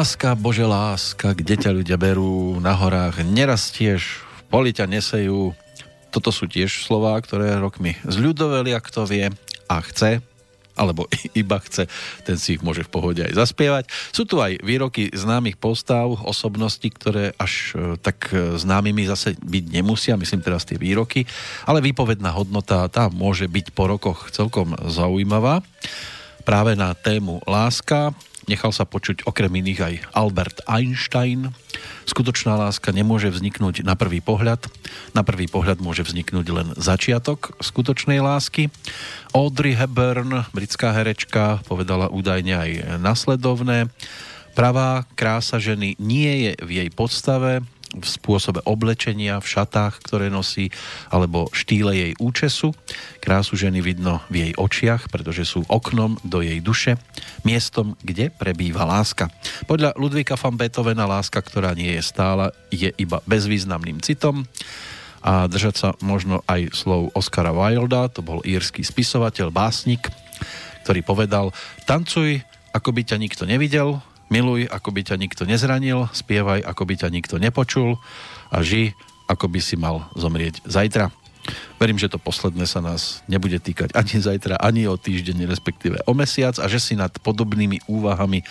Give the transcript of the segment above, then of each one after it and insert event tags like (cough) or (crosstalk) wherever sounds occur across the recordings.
Láska, Bože láska, kde ťa ľudia berú na horách, nerastieš, v poli ťa nesejú. Toto sú tiež slová, ktoré rokmi zľudoveli, ak to vie a chce, alebo (laughs) iba chce, ten si ich môže v pohode aj zaspievať. Sú tu aj výroky známych postav, osobností, ktoré až e, tak e, známymi zase byť nemusia, myslím teraz tie výroky, ale výpovedná hodnota tá môže byť po rokoch celkom zaujímavá. Práve na tému láska Nechal sa počuť okrem iných aj Albert Einstein. Skutočná láska nemôže vzniknúť na prvý pohľad. Na prvý pohľad môže vzniknúť len začiatok skutočnej lásky. Audrey Hepburn, britská herečka, povedala údajne aj nasledovné. Pravá krása ženy nie je v jej podstave, v spôsobe oblečenia, v šatách, ktoré nosí, alebo štýle jej účesu. Krásu ženy vidno v jej očiach, pretože sú oknom do jej duše, miestom, kde prebýva láska. Podľa Ludvíka van Beethovena láska, ktorá nie je stála, je iba bezvýznamným citom a držať sa možno aj slov Oscara Wilda, to bol írsky spisovateľ, básnik, ktorý povedal, tancuj, ako by ťa nikto nevidel, Miluj, ako by ťa nikto nezranil, spievaj, ako by ťa nikto nepočul a ži, ako by si mal zomrieť zajtra. Verím, že to posledné sa nás nebude týkať ani zajtra, ani o týždeň, respektíve o mesiac a že si nad podobnými úvahami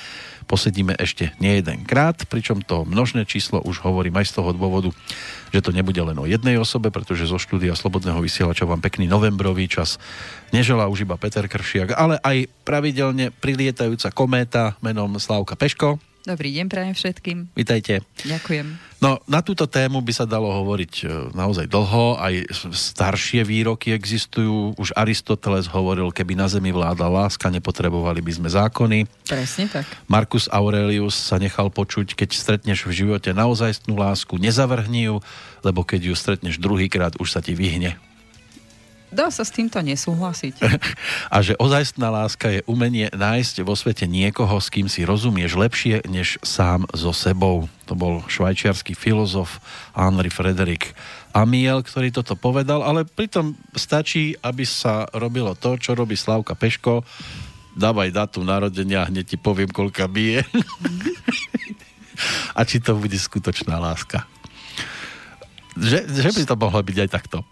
posedíme ešte nie jeden krát, pričom to množné číslo už hovorím aj z toho dôvodu, že to nebude len o jednej osobe, pretože zo štúdia Slobodného vysielača vám pekný novembrový čas neželá už iba Peter Kršiak, ale aj pravidelne prilietajúca kométa menom Slávka Peško. Dobrý deň prajem všetkým. Vítajte. Ďakujem. No, na túto tému by sa dalo hovoriť e, naozaj dlho, aj staršie výroky existujú. Už Aristoteles hovoril, keby na zemi vláda láska, nepotrebovali by sme zákony. Presne tak. Marcus Aurelius sa nechal počuť, keď stretneš v živote naozajstnú lásku, nezavrhni ju, lebo keď ju stretneš druhýkrát, už sa ti vyhne. Dá sa s týmto nesúhlasiť. (laughs) A že ozajstná láska je umenie nájsť vo svete niekoho, s kým si rozumieš lepšie, než sám so sebou. To bol švajčiarsky filozof Henri Frederick Amiel, ktorý toto povedal, ale pritom stačí, aby sa robilo to, čo robí Slavka Peško. Dávaj dátum narodenia, hneď ti poviem, koľka bije. (laughs) A či to bude skutočná láska. Že, že by to mohlo byť aj takto?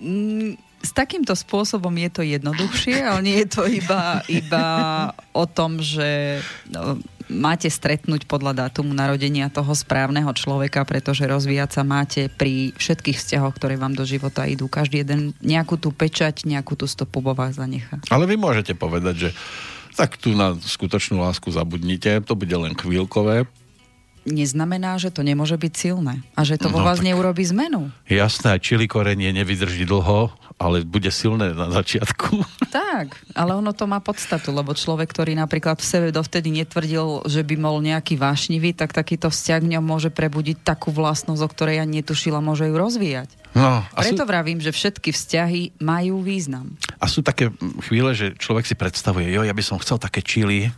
Mm, s takýmto spôsobom je to jednoduchšie, ale nie je to iba, iba o tom, že no, máte stretnúť podľa dátumu narodenia toho správneho človeka, pretože rozvíjať sa máte pri všetkých vzťahoch, ktoré vám do života idú. Každý jeden nejakú tú pečať, nejakú tú stopu vo vás zanechá. Ale vy môžete povedať, že tak tu na skutočnú lásku zabudnite, to bude len chvíľkové, neznamená, že to nemôže byť silné a že to vo no, vás neurobi zmenu. Jasné, čili korenie nevydrží dlho, ale bude silné na začiatku. (laughs) Tak, ale ono to má podstatu, lebo človek, ktorý napríklad v sebe dovtedy netvrdil, že by bol nejaký vášnivý, tak takýto vzťah v ňom môže prebudiť takú vlastnosť, o ktorej ja netušila, môže ju rozvíjať. No, a Preto sú... vravím, že všetky vzťahy majú význam. A sú také chvíle, že človek si predstavuje, jo, ja by som chcel také čili,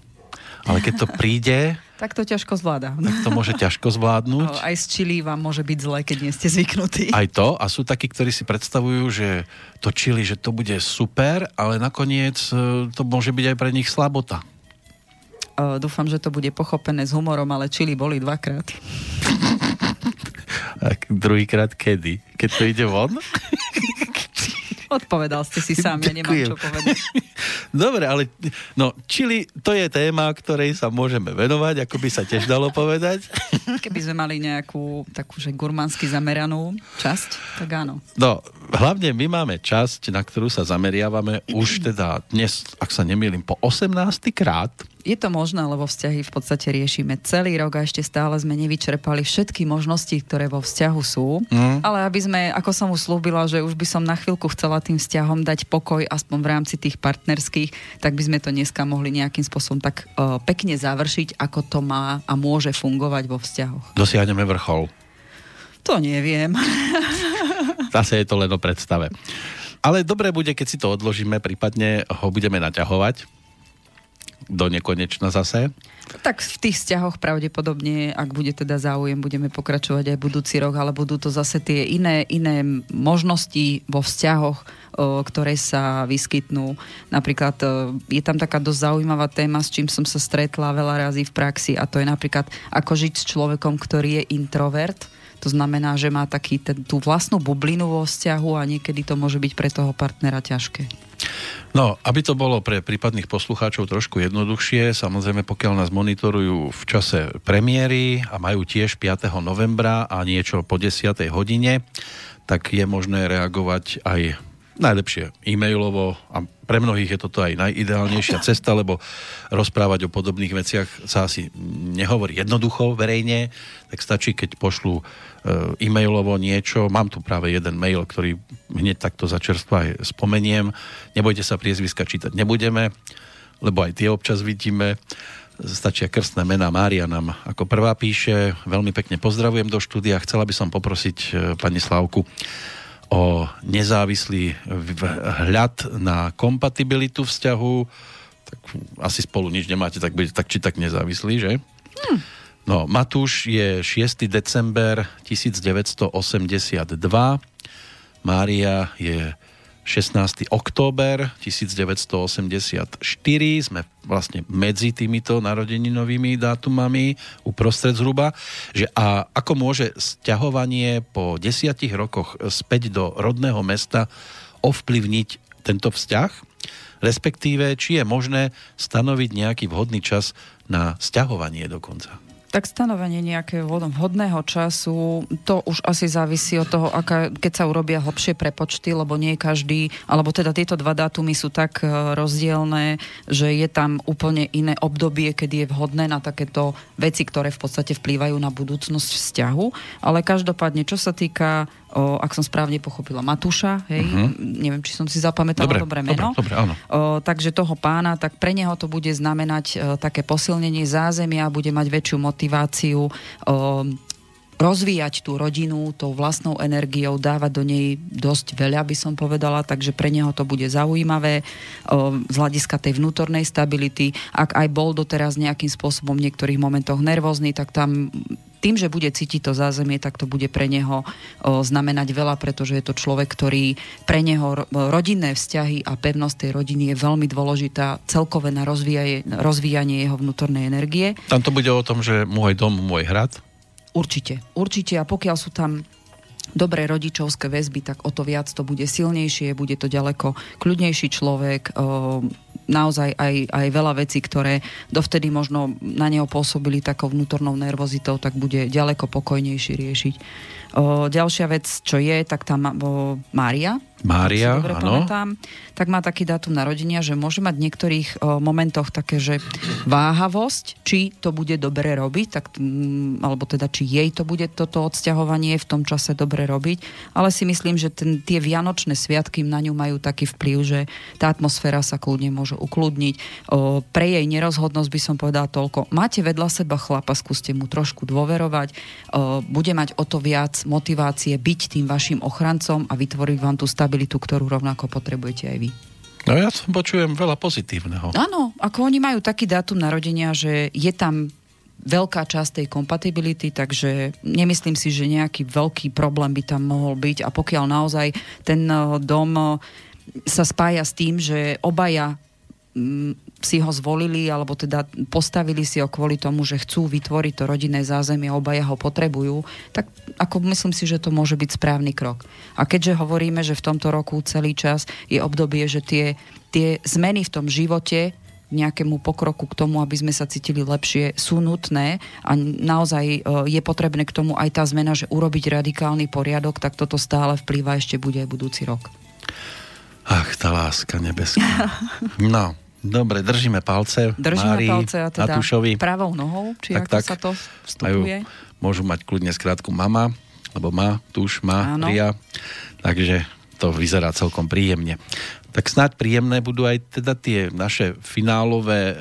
ale keď to príde, tak to ťažko zvláda. Tak to môže ťažko zvládnuť. (laughs) Aj z čili vám môže byť zle, keď nie ste zvyknutí. Aj to. A sú takí, ktorí si predstavujú, že to čili, že to bude super, ale nakoniec e, to môže byť aj pre nich slabota. Uh, dúfam, že to bude pochopené s humorom, ale čili boli dvakrát. (laughs) A druhýkrát kedy? Keď to ide von? (laughs) Odpovedal ste si sám, ja nemám čo povedať. (laughs) Dobre, ale no, čili to je téma, ktorej sa môžeme venovať, ako by sa tiež dalo povedať. (laughs) Keby sme mali nejakú takú, že gurmánsky zameranú časť, tak áno. No, hlavne my máme časť, na ktorú sa zameriavame už teda dnes, ak sa nemýlim, po 18. krát je to možné, lebo vzťahy v podstate riešime celý rok a ešte stále sme nevyčerpali všetky možnosti, ktoré vo vzťahu sú. Mm. Ale aby sme, ako som už slúbila, že už by som na chvíľku chcela tým vzťahom dať pokoj, aspoň v rámci tých partnerských, tak by sme to dneska mohli nejakým spôsobom tak uh, pekne završiť, ako to má a môže fungovať vo vzťahoch. Dosiahneme vrchol. To neviem. (laughs) Zase je to len o predstave. Ale dobre bude, keď si to odložíme, prípadne ho budeme naťahovať do nekonečna zase. Tak v tých vzťahoch pravdepodobne, ak bude teda záujem, budeme pokračovať aj budúci rok, ale budú to zase tie iné, iné možnosti vo vzťahoch, ktoré sa vyskytnú. Napríklad je tam taká dosť zaujímavá téma, s čím som sa stretla veľa razy v praxi a to je napríklad ako žiť s človekom, ktorý je introvert. To znamená, že má taký ten, tú vlastnú bublinu vo vzťahu a niekedy to môže byť pre toho partnera ťažké. No, aby to bolo pre prípadných poslucháčov trošku jednoduchšie, samozrejme pokiaľ nás monitorujú v čase premiéry a majú tiež 5. novembra a niečo po 10. hodine, tak je možné reagovať aj najlepšie e-mailovo a pre mnohých je toto aj najideálnejšia cesta, lebo rozprávať o podobných veciach sa asi nehovorí jednoducho verejne, tak stačí, keď pošlú e, e-mailovo niečo. Mám tu práve jeden mail, ktorý hneď takto za čerstvo aj spomeniem. Nebojte sa priezviska čítať nebudeme, lebo aj tie občas vidíme. Stačia krstné mená. Mária nám ako prvá píše. Veľmi pekne pozdravujem do štúdia. Chcela by som poprosiť e, pani Slavku o nezávislý hľad na kompatibilitu vzťahu, tak asi spolu nič nemáte, tak bude tak či tak nezávislý, že? Hmm. No, Matúš je 6. december 1982, Mária je 16. október 1984. Sme vlastne medzi týmito narodeninovými dátumami uprostred zhruba. Že a ako môže sťahovanie po desiatich rokoch späť do rodného mesta ovplyvniť tento vzťah? Respektíve, či je možné stanoviť nejaký vhodný čas na sťahovanie dokonca? Tak stanovenie nejakého vhodného času, to už asi závisí od toho, aká, keď sa urobia hlbšie prepočty, lebo nie každý, alebo teda tieto dva dátumy sú tak e, rozdielne, že je tam úplne iné obdobie, kedy je vhodné na takéto veci, ktoré v podstate vplývajú na budúcnosť vzťahu. Ale každopádne, čo sa týka o, ak som správne pochopila, Matúša, hej, uh-huh. neviem, či som si zapamätala dobre, dobré meno. Dobre, dobre, áno. O, takže toho pána, tak pre neho to bude znamenať o, také posilnenie zázemia, bude mať väčšiu motiváciu o, rozvíjať tú rodinu tou vlastnou energiou, dávať do nej dosť veľa, by som povedala, takže pre neho to bude zaujímavé o, z hľadiska tej vnútornej stability. Ak aj bol doteraz nejakým spôsobom v niektorých momentoch nervózny, tak tam tým, že bude cítiť to zázemie, tak to bude pre neho o, znamenať veľa, pretože je to človek, ktorý pre neho rodinné vzťahy a pevnosť tej rodiny je veľmi dôležitá celkové na rozvíjanie, rozvíjanie jeho vnútornej energie. Tam to bude o tom, že môj dom, môj hrad? Určite, určite a pokiaľ sú tam dobré rodičovské väzby, tak o to viac to bude silnejšie, bude to ďaleko kľudnejší človek, naozaj aj, aj veľa vecí, ktoré dovtedy možno na neho pôsobili takou vnútornou nervozitou, tak bude ďaleko pokojnejší riešiť. Ďalšia vec, čo je, tak tá Mária, Mária, áno. tak má taký dátum narodenia, že môže mať v niektorých o, momentoch také, že váhavosť, či to bude dobre robiť, tak, m, alebo teda či jej to bude toto odsťahovanie v tom čase dobre robiť, ale si myslím, že ten, tie vianočné sviatky na ňu majú taký vplyv, že tá atmosféra sa kľudne môže ukludniť. O, pre jej nerozhodnosť by som povedala toľko. Máte vedľa seba chlapa, skúste mu trošku dôverovať, o, bude mať o to viac motivácie byť tým vašim ochrancom a vytvoriť vám tú stabilitu stabilitu, ktorú rovnako potrebujete aj vy. No ja počujem veľa pozitívneho. Áno, ako oni majú taký dátum narodenia, že je tam veľká časť tej kompatibility, takže nemyslím si, že nejaký veľký problém by tam mohol byť a pokiaľ naozaj ten eh, dom eh, sa spája s tým, že obaja si ho zvolili, alebo teda postavili si ho kvôli tomu, že chcú vytvoriť to rodinné zázemie, obaja ho potrebujú, tak ako myslím si, že to môže byť správny krok. A keďže hovoríme, že v tomto roku celý čas je obdobie, že tie, tie zmeny v tom živote nejakému pokroku k tomu, aby sme sa cítili lepšie, sú nutné a naozaj e, je potrebné k tomu aj tá zmena, že urobiť radikálny poriadok, tak toto stále vplýva ešte bude aj budúci rok. Ach, tá láska nebeská. No, Dobre, držíme palce. Držíme Márii, palce a teda Natúšovi. pravou nohou, či tak, ako tak, sa to vstupuje. Majú, môžu mať kľudne skrátku mama, lebo má, tuš, má, Áno. Ria. Takže to vyzerá celkom príjemne. Tak snáď príjemné budú aj teda tie naše finálové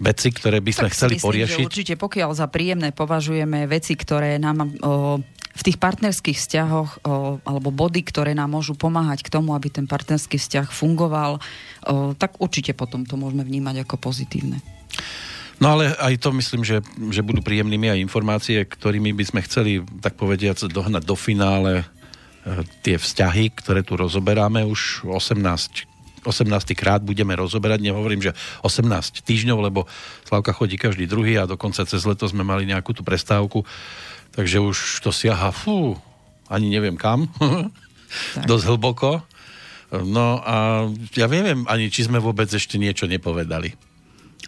veci, ktoré by sme tak chceli myslím, poriešiť? Že určite pokiaľ za príjemné považujeme veci, ktoré nám o, v tých partnerských vzťahoch o, alebo body, ktoré nám môžu pomáhať k tomu, aby ten partnerský vzťah fungoval, o, tak určite potom to môžeme vnímať ako pozitívne. No ale aj to myslím, že, že budú príjemnými aj informácie, ktorými by sme chceli, tak povediac, dohnať do finále e, tie vzťahy, ktoré tu rozoberáme už 18 18. krát budeme rozoberať, nehovorím, že 18 týždňov, lebo Slavka chodí každý druhý a dokonca cez leto sme mali nejakú tú prestávku, takže už to siaha, fú, ani neviem kam, (laughs) dosť hlboko. No a ja neviem ani, či sme vôbec ešte niečo nepovedali.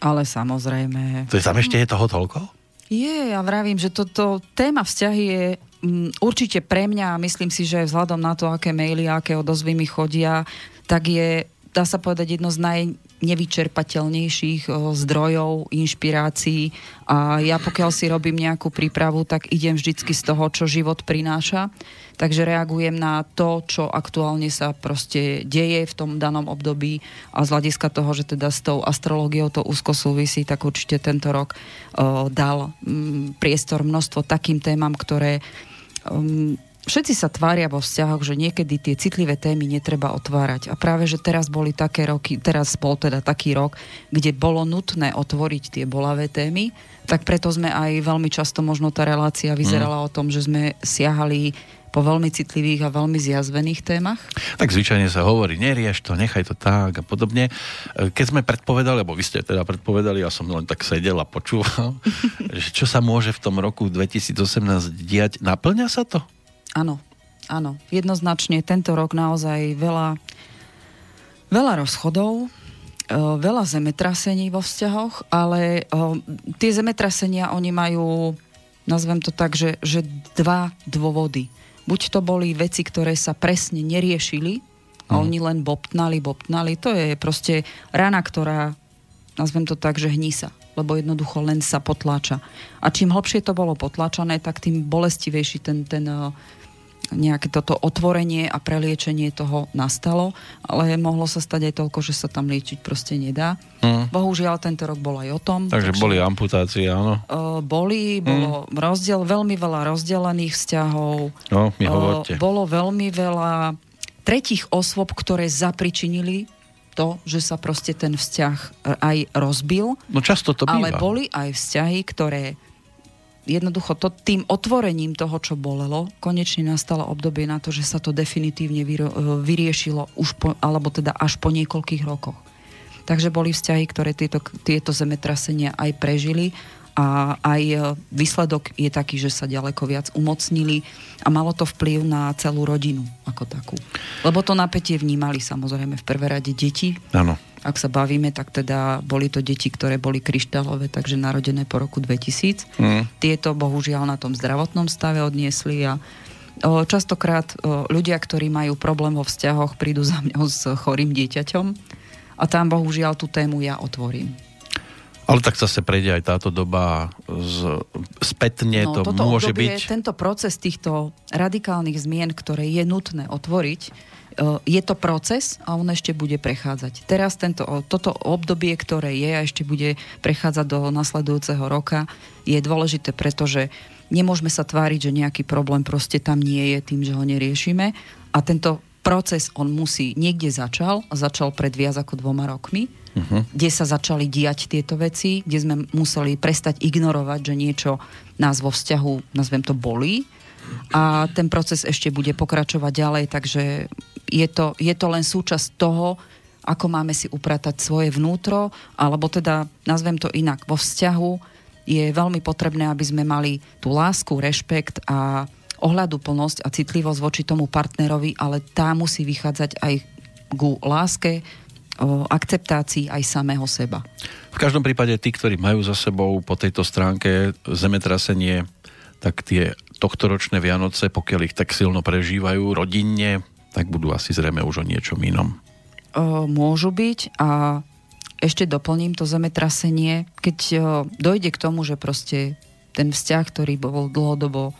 Ale samozrejme. To je tam ešte je toho toľko? Je, ja vravím, že toto téma vzťahy je um, určite pre mňa a myslím si, že vzhľadom na to, aké maily, aké odozvy mi chodia, tak je dá sa povedať, jedno z najnevyčerpateľnejších zdrojov, inšpirácií a ja pokiaľ si robím nejakú prípravu, tak idem vždycky z toho, čo život prináša. Takže reagujem na to, čo aktuálne sa proste deje v tom danom období a z hľadiska toho, že teda s tou astrológiou to úzko súvisí, tak určite tento rok uh, dal um, priestor množstvo takým témam, ktoré um, všetci sa tvária vo vzťahoch, že niekedy tie citlivé témy netreba otvárať. A práve, že teraz boli také roky, teraz bol teda taký rok, kde bolo nutné otvoriť tie bolavé témy, tak preto sme aj veľmi často, možno tá relácia vyzerala mm. o tom, že sme siahali po veľmi citlivých a veľmi zjazvených témach? Tak zvyčajne sa hovorí, nerieš to, nechaj to tak a podobne. Keď sme predpovedali, alebo vy ste teda predpovedali, ja som len tak sedel a počúval, (laughs) že čo sa môže v tom roku 2018 diať, naplňa sa to? Áno, áno. Jednoznačne tento rok naozaj veľa, veľa rozchodov, e, veľa zemetrasení vo vzťahoch, ale e, tie zemetrasenia, oni majú, nazvem to tak, že, že dva dôvody. Buď to boli veci, ktoré sa presne neriešili a mm. oni len bobtnali, bobtnali. To je proste rana, ktorá, nazvem to tak, že hní sa lebo jednoducho len sa potláča. A čím hlbšie to bolo potláčané, tak tým bolestivejší ten, ten nejaké toto otvorenie a preliečenie toho nastalo, ale mohlo sa stať aj toľko, že sa tam liečiť proste nedá. Mm. Bohužiaľ, tento rok bol aj o tom. Takže, takže boli amputácie, áno? Uh, boli, bolo mm. rozdiel, veľmi veľa rozdelených vzťahov. No, mi hovorte. Uh, bolo veľmi veľa tretích osôb, ktoré zapričinili to, že sa proste ten vzťah aj rozbil. No často to býva. Ale boli aj vzťahy, ktoré jednoducho to, tým otvorením toho, čo bolelo, konečne nastalo obdobie na to, že sa to definitívne vyro, e, vyriešilo už po, alebo teda až po niekoľkých rokoch. Takže boli vzťahy, ktoré tieto, tieto zemetrasenia aj prežili a aj e, výsledok je taký, že sa ďaleko viac umocnili a malo to vplyv na celú rodinu ako takú. Lebo to napätie vnímali samozrejme v prvé rade deti. Áno ak sa bavíme, tak teda boli to deti, ktoré boli kryštálové, takže narodené po roku 2000. Mm. Tieto bohužiaľ na tom zdravotnom stave odniesli a o, častokrát o, ľudia, ktorí majú problém vo vzťahoch, prídu za mňou s chorým dieťaťom a tam bohužiaľ tú tému ja otvorím. Ale tak zase prejde aj táto doba z, spätne, no, to môže obdobie, byť... Tento proces týchto radikálnych zmien, ktoré je nutné otvoriť, je to proces a on ešte bude prechádzať. Teraz tento, toto obdobie, ktoré je a ešte bude prechádzať do nasledujúceho roka, je dôležité, pretože nemôžeme sa tváriť, že nejaký problém proste tam nie je tým, že ho neriešime. A tento proces on musí, niekde začal, začal pred viac ako dvoma rokmi, uh-huh. kde sa začali diať tieto veci, kde sme museli prestať ignorovať, že niečo nás vo vzťahu, nazvem to, bolí a ten proces ešte bude pokračovať ďalej, takže je to, je to len súčasť toho, ako máme si upratať svoje vnútro, alebo teda, nazvem to inak, vo vzťahu je veľmi potrebné, aby sme mali tú lásku, rešpekt a ohľadu plnosť a citlivosť voči tomu partnerovi, ale tá musí vychádzať aj ku láske, o akceptácii aj samého seba. V každom prípade tí, ktorí majú za sebou po tejto stránke zemetrasenie, tak tie tohtoročné Vianoce, pokiaľ ich tak silno prežívajú rodinne, tak budú asi zrejme už o niečom inom. O, môžu byť a ešte doplním to zemetrasenie, keď o, dojde k tomu, že proste ten vzťah, ktorý bol dlhodobo,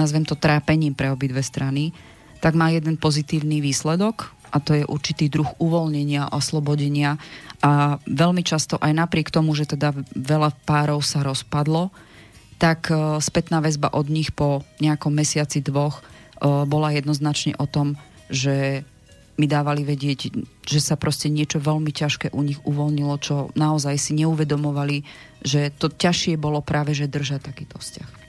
nazvem to trápením pre obidve strany, tak má jeden pozitívny výsledok a to je určitý druh uvoľnenia oslobodenia. A veľmi často aj napriek tomu, že teda veľa párov sa rozpadlo, tak e, spätná väzba od nich po nejakom mesiaci dvoch e, bola jednoznačne o tom, že mi dávali vedieť, že sa proste niečo veľmi ťažké u nich uvoľnilo, čo naozaj si neuvedomovali, že to ťažšie bolo práve, že držať takýto vzťah.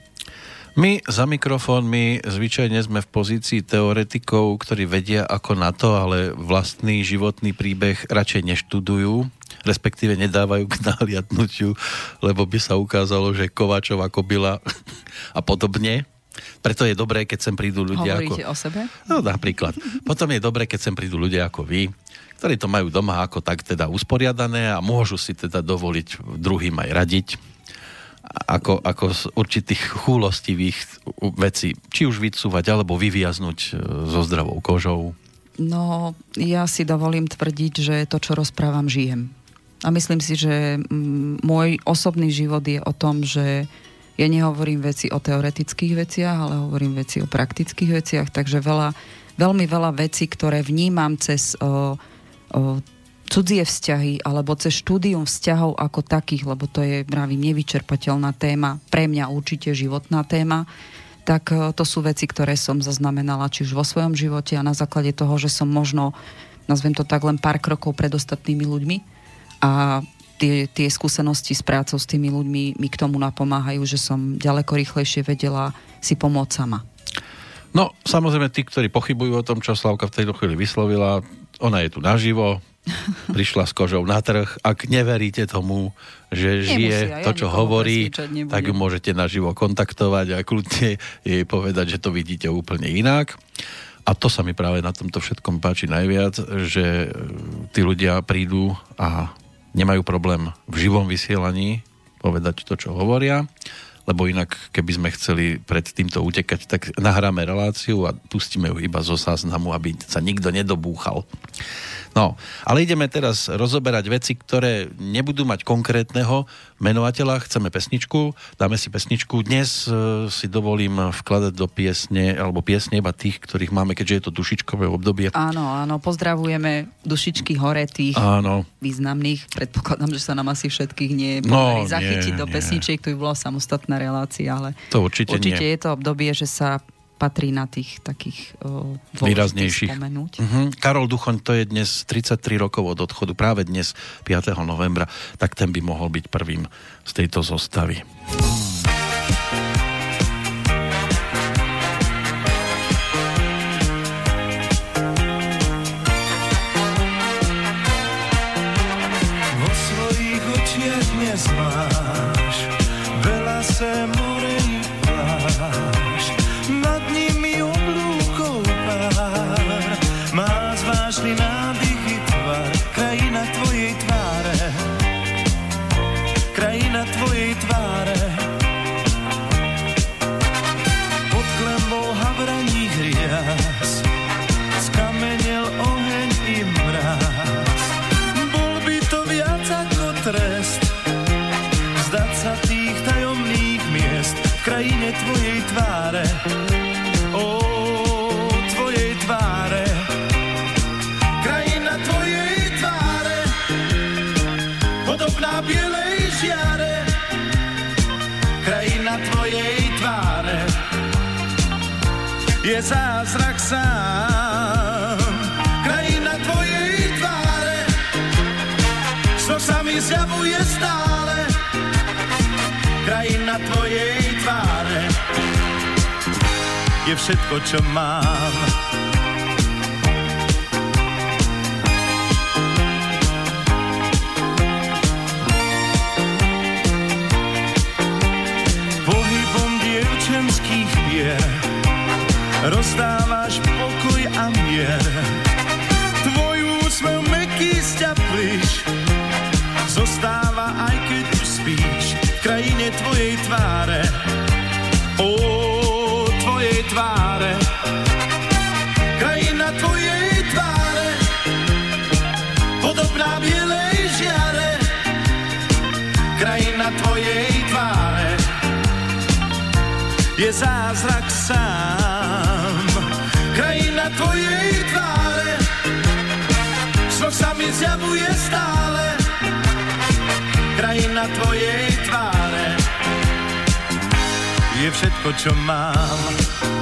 My za mikrofónmi zvyčajne sme v pozícii teoretikov, ktorí vedia ako na to, ale vlastný životný príbeh radšej neštudujú, respektíve nedávajú k nahliadnutiu, lebo by sa ukázalo, že Kovačová kobila (laughs) a podobne. Preto je dobré, keď sem prídu ľudia Hovoríte ako... o sebe? No napríklad. Potom je dobré, keď sem prídu ľudia ako vy, ktorí to majú doma ako tak teda usporiadané a môžu si teda dovoliť druhým aj radiť ako, ako z určitých chúlostivých vecí, či už vycúvať, alebo vyviaznuť e, so zdravou kožou? No, ja si dovolím tvrdiť, že to, čo rozprávam, žijem. A myslím si, že môj osobný život je o tom, že ja nehovorím veci o teoretických veciach, ale hovorím veci o praktických veciach, takže veľa, veľmi veľa vecí, ktoré vnímam cez o, o, cudzie vzťahy alebo cez štúdium vzťahov ako takých, lebo to je, mravím, nevyčerpateľná téma, pre mňa určite životná téma, tak e, to sú veci, ktoré som zaznamenala či už vo svojom živote a na základe toho, že som možno, nazvem to tak, len pár krokov pred ostatnými ľuďmi a tie, tie skúsenosti s prácou s tými ľuďmi mi k tomu napomáhajú, že som ďaleko rýchlejšie vedela si pomôcť sama. No, samozrejme, tí, ktorí pochybujú o tom, čo Slavka v tejto chvíli vyslovila, ona je tu naživo, prišla s kožou na trh. Ak neveríte tomu, že žije ja to, čo hovorí, tak ju môžete naživo kontaktovať a kľudne jej povedať, že to vidíte úplne inak. A to sa mi práve na tomto všetkom páči najviac, že e, tí ľudia prídu a nemajú problém v živom vysielaní povedať to, čo hovoria, lebo inak, keby sme chceli pred týmto utekať, tak nahráme reláciu a pustíme ju iba zo záznamu, aby sa nikto nedobúchal. No, ale ideme teraz rozoberať veci, ktoré nebudú mať konkrétneho menovateľa. Chceme pesničku, dáme si pesničku. Dnes e, si dovolím vkladať do piesne, alebo piesne iba tých, ktorých máme, keďže je to dušičkové obdobie. Áno, áno, pozdravujeme dušičky hore tých áno. významných. Predpokladám, že sa nám asi všetkých nie no, zachytiť nie, do pesničiek, to by bola samostatná relácia, ale to určite, určite nie. je to obdobie, že sa patrí na tých takých uh, výraznejších. Uh-huh. Karol Duchoň, to je dnes 33 rokov od odchodu, práve dnes 5. novembra, tak ten by mohol byť prvým z tejto zostavy. Je zázrak sám. Krajina tvojej tváre, čo sa mi zjavuje stále. Krajina tvojej tváre je všetko, čo mám. Rozdávaš pokoj a mier. Tvoj úsmev meký sťaplíš, zostáva aj keď už spíš v krajine tvojej tváre. O, tvojej tváre, krajina tvojej tváre, podobná bielej žiare, krajina tvojej tváre. Je zázrak zjavuje stále krajina tvojej tváre je všetko, čo mám.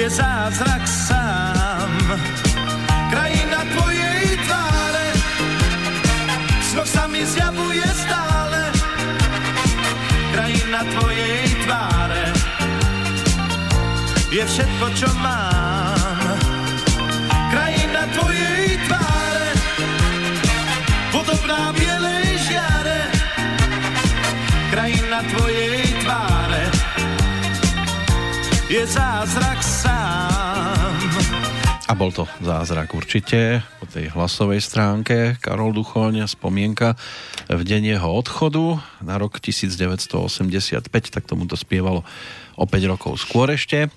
Je zázrak sám. Krajina tvojej tváre, snoh sa mi zjavuje stále. Krajina tvojej tváre, je všetko, čo mám. Krajina tvojej tváre, podobná bielej žiare. Krajina tvojej tváre, je zázrak bol to zázrak určite po tej hlasovej stránke. Karol Duchoň, spomienka v deň jeho odchodu na rok 1985, tak tomu to spievalo o 5 rokov skôr ešte.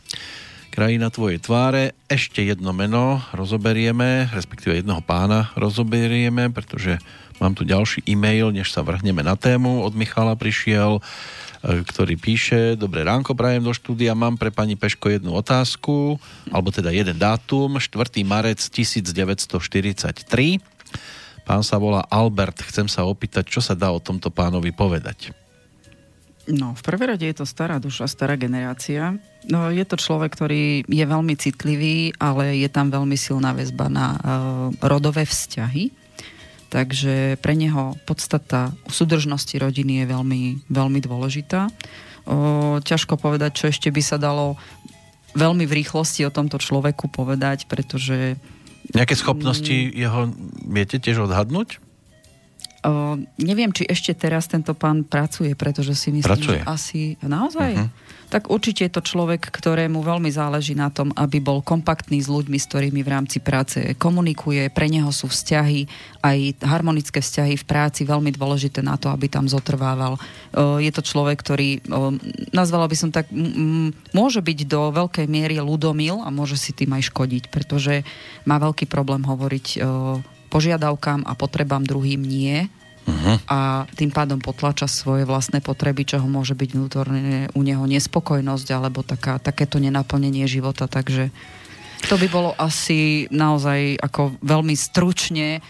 Krajina tvojej tváre. Ešte jedno meno rozoberieme, respektíve jednoho pána rozoberieme, pretože mám tu ďalší e-mail, než sa vrhneme na tému. Od Michala prišiel ktorý píše, dobré ránko prajem do štúdia, mám pre pani Peško jednu otázku, alebo teda jeden dátum, 4. marec 1943. Pán sa volá Albert, chcem sa opýtať, čo sa dá o tomto pánovi povedať? No, v prvé rade je to stará duša, stará generácia. No, je to človek, ktorý je veľmi citlivý, ale je tam veľmi silná väzba na uh, rodové vzťahy Takže pre neho podstata súdržnosti rodiny je veľmi, veľmi dôležitá. O, ťažko povedať, čo ešte by sa dalo veľmi v rýchlosti o tomto človeku povedať, pretože... Nejaké schopnosti mm, jeho viete tiež odhadnúť? O, neviem, či ešte teraz tento pán pracuje, pretože si myslím, pracuje. že asi... Naozaj? Uh-huh tak určite je to človek, ktorému veľmi záleží na tom, aby bol kompaktný s ľuďmi, s ktorými v rámci práce komunikuje. Pre neho sú vzťahy, aj harmonické vzťahy v práci veľmi dôležité na to, aby tam zotrvával. Je to človek, ktorý, nazvala by som tak, môže byť do veľkej miery ľudomil a môže si tým aj škodiť, pretože má veľký problém hovoriť požiadavkám a potrebám druhým nie a tým pádom potlača svoje vlastné potreby, čoho môže byť vnútorne u neho nespokojnosť alebo taká, takéto nenaplnenie života. Takže to by bolo asi naozaj ako veľmi stručne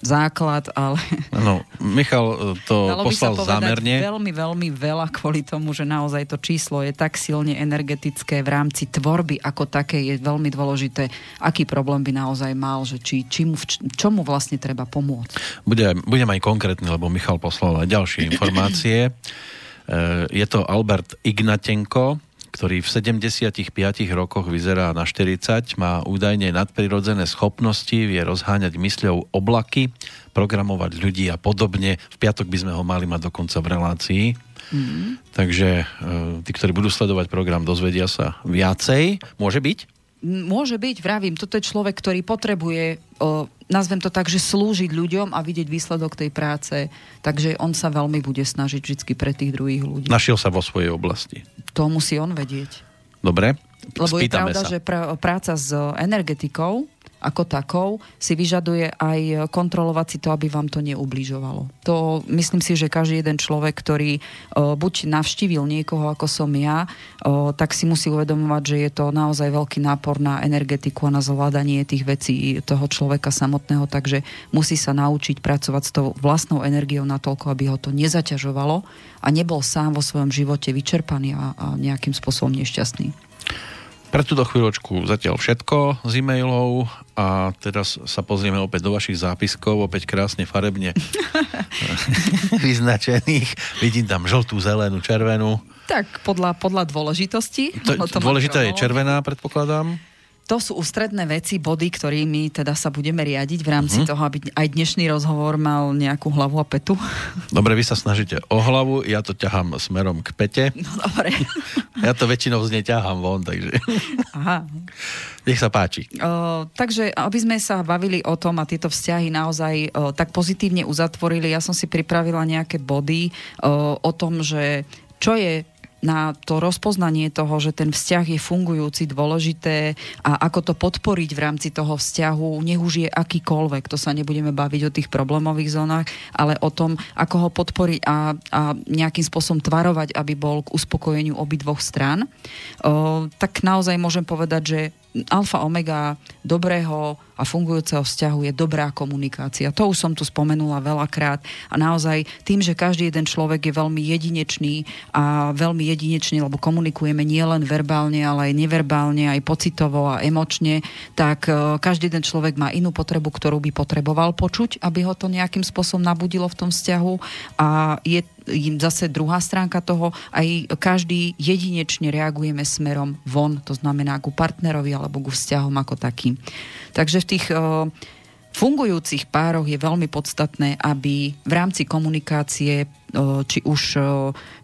základ, ale... No, Michal e, to Dalo poslal by sa zámerne. veľmi, veľmi veľa kvôli tomu, že naozaj to číslo je tak silne energetické v rámci tvorby ako také je veľmi dôležité, aký problém by naozaj mal, že či, či mu, čomu vlastne treba pomôcť. Bude, budem aj konkrétny, lebo Michal poslal aj ďalšie informácie. (laughs) E, je to Albert Ignatenko, ktorý v 75 rokoch vyzerá na 40, má údajne nadprirodzené schopnosti, vie rozháňať mysľou oblaky, programovať ľudí a podobne. V piatok by sme ho mali mať dokonca v relácii. Mm. Takže e, tí, ktorí budú sledovať program, dozvedia sa viacej. Môže byť? Môže byť, vravím, toto je človek, ktorý potrebuje, o, nazvem to tak, že slúžiť ľuďom a vidieť výsledok tej práce, takže on sa veľmi bude snažiť vždy pre tých druhých ľudí. Našiel sa vo svojej oblasti. To musí on vedieť. Dobre, Lebo Spýtame je pravda, sa. že pr- práca s energetikou ako takou si vyžaduje aj kontrolovať si to, aby vám to neubližovalo. To myslím si, že každý jeden človek, ktorý o, buď navštívil niekoho ako som ja, o, tak si musí uvedomovať, že je to naozaj veľký nápor na energetiku a na zvládanie tých vecí toho človeka samotného, takže musí sa naučiť pracovať s tou vlastnou energiou natoľko, aby ho to nezaťažovalo a nebol sám vo svojom živote vyčerpaný a, a nejakým spôsobom nešťastný. Pre túto chvíľočku zatiaľ všetko z e-mailov a teraz sa pozrieme opäť do vašich zápiskov, opäť krásne farebne (laughs) vyznačených. Vidím tam žltú, zelenú, červenú. Tak podľa, podľa dôležitosti. To, dôležitá je červená, predpokladám. To sú ústredné veci, body, ktorými teda sa budeme riadiť v rámci uh-huh. toho, aby aj dnešný rozhovor mal nejakú hlavu a petu. Dobre, vy sa snažíte o hlavu, ja to ťahám smerom k pete. No dobre. (laughs) ja to väčšinou z nej ťahám von, takže... Aha. Nech sa páči. O, takže, aby sme sa bavili o tom a tieto vzťahy naozaj o, tak pozitívne uzatvorili, ja som si pripravila nejaké body o, o tom, že čo je na to rozpoznanie toho, že ten vzťah je fungujúci, dôležité a ako to podporiť v rámci toho vzťahu, nech už je akýkoľvek, to sa nebudeme baviť o tých problémových zónach, ale o tom, ako ho podporiť a, a nejakým spôsobom tvarovať, aby bol k uspokojeniu obidvoch strán, o, tak naozaj môžem povedať, že alfa omega dobrého a fungujúceho vzťahu je dobrá komunikácia. To už som tu spomenula veľakrát a naozaj tým, že každý jeden človek je veľmi jedinečný a veľmi jedinečný, lebo komunikujeme nielen verbálne, ale aj neverbálne, aj pocitovo a emočne, tak e, každý jeden človek má inú potrebu, ktorú by potreboval počuť, aby ho to nejakým spôsobom nabudilo v tom vzťahu a je zase druhá stránka toho, aj každý jedinečne reagujeme smerom von, to znamená ku partnerovi alebo ku vzťahom ako takým. Takže v tých fungujúcich pároch je veľmi podstatné, aby v rámci komunikácie či už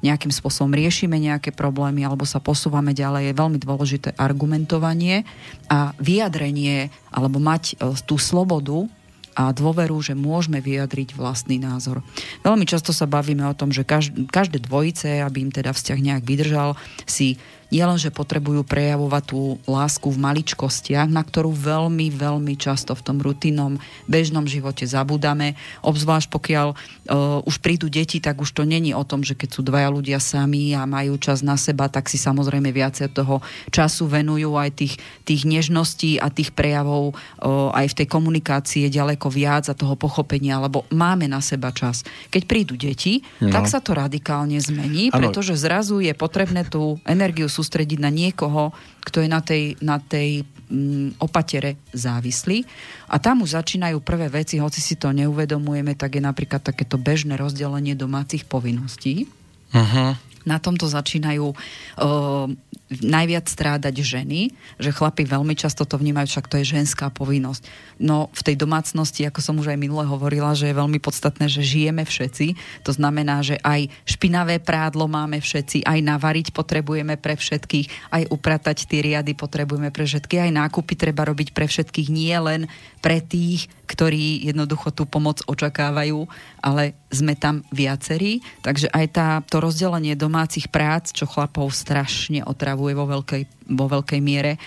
nejakým spôsobom riešime nejaké problémy alebo sa posúvame ďalej, je veľmi dôležité argumentovanie a vyjadrenie alebo mať tú slobodu a dôveru, že môžeme vyjadriť vlastný názor. Veľmi často sa bavíme o tom, že každé dvojice, aby im teda vzťah nejak vydržal, si nielen, že potrebujú prejavovať tú lásku v maličkostiach, na ktorú veľmi, veľmi často v tom rutinnom bežnom živote zabudáme, obzvlášť pokiaľ uh, už prídu deti, tak už to není o tom, že keď sú dvaja ľudia sami a majú čas na seba, tak si samozrejme viacej toho času venujú aj tých, tých nežností a tých prejavov uh, aj v tej komunikácii je ďaleko viac a toho pochopenia, lebo máme na seba čas. Keď prídu deti, no. tak sa to radikálne zmení, ano. pretože zrazu je potrebné tú energiu sústrediť na niekoho, kto je na tej, na tej mm, opatere závislý. A tam už začínajú prvé veci, hoci si to neuvedomujeme, tak je napríklad takéto bežné rozdelenie domácich povinností. Uh-huh na tomto začínajú uh, najviac strádať ženy, že chlapi veľmi často to vnímajú, však to je ženská povinnosť. No v tej domácnosti, ako som už aj minule hovorila, že je veľmi podstatné, že žijeme všetci. To znamená, že aj špinavé prádlo máme všetci, aj navariť potrebujeme pre všetkých, aj upratať tie riady potrebujeme pre všetkých, aj nákupy treba robiť pre všetkých, nie len pre tých, ktorí jednoducho tú pomoc očakávajú, ale sme tam viacerí. Takže aj tá, to rozdelenie domácich prác, čo chlapov strašne otravuje vo veľkej, vo veľkej miere,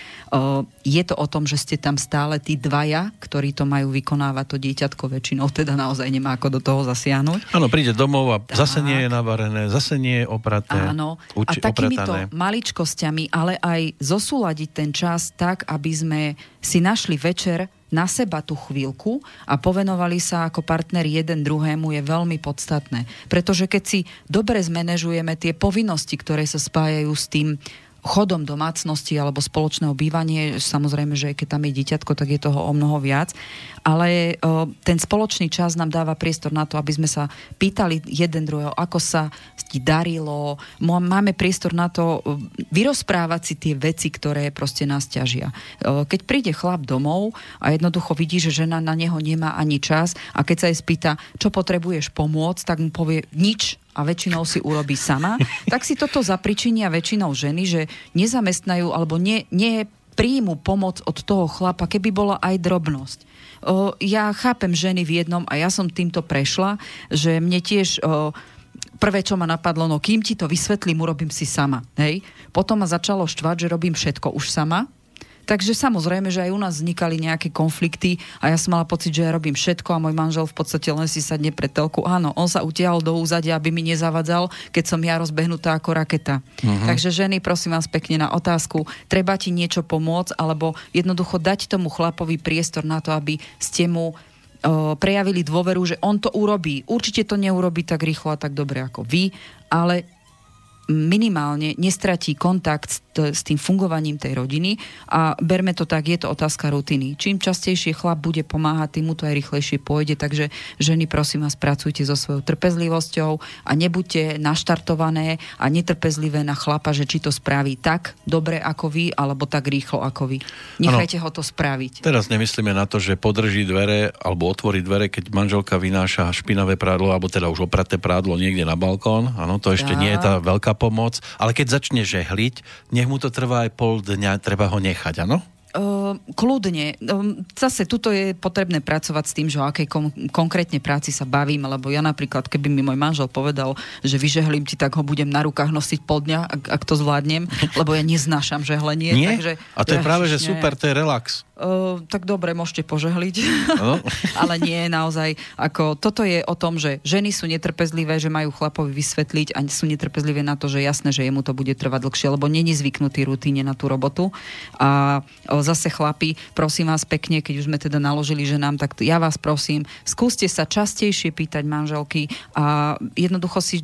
je to o tom, že ste tam stále tí dvaja, ktorí to majú vykonávať, to dieťatko väčšinou teda naozaj nemá ako do toho zasiahnuť. Áno, príde domov a tak. zase nie je navarené, zase nie je opraté. Áno, uči, a takýmito opratané. maličkosťami, ale aj zosúľadiť ten čas tak, aby sme si našli večer na seba tú chvíľku a povenovali sa ako partner jeden druhému je veľmi podstatné. Pretože keď si dobre zmanéžujeme tie povinnosti, ktoré sa spájajú s tým chodom domácnosti alebo spoločného bývanie, samozrejme, že keď tam je dieťatko, tak je toho o mnoho viac, ale o, ten spoločný čas nám dáva priestor na to, aby sme sa pýtali jeden druhého, ako sa ti darilo, máme priestor na to vyrozprávať si tie veci, ktoré proste nás ťažia. Keď príde chlap domov a jednoducho vidí, že žena na neho nemá ani čas a keď sa jej spýta, čo potrebuješ pomôcť, tak mu povie nič, a väčšinou si urobí sama, tak si toto zapričinia väčšinou ženy, že nezamestnajú alebo nie, nie príjmu pomoc od toho chlapa, keby bola aj drobnosť. O, ja chápem ženy v jednom a ja som týmto prešla, že mne tiež o, prvé, čo ma napadlo, no kým ti to vysvetlím, urobím si sama. Hej? Potom ma začalo štvať, že robím všetko už sama, Takže samozrejme, že aj u nás vznikali nejaké konflikty a ja som mala pocit, že ja robím všetko a môj manžel v podstate len si sadne pre telku. Áno, on sa utiahol do úzadia, aby mi nezavadzal, keď som ja rozbehnutá ako raketa. Uh-huh. Takže ženy, prosím vás pekne na otázku, treba ti niečo pomôcť alebo jednoducho dať tomu chlapovi priestor na to, aby ste mu prejavili dôveru, že on to urobí. Určite to neurobí tak rýchlo a tak dobre ako vy, ale minimálne nestratí kontakt s, t- s tým fungovaním tej rodiny a berme to tak, je to otázka rutiny. Čím častejšie chlap bude pomáhať, tým mu to aj rýchlejšie pôjde, takže ženy prosím vás pracujte so svojou trpezlivosťou a nebuďte naštartované a netrpezlivé na chlapa, že či to spraví tak dobre ako vy, alebo tak rýchlo ako vy. Nechajte ano, ho to spraviť. Teraz nemyslíme na to, že podrží dvere alebo otvorí dvere, keď manželka vynáša špinavé prádlo, alebo teda už opraté prádlo niekde na balkón. Áno, to ešte tak. nie je tá veľká pomoc, ale keď začne žehliť, nech mu to trvá aj pol dňa, treba ho nechať, áno? Uh, kľudne. Uh, zase tuto je potrebné pracovať s tým, že o akej kon- konkrétne práci sa bavím, lebo ja napríklad, keby mi môj manžel povedal, že vyžehlím ti, tak ho budem na rukách nosiť pol dňa, ak, ak to zvládnem, lebo ja neznášam žehlenie. Nie? Takže, A to je práve, že super, to je relax. Uh, tak dobre, môžete požehliť. No. (laughs) Ale nie, naozaj. Ako, toto je o tom, že ženy sú netrpezlivé, že majú chlapovi vysvetliť a sú netrpezlivé na to, že jasné, že jemu to bude trvať dlhšie, lebo není zvyknutý rutíne na tú robotu. A o, zase chlapi, prosím vás pekne, keď už sme teda naložili ženám, tak ja vás prosím, skúste sa častejšie pýtať manželky a jednoducho si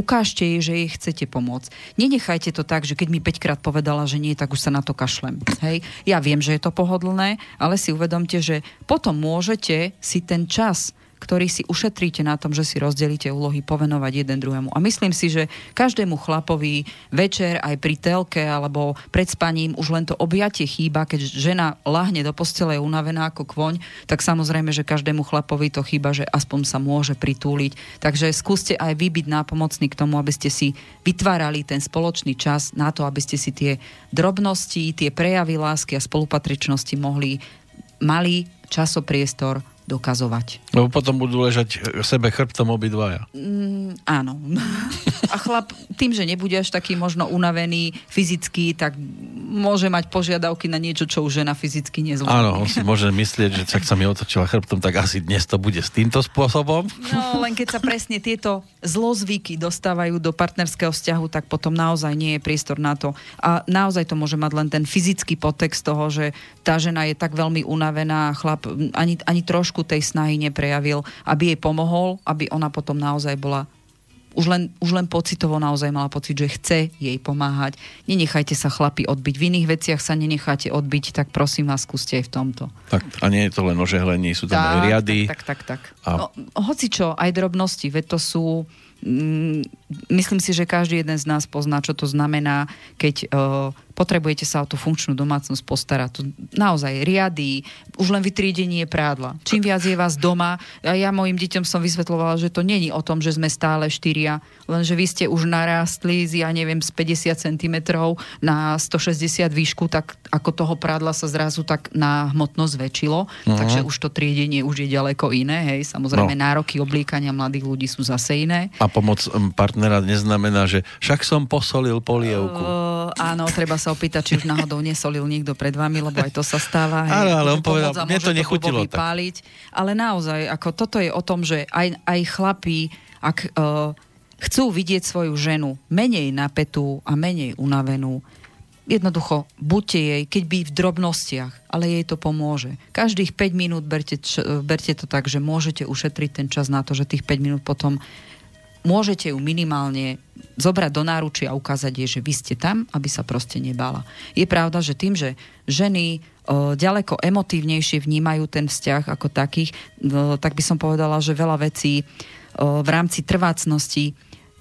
ukážte jej, že jej chcete pomôcť. Nenechajte to tak, že keď mi 5 krát povedala, že nie, tak už sa na to kašlem. Hej? Ja viem, že je to pohodlné, ale si uvedomte, že potom môžete si ten čas ktorý si ušetríte na tom, že si rozdelíte úlohy, povenovať jeden druhému. A myslím si, že každému chlapovi večer aj pri telke alebo pred spaním už len to objatie chýba, keď žena lahne do postele je unavená ako kvoň, tak samozrejme, že každému chlapovi to chýba, že aspoň sa môže pritúliť. Takže skúste aj vy byť nápomocní k tomu, aby ste si vytvárali ten spoločný čas na to, aby ste si tie drobnosti, tie prejavy lásky a spolupatričnosti mohli mali časopriestor dokazovať. Lebo potom budú ležať sebe chrbtom obidvaja. Mm, áno. (laughs) A chlap tým, že nebude až taký možno unavený fyzicky, tak môže mať požiadavky na niečo, čo už žena fyzicky nezvládne. Áno, on si môže myslieť, že ak sa mi otočila chrbtom, tak asi dnes to bude s týmto spôsobom. No, len keď sa presne tieto zlozvyky dostávajú do partnerského vzťahu, tak potom naozaj nie je priestor na to. A naozaj to môže mať len ten fyzický podtext toho, že tá žena je tak veľmi unavená chlap ani, ani trošku tej snahy neprejavil, aby jej pomohol, aby ona potom naozaj bola už len, už len pocitovo naozaj mala pocit, že chce jej pomáhať. Nenechajte sa chlapi odbiť. V iných veciach sa nenecháte odbiť, tak prosím vás, skúste aj v tomto. Tak, a nie je to len ožehlenie, sú tam tak, aj riady. Tak, tak, tak. tak. A... No, hoci čo, aj drobnosti, veď to sú mm, myslím si, že každý jeden z nás pozná, čo to znamená, keď uh, potrebujete sa o tú funkčnú domácnosť postarať. To naozaj riady, už len vytriedenie prádla. Čím viac je vás doma, a ja mojim deťom som vysvetlovala, že to není o tom, že sme stále štyria, lenže vy ste už narástli z, ja neviem, z 50 cm na 160 výšku, tak ako toho prádla sa zrazu tak na hmotnosť zväčšilo, uh-huh. takže už to triedenie už je ďaleko iné, hej, samozrejme no. nároky oblíkania mladých ľudí sú zase iné. A pomoc partnera neznamená, že však som posolil polievku. Uh, áno, treba sa opýtať, či už náhodou nesolil niekto pred vami, lebo aj to sa stáva. Áno, ale on povedal, mne to nechutilo tak. Páliť. Ale naozaj, ako toto je o tom, že aj, aj chlapí, ak uh, chcú vidieť svoju ženu menej napätú a menej unavenú, jednoducho, buďte jej, keď by v drobnostiach, ale jej to pomôže. Každých 5 minút berte, berte to tak, že môžete ušetriť ten čas na to, že tých 5 minút potom môžete ju minimálne zobrať do náručia a ukázať jej, že vy ste tam, aby sa proste nebala. Je pravda, že tým, že ženy o, ďaleko emotívnejšie vnímajú ten vzťah ako takých, o, tak by som povedala, že veľa vecí o, v rámci trvácnosti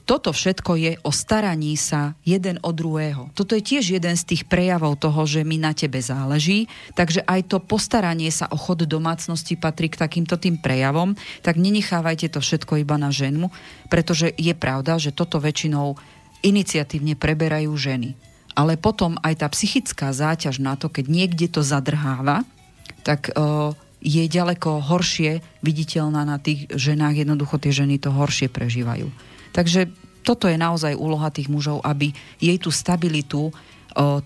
toto všetko je o staraní sa jeden o druhého. Toto je tiež jeden z tých prejavov toho, že mi na tebe záleží, takže aj to postaranie sa o chod domácnosti patrí k takýmto tým prejavom, tak nenechávajte to všetko iba na ženu, pretože je pravda, že toto väčšinou iniciatívne preberajú ženy. Ale potom aj tá psychická záťaž na to, keď niekde to zadrháva, tak uh, je ďaleko horšie viditeľná na tých ženách, jednoducho tie ženy to horšie prežívajú. Takže toto je naozaj úloha tých mužov, aby jej tú stabilitu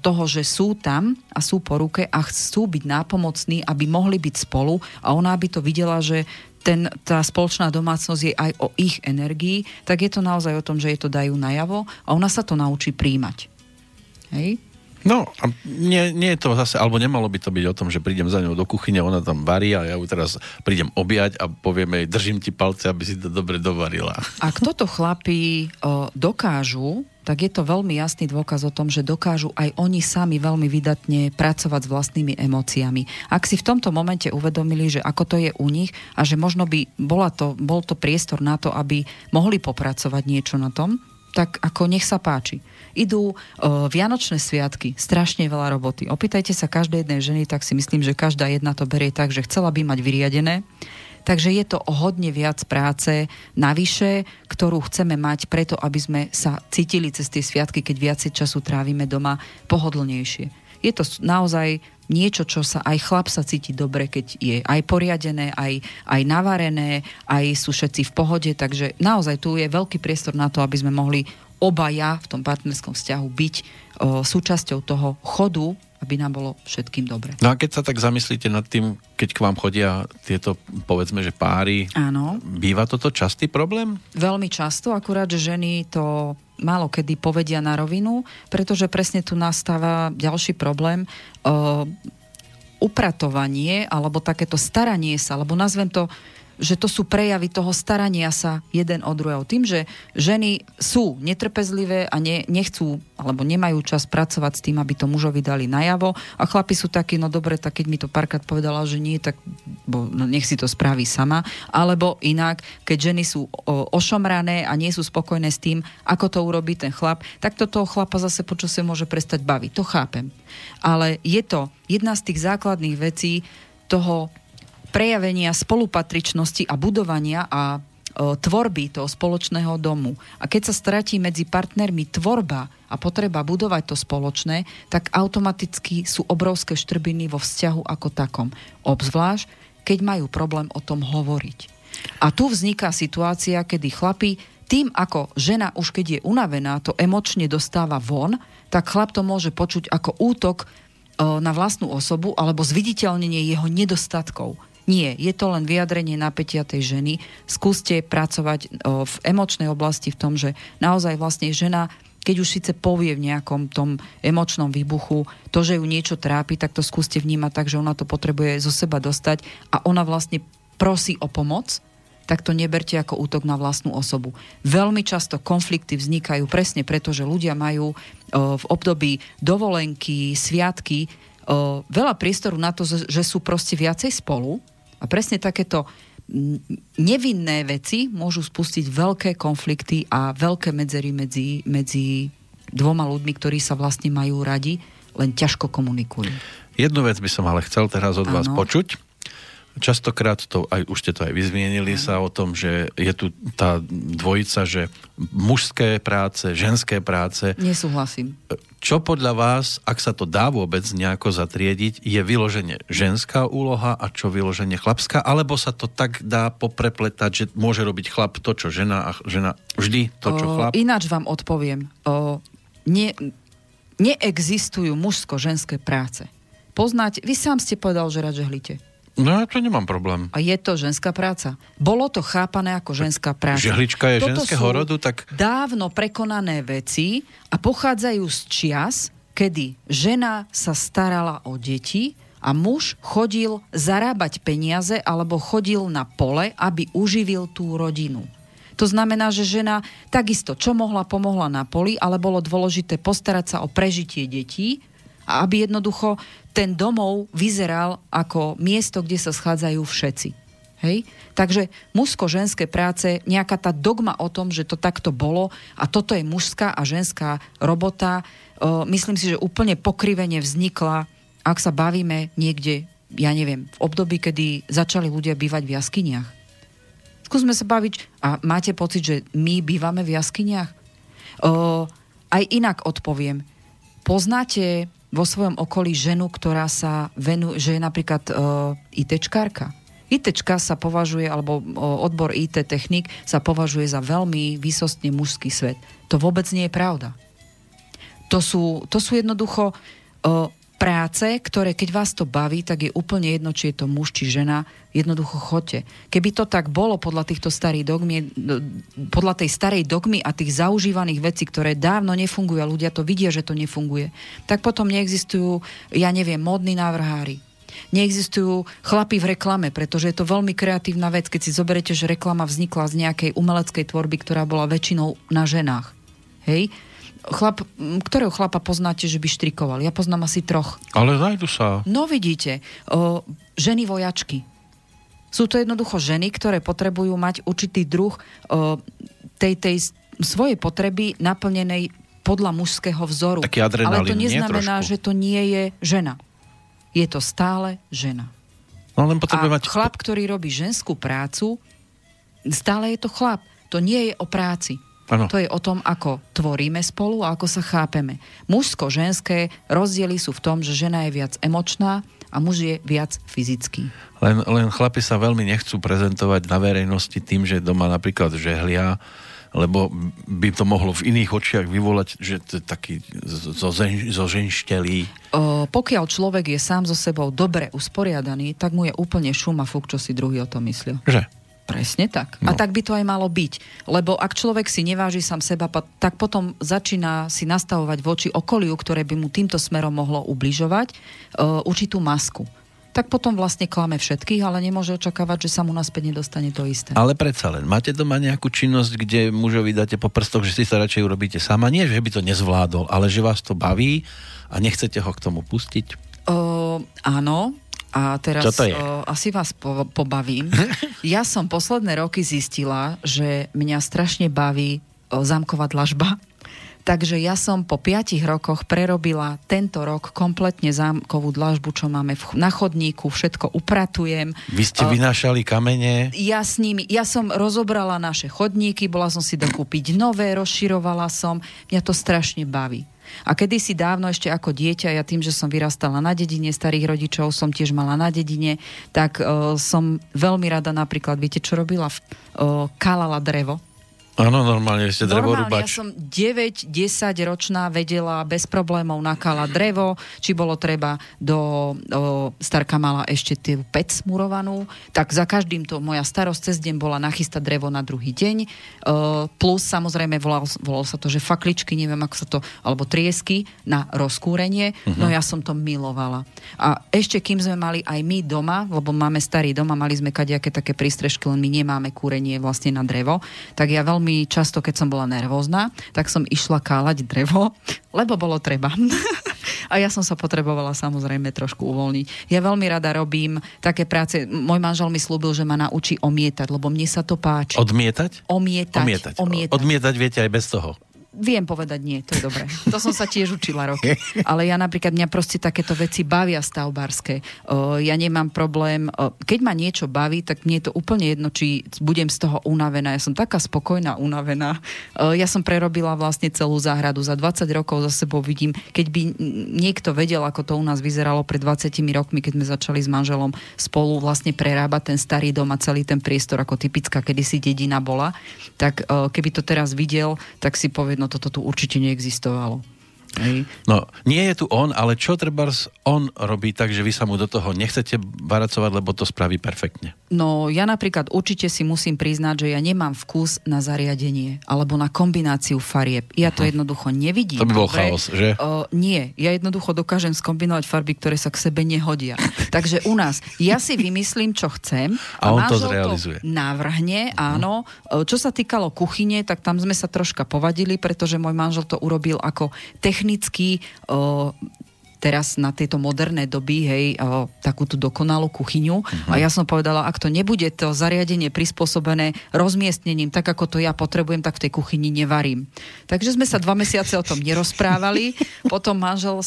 toho, že sú tam a sú po ruke a chcú byť nápomocní, aby mohli byť spolu a ona by to videla, že ten, tá spoločná domácnosť je aj o ich energii, tak je to naozaj o tom, že jej to dajú najavo a ona sa to naučí príjmať. Hej? No, a nie, nie je to zase, alebo nemalo by to byť o tom, že prídem za ňou do kuchyne, ona tam varí a ja ju teraz prídem objať a povieme jej, držím ti palce, aby si to dobre dovarila. Ak toto chlapí o, dokážu, tak je to veľmi jasný dôkaz o tom, že dokážu aj oni sami veľmi vydatne pracovať s vlastnými emóciami. Ak si v tomto momente uvedomili, že ako to je u nich a že možno by bola to, bol to priestor na to, aby mohli popracovať niečo na tom, tak ako nech sa páči. Idú o, Vianočné sviatky, strašne veľa roboty. Opýtajte sa každej jednej ženy, tak si myslím, že každá jedna to berie tak, že chcela by mať vyriadené Takže je to o hodne viac práce navyše, ktorú chceme mať preto, aby sme sa cítili cez tie sviatky, keď viacej času trávime doma, pohodlnejšie. Je to naozaj niečo, čo sa aj chlap sa cíti dobre, keď je aj poriadené, aj, aj navarené, aj sú všetci v pohode, takže naozaj tu je veľký priestor na to, aby sme mohli obaja v tom partnerskom vzťahu byť o, súčasťou toho chodu aby nám bolo všetkým dobre. No a keď sa tak zamyslíte nad tým, keď k vám chodia tieto, povedzme, že páry, Áno. býva toto častý problém? Veľmi často, akurát, že ženy to málo kedy povedia na rovinu, pretože presne tu nastáva ďalší problém. Uh, upratovanie, alebo takéto staranie sa, alebo nazvem to že to sú prejavy toho starania sa jeden od druhého. Tým, že ženy sú netrpezlivé a ne, nechcú alebo nemajú čas pracovať s tým, aby to mužovi dali najavo a chlapi sú takí, no dobre, tak keď mi to párkrát povedala, že nie, tak bo, no, nech si to spraví sama. Alebo inak, keď ženy sú o, ošomrané a nie sú spokojné s tým, ako to urobí ten chlap, tak to toho chlapa zase počasie môže prestať baviť. To chápem. Ale je to jedna z tých základných vecí toho prejavenia spolupatričnosti a budovania a tvorby toho spoločného domu. A keď sa stratí medzi partnermi tvorba a potreba budovať to spoločné, tak automaticky sú obrovské štrbiny vo vzťahu ako takom. Obzvlášť, keď majú problém o tom hovoriť. A tu vzniká situácia, kedy chlapi tým, ako žena už keď je unavená, to emočne dostáva von, tak chlap to môže počuť ako útok na vlastnú osobu alebo zviditeľnenie jeho nedostatkov nie, je to len vyjadrenie napätia tej ženy. Skúste pracovať o, v emočnej oblasti v tom, že naozaj vlastne žena keď už síce povie v nejakom tom emočnom výbuchu to, že ju niečo trápi, tak to skúste vnímať tak, že ona to potrebuje zo seba dostať a ona vlastne prosí o pomoc, tak to neberte ako útok na vlastnú osobu. Veľmi často konflikty vznikajú presne preto, že ľudia majú o, v období dovolenky, sviatky veľa priestoru na to, že sú proste viacej spolu a presne takéto nevinné veci môžu spustiť veľké konflikty a veľké medzery medzi, medzi dvoma ľuďmi, ktorí sa vlastne majú radi, len ťažko komunikujú. Jednu vec by som ale chcel teraz od ano. vás počuť. Častokrát to, aj, už ste to aj vyzmienili sa o tom, že je tu tá dvojica, že mužské práce, ženské práce. Nesúhlasím. Čo podľa vás, ak sa to dá vôbec nejako zatriediť, je vyloženie ženská úloha a čo vyloženie chlapská? Alebo sa to tak dá poprepletať, že môže robiť chlap to, čo žena a žena vždy to, čo chlap? O, ináč vám odpoviem. O, ne, neexistujú mužsko-ženské práce. Poznať, vy sám ste povedal, že rád žehlíte. No ja to nemám problém. A je to ženská práca. Bolo to chápané ako ženská práca. Žehlička je Toto ženského rodu, tak... dávno prekonané veci a pochádzajú z čias, kedy žena sa starala o deti a muž chodil zarábať peniaze alebo chodil na pole, aby uživil tú rodinu. To znamená, že žena takisto, čo mohla, pomohla na poli, ale bolo dôležité postarať sa o prežitie detí, a aby jednoducho ten domov vyzeral ako miesto, kde sa schádzajú všetci. Hej? Takže mužsko-ženské práce, nejaká tá dogma o tom, že to takto bolo a toto je mužská a ženská robota, uh, myslím si, že úplne pokrivene vznikla, ak sa bavíme niekde, ja neviem, v období, kedy začali ľudia bývať v jaskyniach. Skúsme sa baviť a máte pocit, že my bývame v jaskyniach? Uh, aj inak odpoviem. Poznáte vo svojom okolí ženu, ktorá sa venuje, že je napríklad uh, ITčkárka. ITčka sa považuje, alebo uh, odbor IT technik sa považuje za veľmi výsostne mužský svet. To vôbec nie je pravda. To sú, to sú jednoducho uh, práce, ktoré keď vás to baví, tak je úplne jedno, či je to muž, či žena, jednoducho chodte. Keby to tak bolo podľa týchto starých dogmy, podľa tej starej dogmy a tých zaužívaných vecí, ktoré dávno nefungujú a ľudia to vidia, že to nefunguje, tak potom neexistujú, ja neviem, módni návrhári, neexistujú chlapi v reklame, pretože je to veľmi kreatívna vec, keď si zoberete, že reklama vznikla z nejakej umeleckej tvorby, ktorá bola väčšinou na ženách. Hej? Chlap, ktorého chlapa poznáte, že by štrikoval? Ja poznám asi troch. Ale nájdu sa. No vidíte, o, ženy vojačky. Sú to jednoducho ženy, ktoré potrebujú mať určitý druh o, tej, tej svojej potreby naplnenej podľa mužského vzoru. Taký Ale to nie? neznamená, Trošku. že to nie je žena. Je to stále žena. No len potrebuje A mať... chlap, ktorý robí ženskú prácu, stále je to chlap. To nie je o práci. Áno. To je o tom, ako tvoríme spolu a ako sa chápeme. Mužsko-ženské rozdiely sú v tom, že žena je viac emočná a muž je viac fyzický. Len, len chlapi sa veľmi nechcú prezentovať na verejnosti tým, že doma napríklad žehlia, lebo by to mohlo v iných očiach vyvolať, že to je taký zo, zen, zo ženštelý. O, pokiaľ človek je sám so sebou dobre usporiadaný, tak mu je úplne šum a fuk, čo si druhý o tom myslia. Že? Presne tak. No. A tak by to aj malo byť. Lebo ak človek si neváži sám seba, tak potom začína si nastavovať voči okoliu, ktoré by mu týmto smerom mohlo ubližovať, e, určitú masku. Tak potom vlastne klame všetkých, ale nemôže očakávať, že sa mu naspäť nedostane to isté. Ale predsa len, máte doma nejakú činnosť, kde mužovi dáte po prstoch, že si sa radšej urobíte sama? Nie, že by to nezvládol, ale že vás to baví a nechcete ho k tomu pustiť? O, áno, a teraz Čo to je? O, asi vás po, pobavím. (laughs) ja som posledné roky zistila, že mňa strašne baví o, zámková dlažba. Takže ja som po piatich rokoch prerobila tento rok kompletne zámkovú dlažbu, čo máme v, na chodníku, všetko upratujem. Vy ste vynášali kamene, ja s nimi, ja som rozobrala naše chodníky, bola som si dokúpiť nové, rozširovala som, mňa to strašne baví. A kedysi dávno ešte ako dieťa, ja tým, že som vyrastala na dedine, starých rodičov som tiež mala na dedine, tak uh, som veľmi rada napríklad, viete čo robila? Uh, kalala drevo. Áno, normálne ste Normálne ja drevorúbač. som 9-10 ročná vedela bez problémov nakala drevo, či bolo treba do, o, Starka mala ešte tú pec murovanú, tak za každým to moja starosť cez deň bola nachystať drevo na druhý deň, o, plus samozrejme volalo, volalo sa to, že fakličky, neviem ako sa to, alebo triesky na rozkúrenie, no ja som to milovala. A ešte kým sme mali aj my doma, lebo máme starý dom a mali sme kadejaké také prístrežky, len my nemáme kúrenie vlastne na drevo, tak ja veľmi často, keď som bola nervózna, tak som išla kálať drevo, lebo bolo treba. (laughs) A ja som sa potrebovala samozrejme trošku uvoľniť. Ja veľmi rada robím také práce. Môj manžel mi slúbil, že ma naučí omietať, lebo mne sa to páči. Odmietať? Omietať. Omietať. omietať. Odmietať viete aj bez toho. Viem povedať nie, to je dobré. (laughs) To som sa tiež učila roky. Ale ja napríklad, mňa proste takéto veci bavia stavbárske. O, ja nemám problém, o, keď ma niečo baví, tak mne je to úplne jedno, či budem z toho unavená. Ja som taká spokojná, unavená. O, ja som prerobila vlastne celú záhradu. Za 20 rokov za sebou vidím, keď by niekto vedel, ako to u nás vyzeralo pred 20 rokmi, keď sme začali s manželom spolu vlastne prerábať ten starý dom a celý ten priestor, ako typická kedysi dedina bola, tak o, keby to teraz videl, tak si povie, no toto tu určite neexistovalo. Hej. No, nie je tu on, ale čo treba on robí tak, že vy sa mu do toho nechcete baracovať, lebo to spraví perfektne. No ja napríklad určite si musím priznať, že ja nemám vkus na zariadenie alebo na kombináciu farieb. Ja to jednoducho nevidím. To by bol dobre. chaos, že? O, nie, ja jednoducho dokážem skombinovať farby, ktoré sa k sebe nehodia. (laughs) Takže u nás, ja si vymyslím, čo chcem A on to zrealizuje. navrhne, áno. O, Čo sa týkalo kuchyne, tak tam sme sa troška povadili, pretože môj manžel to urobil ako technický o, teraz na tejto moderné doby, hej, o, takú tú dokonalú kuchyňu. Uh-huh. A ja som povedala, ak to nebude to zariadenie prispôsobené rozmiestnením, tak ako to ja potrebujem, tak v tej kuchyni nevarím. Takže sme sa dva mesiace o tom nerozprávali. (laughs) Potom manžel,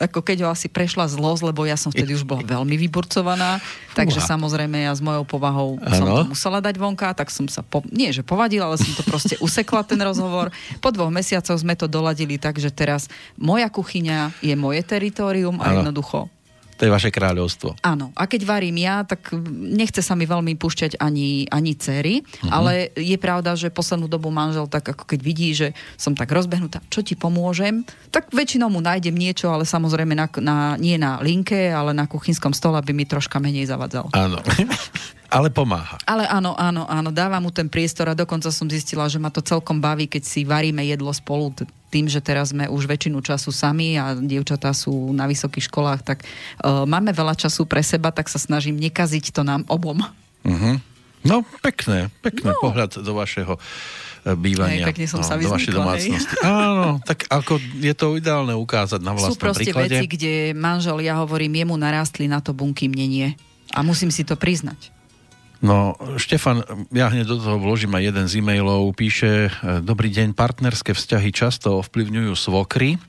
ako keď ho asi prešla zlosť, lebo ja som vtedy už bola veľmi vyburcovaná, takže Fúha. samozrejme ja s mojou povahou som Áno. to musela dať vonka, tak som sa, po, nie že povadila, ale som to proste (laughs) usekla ten rozhovor. Po dvoch mesiacoch sme to doladili tak, že teraz moja kuchyňa je moje teritorium a Áno. jednoducho To je vaše kráľovstvo. Áno, a keď varím ja, tak nechce sa mi veľmi púšťať ani, ani céry, uh-huh. ale je pravda, že poslednú dobu manžel tak ako keď vidí, že som tak rozbehnutá, čo ti pomôžem, tak väčšinou mu nájdem niečo, ale samozrejme na, na, nie na linke, ale na kuchynskom stole, aby mi troška menej zavadzal. Áno. (laughs) Ale pomáha. Ale áno, áno, áno, dáva mu ten priestor a dokonca som zistila, že ma to celkom baví, keď si varíme jedlo spolu, tým, že teraz sme už väčšinu času sami a dievčatá sú na vysokých školách, tak uh, máme veľa času pre seba, tak sa snažím nekaziť to nám obom. Uh-huh. No, pekné, pekné no. pohľad do vašeho e, bývania. Hej, pekne som no, sa do vašej domácnosti. (laughs) Áno, tak ako je to ideálne ukázať na vlastnom Sú proste príklade. veci, kde manžel, ja hovorím, jemu narástli na to bunky, mne nie. A musím si to priznať. No, Štefan, ja hneď do toho vložím aj jeden z e-mailov. Píše, e, dobrý deň, partnerské vzťahy často ovplyvňujú svokry.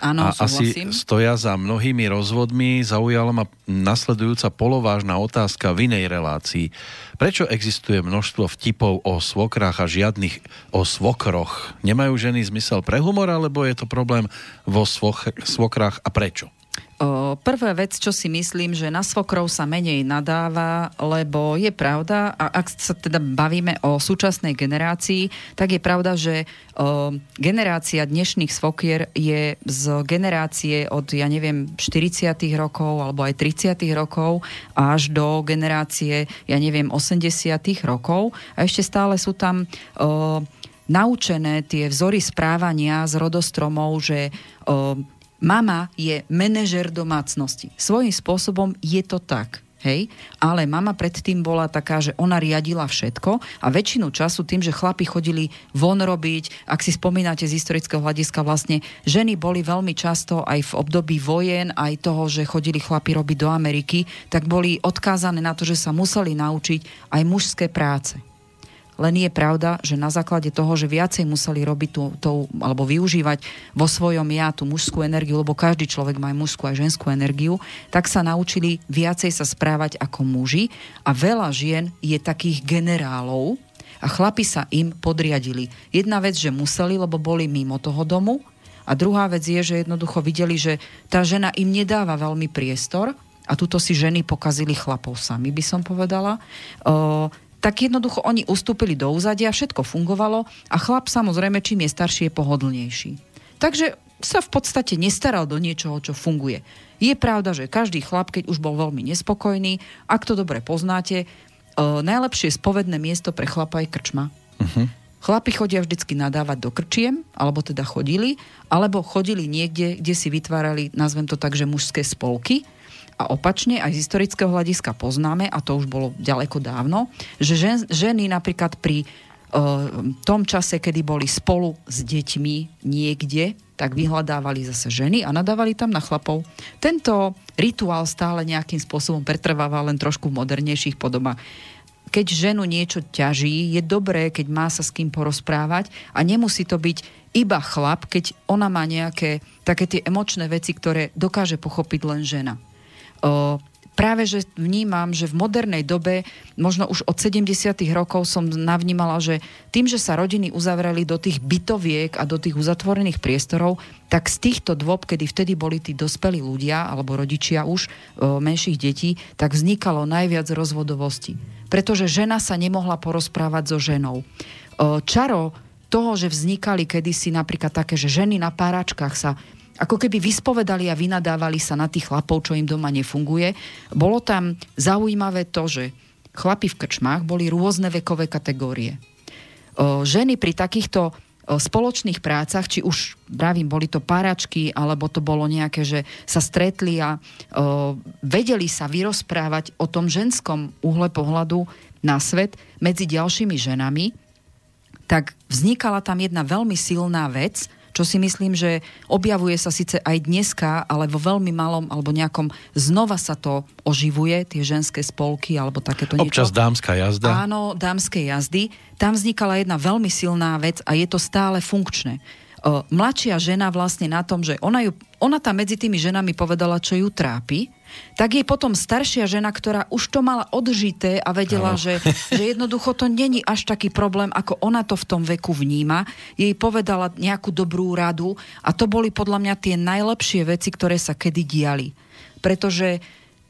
Áno, a asi stoja za mnohými rozvodmi. Zaujala ma nasledujúca polovážna otázka v inej relácii. Prečo existuje množstvo vtipov o svokrách a žiadnych o svokroch? Nemajú ženy zmysel pre humor, alebo je to problém vo svoch- svokrách a prečo? Prvá vec, čo si myslím, že na svokrov sa menej nadáva, lebo je pravda, a ak sa teda bavíme o súčasnej generácii, tak je pravda, že generácia dnešných svokier je z generácie od, ja neviem, 40 rokov alebo aj 30 rokov až do generácie, ja neviem, 80 rokov. A ešte stále sú tam naučené tie vzory správania z rodostromov, že mama je manažer domácnosti. Svojím spôsobom je to tak. Hej, ale mama predtým bola taká, že ona riadila všetko a väčšinu času tým, že chlapi chodili von robiť, ak si spomínate z historického hľadiska, vlastne ženy boli veľmi často aj v období vojen, aj toho, že chodili chlapi robiť do Ameriky, tak boli odkázané na to, že sa museli naučiť aj mužské práce. Len je pravda, že na základe toho, že viacej museli robiť tú, tú, alebo využívať vo svojom ja tú mužskú energiu, lebo každý človek má aj mužskú a ženskú energiu, tak sa naučili viacej sa správať ako muži a veľa žien je takých generálov a chlapi sa im podriadili. Jedna vec, že museli, lebo boli mimo toho domu a druhá vec je, že jednoducho videli, že tá žena im nedáva veľmi priestor a tuto si ženy pokazili chlapov sami, by som povedala. O, tak jednoducho oni ustúpili do úzadia, všetko fungovalo a chlap samozrejme, čím je starší, je pohodlnejší. Takže sa v podstate nestaral do niečoho, čo funguje. Je pravda, že každý chlap, keď už bol veľmi nespokojný, ak to dobre poznáte, e, najlepšie spovedné miesto pre chlapa je krčma. Uh-huh. Chlapi chodia vždycky nadávať do krčiem, alebo teda chodili, alebo chodili niekde, kde si vytvárali, nazvem to tak, že mužské spolky, a opačne aj z historického hľadiska poznáme, a to už bolo ďaleko dávno, že žen, ženy napríklad pri uh, tom čase, kedy boli spolu s deťmi niekde, tak vyhľadávali zase ženy a nadávali tam na chlapov. Tento rituál stále nejakým spôsobom pretrváva len trošku v modernejších podobách keď ženu niečo ťaží, je dobré, keď má sa s kým porozprávať a nemusí to byť iba chlap, keď ona má nejaké také tie emočné veci, ktoré dokáže pochopiť len žena. Práve, že vnímam, že v modernej dobe, možno už od 70. rokov som navnímala, že tým, že sa rodiny uzavreli do tých bytoviek a do tých uzatvorených priestorov, tak z týchto dôb, kedy vtedy boli tí dospelí ľudia alebo rodičia už menších detí, tak vznikalo najviac rozvodovosti. Pretože žena sa nemohla porozprávať so ženou. Čaro toho, že vznikali kedysi napríklad také, že ženy na páračkách sa ako keby vyspovedali a vynadávali sa na tých chlapov, čo im doma nefunguje. Bolo tam zaujímavé to, že chlapi v krčmách boli rôzne vekové kategórie. Ženy pri takýchto spoločných prácach, či už, pravím, boli to páračky, alebo to bolo nejaké, že sa stretli a o, vedeli sa vyrozprávať o tom ženskom uhle pohľadu na svet medzi ďalšími ženami, tak vznikala tam jedna veľmi silná vec, čo si myslím, že objavuje sa síce aj dneska, ale vo veľmi malom alebo nejakom znova sa to oživuje, tie ženské spolky alebo takéto niečo. Občas dámska jazda. Áno, dámskej jazdy. Tam vznikala jedna veľmi silná vec a je to stále funkčné. O, mladšia žena vlastne na tom, že ona, ju, ona tam medzi tými ženami povedala, čo ju trápi, tak je potom staršia žena, ktorá už to mala odžité a vedela, že, že jednoducho to není až taký problém, ako ona to v tom veku vníma. Jej povedala nejakú dobrú radu a to boli podľa mňa tie najlepšie veci, ktoré sa kedy diali. Pretože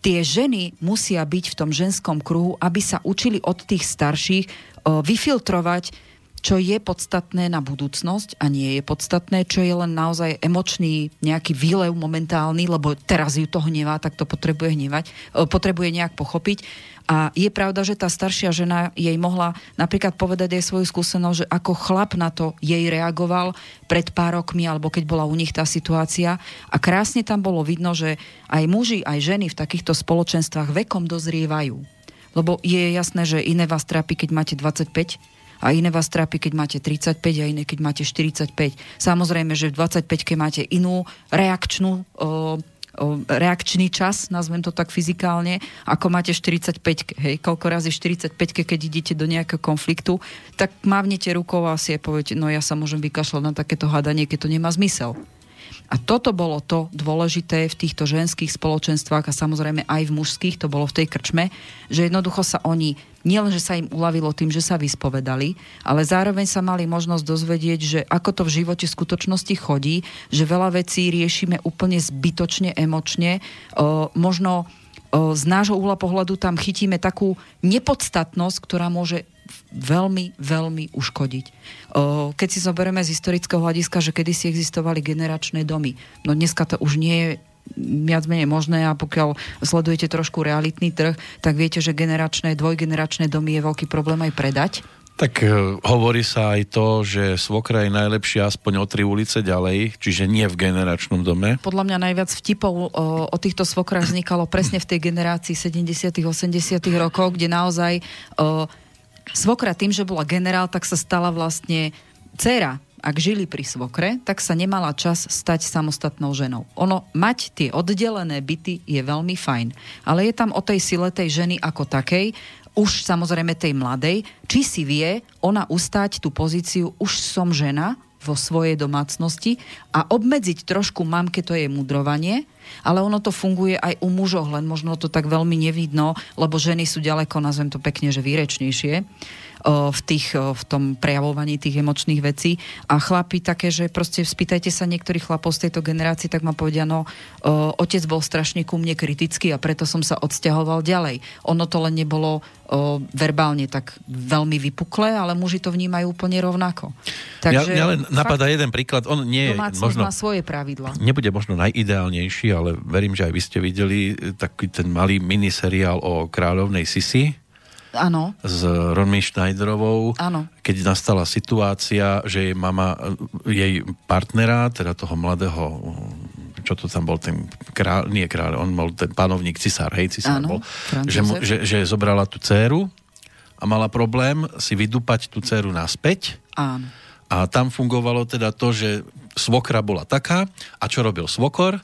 tie ženy musia byť v tom ženskom kruhu, aby sa učili od tých starších vyfiltrovať čo je podstatné na budúcnosť a nie je podstatné, čo je len naozaj emočný nejaký výlev momentálny, lebo teraz ju to hnevá, tak to potrebuje hnevať, e, potrebuje nejak pochopiť. A je pravda, že tá staršia žena jej mohla napríklad povedať aj svoju skúsenosť, že ako chlap na to jej reagoval pred pár rokmi, alebo keď bola u nich tá situácia. A krásne tam bolo vidno, že aj muži, aj ženy v takýchto spoločenstvách vekom dozrievajú Lebo je jasné, že iné vás trápi, keď máte 25 a iné vás trápi, keď máte 35 a iné, keď máte 45. Samozrejme, že v 25 keď máte inú reakčnú o, reakčný čas, nazvem to tak fyzikálne, ako máte 45, hej, koľko razy 45, keď idete do nejakého konfliktu, tak mávnete rukou a si poviete, no ja sa môžem vykašľať na takéto hádanie, keď to nemá zmysel. A toto bolo to dôležité v týchto ženských spoločenstvách a samozrejme aj v mužských, to bolo v tej krčme, že jednoducho sa oni, nielen, že sa im uľavilo tým, že sa vyspovedali, ale zároveň sa mali možnosť dozvedieť, že ako to v živote v skutočnosti chodí, že veľa vecí riešime úplne zbytočne, emočne, možno z nášho uhla pohľadu tam chytíme takú nepodstatnosť, ktorá môže veľmi, veľmi uškodiť. Keď si zoberieme z historického hľadiska, že kedysi existovali generačné domy, no dneska to už nie je viac menej možné a pokiaľ sledujete trošku realitný trh, tak viete, že generačné, dvojgeneračné domy je veľký problém aj predať. Tak e, hovorí sa aj to, že svokra je najlepšia aspoň o tri ulice ďalej, čiže nie v generačnom dome. Podľa mňa najviac vtipov o, o týchto svokrách vznikalo presne v tej generácii 70 80 rokov, kde naozaj o, svokra tým, že bola generál, tak sa stala vlastne dcera ak žili pri svokre, tak sa nemala čas stať samostatnou ženou. Ono, mať tie oddelené byty je veľmi fajn, ale je tam o tej sile tej ženy ako takej, už samozrejme tej mladej, či si vie ona ustať tú pozíciu, už som žena vo svojej domácnosti a obmedziť trošku mamke to je mudrovanie, ale ono to funguje aj u mužov, len možno to tak veľmi nevidno, lebo ženy sú ďaleko, nazvem to pekne, že výrečnejšie v, tých, v tom prejavovaní tých emočných vecí. A chlapi také, že proste spýtajte sa niektorých chlapov z tejto generácie, tak ma povedia, no otec bol strašne ku mne kritický a preto som sa odsťahoval ďalej. Ono to len nebolo o, verbálne tak veľmi vypuklé, ale muži to vnímajú úplne rovnako. Takže, ja, ja len napadá jeden príklad. On nie je možno... má svoje pravidla. Nebude možno najideálnejší, ale verím, že aj vy ste videli taký ten malý miniseriál o kráľovnej Sisi. Áno. S Ronmi Schneiderovou. Áno. Keď nastala situácia, že jej mama, jej partnera, teda toho mladého čo to tam bol ten kráľ, nie kráľ, on bol ten panovník, cisár, hej, cisár Áno, bol, že, mu, že, že zobrala tú dceru a mala problém si vydupať tú dceru naspäť. Áno. A tam fungovalo teda to, že svokra bola taká a čo robil svokor?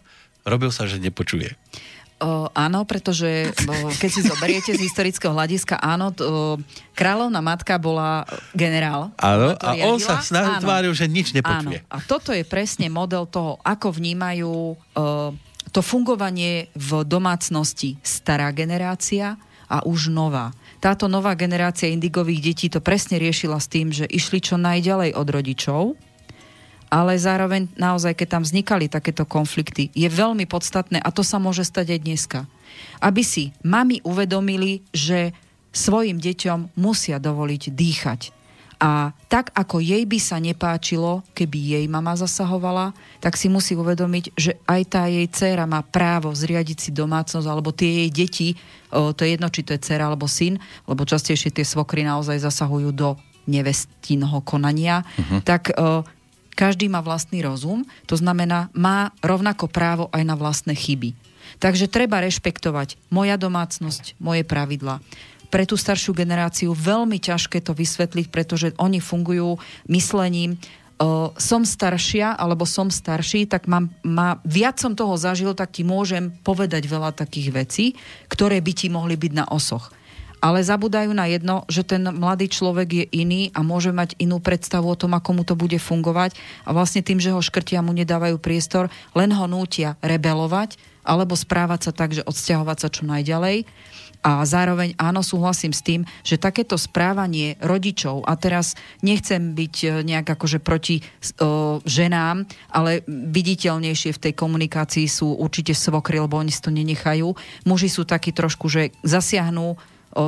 Robil sa, že nepočuje. O, áno, pretože o, keď si zoberiete z historického hľadiska, áno, to, kráľovná matka bola generál. Áno, a on sa snažil tváril, že nič nepočuje. Áno, a toto je presne model toho, ako vnímajú o, to fungovanie v domácnosti stará generácia a už nová. Táto nová generácia indigových detí to presne riešila s tým, že išli čo najďalej od rodičov, ale zároveň naozaj, keď tam vznikali takéto konflikty, je veľmi podstatné, a to sa môže stať aj dneska, aby si mami uvedomili, že svojim deťom musia dovoliť dýchať. A tak, ako jej by sa nepáčilo, keby jej mama zasahovala, tak si musí uvedomiť, že aj tá jej dcéra má právo zriadiť si domácnosť, alebo tie jej deti, to je jedno, či to je dcéra alebo syn, lebo častejšie tie svokry naozaj zasahujú do nevestinného konania, uh-huh. tak každý má vlastný rozum, to znamená, má rovnako právo aj na vlastné chyby. Takže treba rešpektovať moja domácnosť, moje pravidla. Pre tú staršiu generáciu veľmi ťažké to vysvetliť, pretože oni fungujú myslením, som staršia alebo som starší, tak mám, má, viac som toho zažil, tak ti môžem povedať veľa takých vecí, ktoré by ti mohli byť na osoch ale zabudajú na jedno, že ten mladý človek je iný a môže mať inú predstavu o tom, ako mu to bude fungovať a vlastne tým, že ho škrtia mu nedávajú priestor, len ho nútia rebelovať alebo správať sa tak, že odsťahovať sa čo najďalej. A zároveň áno, súhlasím s tým, že takéto správanie rodičov, a teraz nechcem byť e, nejak akože proti o, ženám, ale viditeľnejšie v tej komunikácii sú určite svokry, lebo oni si to nenechajú. Muži sú takí trošku, že zasiahnú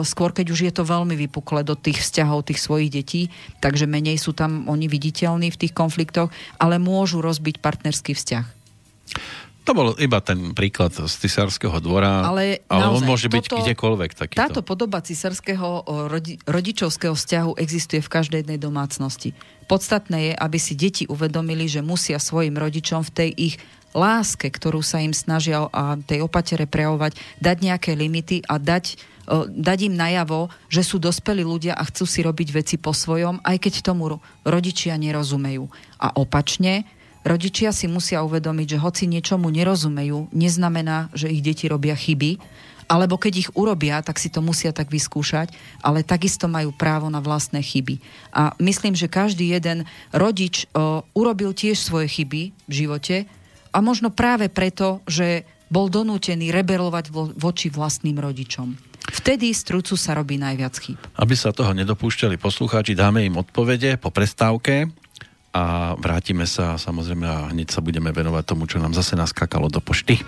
skôr keď už je to veľmi vypukle do tých vzťahov tých svojich detí, takže menej sú tam oni viditeľní v tých konfliktoch, ale môžu rozbiť partnerský vzťah. To bol iba ten príklad z cisárskeho dvora, ale, ale naozaj, on môže byť toto, kdekoľvek takýto. Táto podoba cisárskeho rodi, rodičovského vzťahu existuje v každej jednej domácnosti. Podstatné je, aby si deti uvedomili, že musia svojim rodičom v tej ich láske, ktorú sa im snažia a tej opatere prejavovať, dať nejaké limity a dať, dať im najavo, že sú dospelí ľudia a chcú si robiť veci po svojom, aj keď tomu ro- rodičia nerozumejú. A opačne, rodičia si musia uvedomiť, že hoci niečomu nerozumejú, neznamená, že ich deti robia chyby, alebo keď ich urobia, tak si to musia tak vyskúšať, ale takisto majú právo na vlastné chyby. A myslím, že každý jeden rodič o, urobil tiež svoje chyby v živote a možno práve preto, že bol donútený rebelovať vo, voči vlastným rodičom. Vtedy z sa robí najviac chýb. Aby sa toho nedopúšťali poslucháči, dáme im odpovede po prestávke a vrátime sa samozrejme a hneď sa budeme venovať tomu, čo nám zase naskakalo do pošty.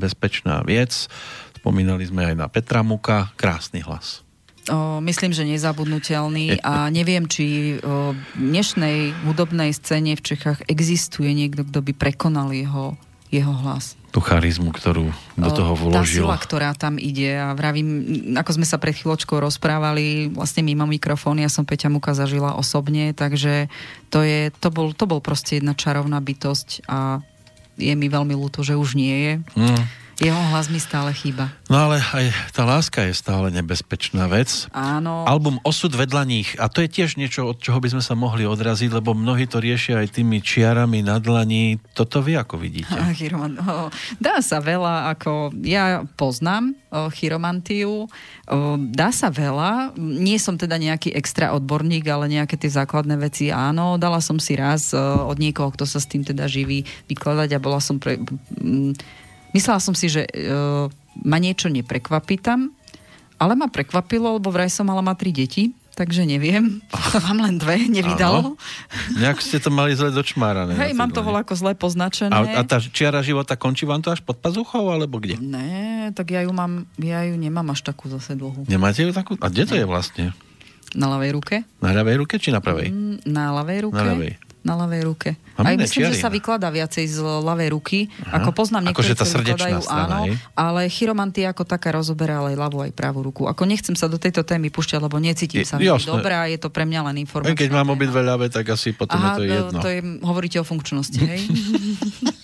Tá nebezpečná vec. Spomínali sme aj na Petra Muka. Krásny hlas. O, myslím, že nezabudnutelný a neviem, či o, dnešnej hudobnej scéne v Čechách existuje niekto, kto by prekonal jeho, jeho hlas. Tú charizmu, ktorú do toho O, Tá vložil. sila, ktorá tam ide a vravím, ako sme sa pred chvíľočkou rozprávali, vlastne mimo mikrofón, ja som Peťa Muka zažila osobne, takže to, je, to, bol, to bol proste jedna čarovná bytosť a je mi veľmi ľúto, že už nie je. Mm. Jeho hlas mi stále chýba. No ale aj tá láska je stále nebezpečná vec. Áno. Album Osud vedľa nich. A to je tiež niečo, od čoho by sme sa mohli odraziť, lebo mnohí to riešia aj tými čiarami na dlani. Toto vy ako vidíte? (laughs) Dá sa veľa, ako ja poznám chiromantiu, dá sa veľa. Nie som teda nejaký extra odborník, ale nejaké tie základné veci áno. Dala som si raz od niekoho, kto sa s tým teda živí, vykladať a bola som pre Myslela som si, že uh, ma niečo neprekvapí tam, ale ma prekvapilo, lebo vraj som mala ma tri deti, takže neviem. (laughs) Mám len dve, nevydalo. Nejak ste to mali zle dočmárané. Hej, mám to ako zle poznačené. A, a tá čiara života končí vám to až pod pazuchou, alebo kde? Ne, tak ja ju mám, ja ju nemám až takú zase dlhú. Nemáte ju takú? A kde to je vlastne? Na ľavej ruke. Na ľavej ruke či na pravej? Mm, na ľavej ruke. Na ľavej na ľavej ruke. Aj myslím, čiarina. že sa vykladá viacej z ľavej ruky. Aha. Ako poznám akože ktorí vykladajú, strana, áno, hej? ale chiromantia ako taká rozoberá ale aj ľavú aj pravú ruku. Ako nechcem sa do tejto témy púšťať, lebo necítim sa dobre a je to pre mňa len informácia. Keď mám obidve ľavé, tak asi potom Aha, je to jedno. to je, hovoríte o funkčnosti, hej? (laughs)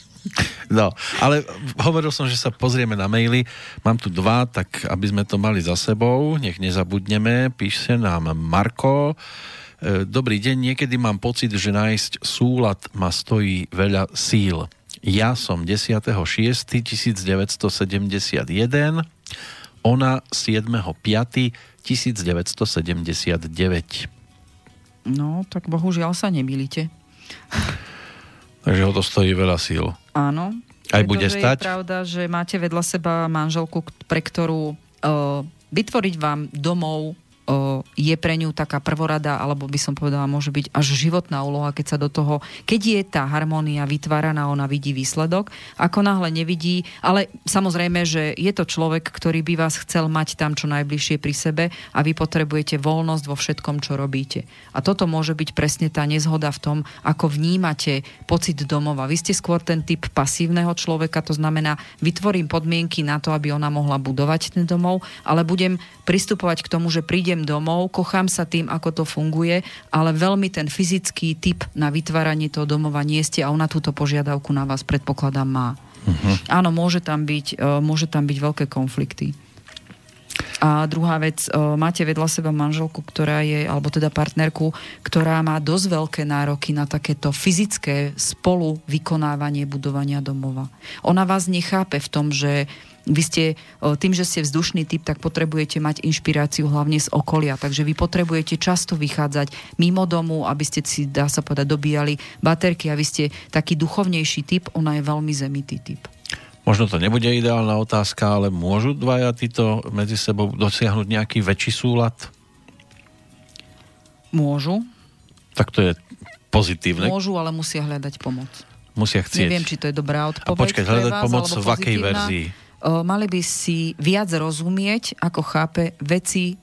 No, ale hovoril som, že sa pozrieme na maily. Mám tu dva, tak aby sme to mali za sebou, nech nezabudneme. Píše nám Marko. E, dobrý deň, niekedy mám pocit, že nájsť súlad ma stojí veľa síl. Ja som 10.6.1971, ona 7.5.1979. No, tak bohužiaľ sa nemýlite. Takže ho to stojí veľa síl. Áno. Aj bude stať? Je pravda, že máte vedľa seba manželku, pre ktorú uh, vytvoriť vám domov je pre ňu taká prvorada, alebo by som povedala, môže byť až životná úloha, keď sa do toho, keď je tá harmónia vytváraná, ona vidí výsledok, ako náhle nevidí, ale samozrejme, že je to človek, ktorý by vás chcel mať tam čo najbližšie pri sebe a vy potrebujete voľnosť vo všetkom, čo robíte. A toto môže byť presne tá nezhoda v tom, ako vnímate pocit domova. Vy ste skôr ten typ pasívneho človeka, to znamená, vytvorím podmienky na to, aby ona mohla budovať ten domov, ale budem pristupovať k tomu, že príde idem domov, kochám sa tým, ako to funguje, ale veľmi ten fyzický typ na vytváranie toho domova nie ste a ona túto požiadavku na vás predpokladám má. Uh-huh. Áno, môže tam, byť, e, môže tam byť veľké konflikty. A druhá vec, e, máte vedľa seba manželku, ktorá je, alebo teda partnerku, ktorá má dosť veľké nároky na takéto fyzické spolu vykonávanie budovania domova. Ona vás nechápe v tom, že vy ste, tým, že ste vzdušný typ, tak potrebujete mať inšpiráciu hlavne z okolia. Takže vy potrebujete často vychádzať mimo domu, aby ste si, dá sa povedať, dobíjali baterky a vy ste taký duchovnejší typ, ona je veľmi zemitý typ. Možno to nebude ideálna otázka, ale môžu dvaja títo medzi sebou dosiahnuť nejaký väčší súlad? Môžu. Tak to je pozitívne. Môžu, ale musia hľadať pomoc. Musia chcieť. Neviem, či to je dobrá odpoveď. A počkať, hľadať vás, pomoc v akej verzii? Mali by si viac rozumieť, ako chápe veci,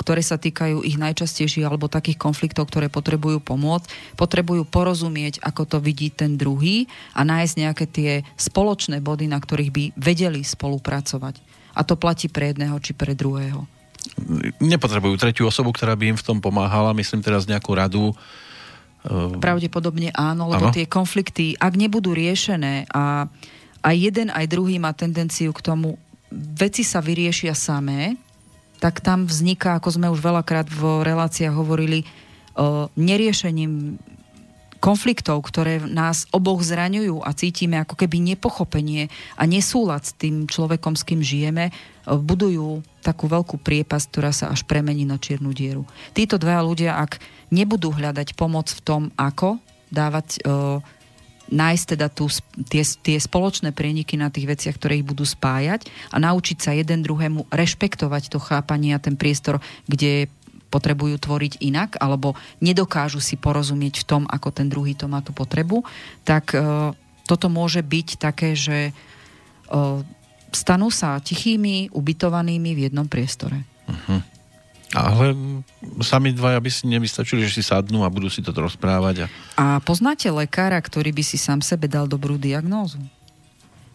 ktoré sa týkajú ich najčastejších alebo takých konfliktov, ktoré potrebujú pomôcť. Potrebujú porozumieť, ako to vidí ten druhý a nájsť nejaké tie spoločné body, na ktorých by vedeli spolupracovať. A to platí pre jedného či pre druhého. Nepotrebujú tretiu osobu, ktorá by im v tom pomáhala, myslím teraz nejakú radu. Pravdepodobne áno, lebo ano? tie konflikty, ak nebudú riešené a aj jeden, aj druhý má tendenciu k tomu, veci sa vyriešia samé, tak tam vzniká, ako sme už veľakrát v reláciách hovorili, o neriešením konfliktov, ktoré nás oboch zraňujú a cítime ako keby nepochopenie a nesúlad s tým človekom, s kým žijeme, budujú takú veľkú priepasť, ktorá sa až premení na čiernu dieru. Títo dvaja ľudia, ak nebudú hľadať pomoc v tom, ako dávať nájsť teda tú, tie, tie spoločné prieniky na tých veciach, ktoré ich budú spájať a naučiť sa jeden druhému rešpektovať to chápanie a ten priestor, kde potrebujú tvoriť inak, alebo nedokážu si porozumieť v tom, ako ten druhý to má tú potrebu, tak e, toto môže byť také, že e, stanú sa tichými, ubytovanými v jednom priestore. Uh-huh. Ale sami dvaja by si nevystačili, že si sadnú a budú si to rozprávať. A... a poznáte lekára, ktorý by si sám sebe dal dobrú diagnózu?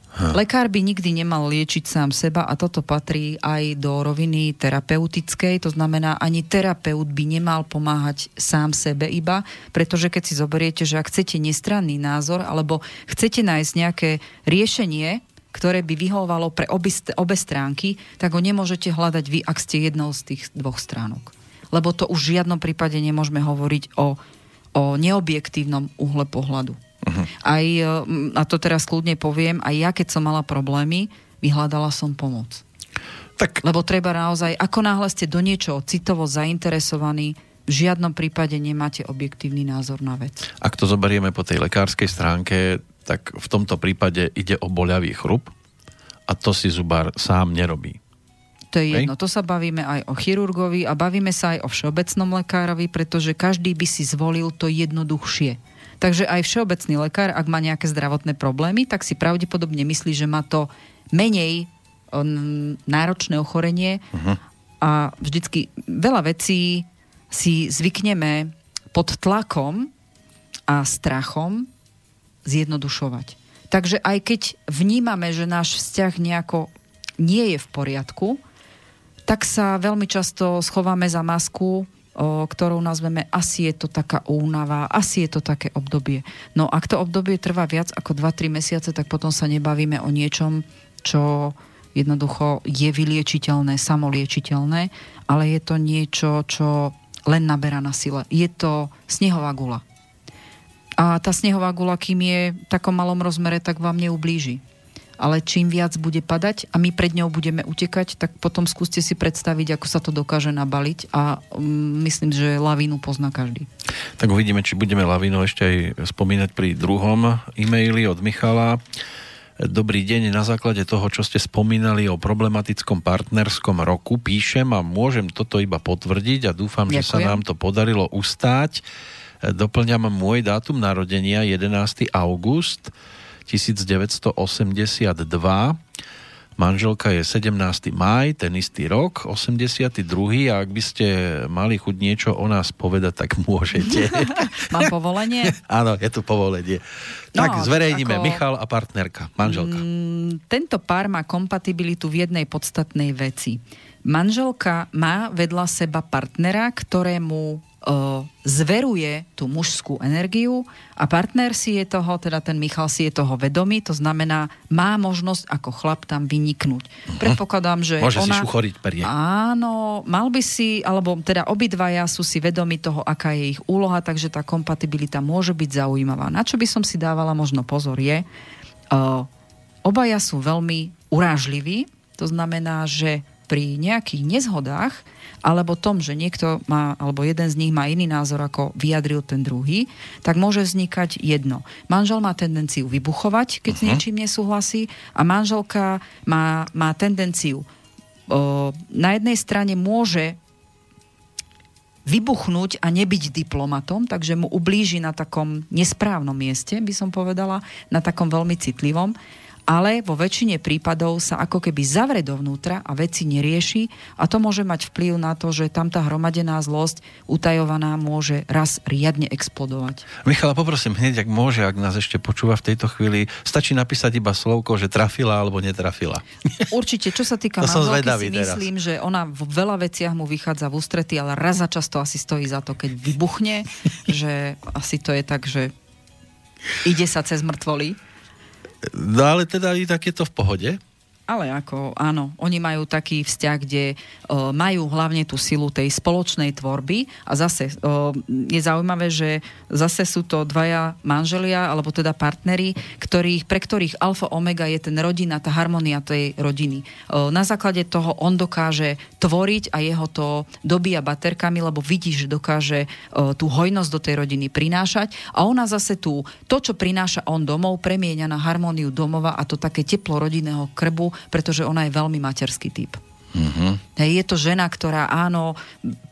Ha. Lekár by nikdy nemal liečiť sám seba a toto patrí aj do roviny terapeutickej, to znamená, ani terapeut by nemal pomáhať sám sebe iba, pretože keď si zoberiete, že ak chcete nestranný názor alebo chcete nájsť nejaké riešenie, ktoré by vyhovovalo pre obi, obe stránky, tak ho nemôžete hľadať vy, ak ste jednou z tých dvoch stránok. Lebo to už v žiadnom prípade nemôžeme hovoriť o, o neobjektívnom uhle pohľadu. Uh-huh. Aj, e, a to teraz kľudne poviem, aj ja, keď som mala problémy, vyhľadala som pomoc. Tak... Lebo treba naozaj, ako náhle ste do niečoho citovo zainteresovaní, v žiadnom prípade nemáte objektívny názor na vec. Ak to zoberieme po tej lekárskej stránke, tak v tomto prípade ide o boľavý chrup a to si zubár sám nerobí. To je jedno. To sa bavíme aj o chirurgovi a bavíme sa aj o všeobecnom lekárovi, pretože každý by si zvolil to jednoduchšie. Takže aj všeobecný lekár, ak má nejaké zdravotné problémy, tak si pravdepodobne myslí, že má to menej náročné ochorenie uh-huh. a vždycky veľa vecí si zvykneme pod tlakom a strachom zjednodušovať. Takže aj keď vnímame, že náš vzťah nejako nie je v poriadku, tak sa veľmi často schováme za masku, ktorou nazveme asi je to taká únava, asi je to také obdobie. No ak to obdobie trvá viac ako 2-3 mesiace, tak potom sa nebavíme o niečom, čo jednoducho je vyliečiteľné, samoliečiteľné, ale je to niečo, čo len naberá na sile. Je to snehová gula. A tá snehová gula, kým je v takom malom rozmere, tak vám neublíži. Ale čím viac bude padať a my pred ňou budeme utekať, tak potom skúste si predstaviť, ako sa to dokáže nabaliť a um, myslím, že lavínu pozná každý. Tak uvidíme, či budeme lavínu ešte aj spomínať pri druhom e-maili od Michala. Dobrý deň, na základe toho, čo ste spomínali o problematickom partnerskom roku, píšem a môžem toto iba potvrdiť a dúfam, Ďakujem. že sa nám to podarilo ustáť doplňam môj dátum narodenia 11. august 1982 manželka je 17. maj, ten istý rok, 82. A ak by ste mali chuť niečo o nás povedať, tak môžete. (laughs) Mám povolenie? (laughs) Áno, je tu povolenie. No, tak zverejníme, ako... Michal a partnerka, manželka. Mm, tento pár má kompatibilitu v jednej podstatnej veci. Manželka má vedľa seba partnera, ktorému zveruje tú mužskú energiu a partner si je toho, teda ten Michal si je toho vedomý, to znamená, má možnosť ako chlap tam vyniknúť. Uh-huh. Predpokladám, že Môže ona... si šuchoriť perie. Áno, mal by si, alebo teda obidvaja sú si vedomi toho, aká je ich úloha, takže tá kompatibilita môže byť zaujímavá. Na čo by som si dávala možno pozor je, uh, obaja sú veľmi urážliví, to znamená, že pri nejakých nezhodách alebo tom, že niekto má, alebo jeden z nich má iný názor, ako vyjadril ten druhý, tak môže vznikať jedno. Manžel má tendenciu vybuchovať, keď uh-huh. s mhm. niečím nesúhlasí a manželka má, má tendenciu o, na jednej strane môže vybuchnúť a nebyť diplomatom, takže mu ublíži na takom nesprávnom mieste, by som povedala, na takom veľmi citlivom ale vo väčšine prípadov sa ako keby zavre dovnútra a veci nerieši a to môže mať vplyv na to, že tam tá hromadená zlosť utajovaná môže raz riadne explodovať. Michala, poprosím hneď, ak môže, ak nás ešte počúva v tejto chvíli, stačí napísať iba slovko, že trafila alebo netrafila. (laughs) Určite, čo sa týka manželky, si teraz. myslím, že ona v veľa veciach mu vychádza v ústrety, ale raz za často asi stojí za to, keď vybuchne, (laughs) že asi to je tak, že ide sa cez mŕtvoly. No ale teda i tak je to v pohode. Ale ako, áno, oni majú taký vzťah, kde uh, majú hlavne tú silu tej spoločnej tvorby a zase uh, je zaujímavé, že zase sú to dvaja manželia, alebo teda partneri, ktorých, pre ktorých alfa omega je ten rodina, tá harmonia tej rodiny. Uh, na základe toho on dokáže tvoriť a jeho to dobíja baterkami, lebo vidí, že dokáže uh, tú hojnosť do tej rodiny prinášať a ona zase tú, to, čo prináša on domov, premieňa na harmóniu domova a to také teplo rodinného krbu pretože ona je veľmi materský typ. Mm-hmm. Je to žena, ktorá áno,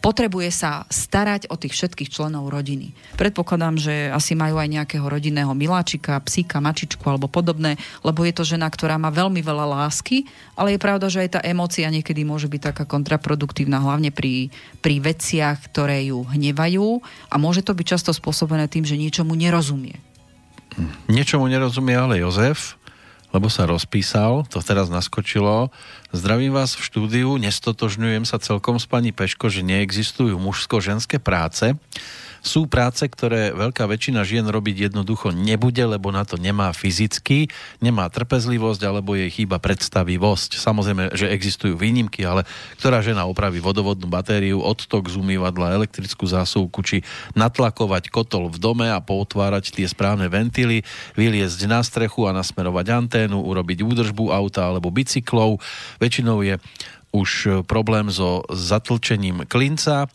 potrebuje sa starať o tých všetkých členov rodiny. Predpokladám, že asi majú aj nejakého rodinného miláčika, psíka, mačičku alebo podobné, lebo je to žena, ktorá má veľmi veľa lásky, ale je pravda, že aj tá emócia niekedy môže byť taká kontraproduktívna, hlavne pri, pri veciach, ktoré ju hnevajú a môže to byť často spôsobené tým, že niečomu nerozumie. Niečomu nerozumie ale Jozef, lebo sa rozpísal, to teraz naskočilo. Zdravím vás v štúdiu, nestotožňujem sa celkom s pani Peško, že neexistujú mužsko-ženské práce. Sú práce, ktoré veľká väčšina žien robiť jednoducho nebude, lebo na to nemá fyzicky, nemá trpezlivosť alebo jej chýba predstavivosť. Samozrejme, že existujú výnimky, ale ktorá žena opraví vodovodnú batériu, odtok z umývadla, elektrickú zásuvku, či natlakovať kotol v dome a potvárať tie správne ventily, vyliezť na strechu a nasmerovať anténu, urobiť údržbu auta alebo bicyklov. Väčšinou je už problém so zatlčením klinca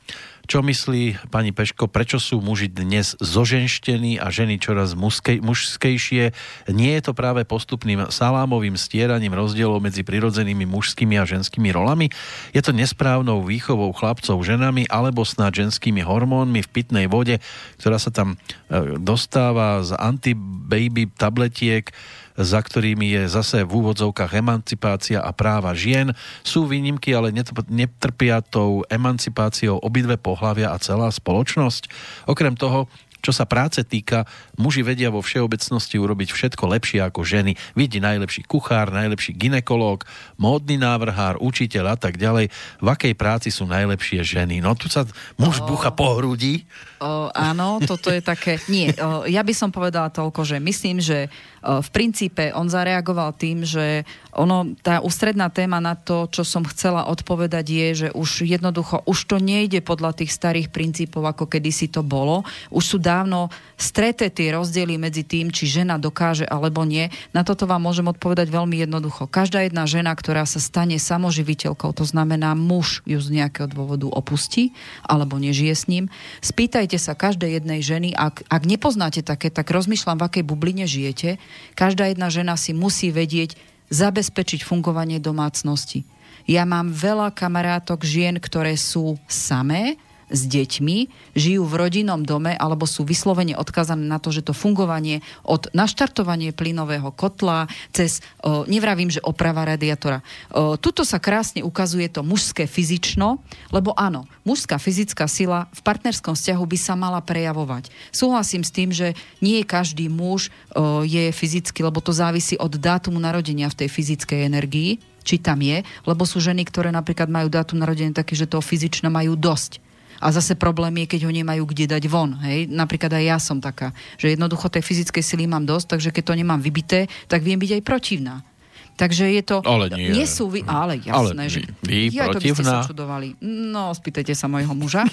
čo myslí pani Peško, prečo sú muži dnes zoženštení a ženy čoraz mužskej, mužskejšie? Nie je to práve postupným salámovým stieraním rozdielov medzi prirodzenými mužskými a ženskými rolami? Je to nesprávnou výchovou chlapcov ženami alebo snáď ženskými hormónmi v pitnej vode, ktorá sa tam e, dostáva z anti-baby tabletiek, za ktorými je zase v úvodzovkách emancipácia a práva žien. Sú výnimky, ale netrpia tou emancipáciou obidve pohlavia a celá spoločnosť. Okrem toho, čo sa práce týka, muži vedia vo všeobecnosti urobiť všetko lepšie ako ženy. Vidí najlepší kuchár, najlepší ginekológ, módny návrhár, učiteľ a tak ďalej. V akej práci sú najlepšie ženy? No tu sa muž oh. bucha po hrudi. O, áno, toto je také... Nie, o, ja by som povedala toľko, že myslím, že v princípe on zareagoval tým, že ono, tá ústredná téma na to, čo som chcela odpovedať je, že už jednoducho, už to nejde podľa tých starých princípov, ako kedysi to bolo. Už sú dávno streté tie rozdiely medzi tým, či žena dokáže alebo nie. Na toto vám môžem odpovedať veľmi jednoducho. Každá jedna žena, ktorá sa stane samoživiteľkou, to znamená muž ju z nejakého dôvodu opustí alebo nežije s ním, spýtajte sa každej jednej ženy, ak, ak nepoznáte také, tak rozmýšľam, v akej bubline žijete, Každá jedna žena si musí vedieť zabezpečiť fungovanie domácnosti. Ja mám veľa kamarátok žien, ktoré sú samé, s deťmi, žijú v rodinnom dome alebo sú vyslovene odkazané na to, že to fungovanie od naštartovanie plynového kotla cez, o, nevravím, že oprava radiátora. O, tuto sa krásne ukazuje to mužské fyzično, lebo áno, mužská fyzická sila v partnerskom vzťahu by sa mala prejavovať. Súhlasím s tým, že nie každý muž o, je fyzicky, lebo to závisí od dátumu narodenia v tej fyzickej energii, či tam je, lebo sú ženy, ktoré napríklad majú dátum narodenia také, že toho fyzično majú dosť a zase problém je, keď ho nemajú kde dať von. Hej? Napríklad aj ja som taká, že jednoducho tej fyzickej sily mám dosť, takže keď to nemám vybité, tak viem byť aj protivná. Takže je to... Ale nie. nie sú vy, ale jasné, ale že... Vy, ja, to by ste sa čudovali. No, spýtajte sa mojho muža.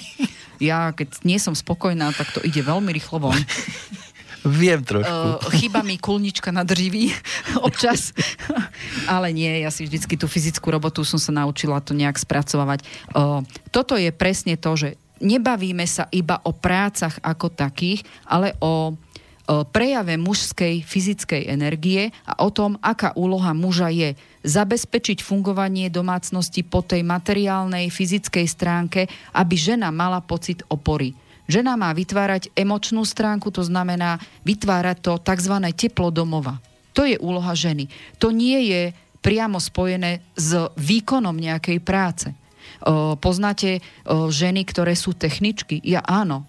Ja, keď nie som spokojná, tak to ide veľmi rýchlo von. (laughs) Viem trošku. Uh, chýba mi kulnička na drživí (laughs) občas. Ale nie, ja si vždycky tú fyzickú robotu som sa naučila to nejak spracovať. Uh, toto je presne to, že nebavíme sa iba o prácach ako takých, ale o prejave mužskej fyzickej energie a o tom, aká úloha muža je zabezpečiť fungovanie domácnosti po tej materiálnej fyzickej stránke, aby žena mala pocit opory. Žena má vytvárať emočnú stránku, to znamená vytvárať to tzv. teplo domova. To je úloha ženy. To nie je priamo spojené s výkonom nejakej práce. Poznáte ženy, ktoré sú techničky? Ja áno.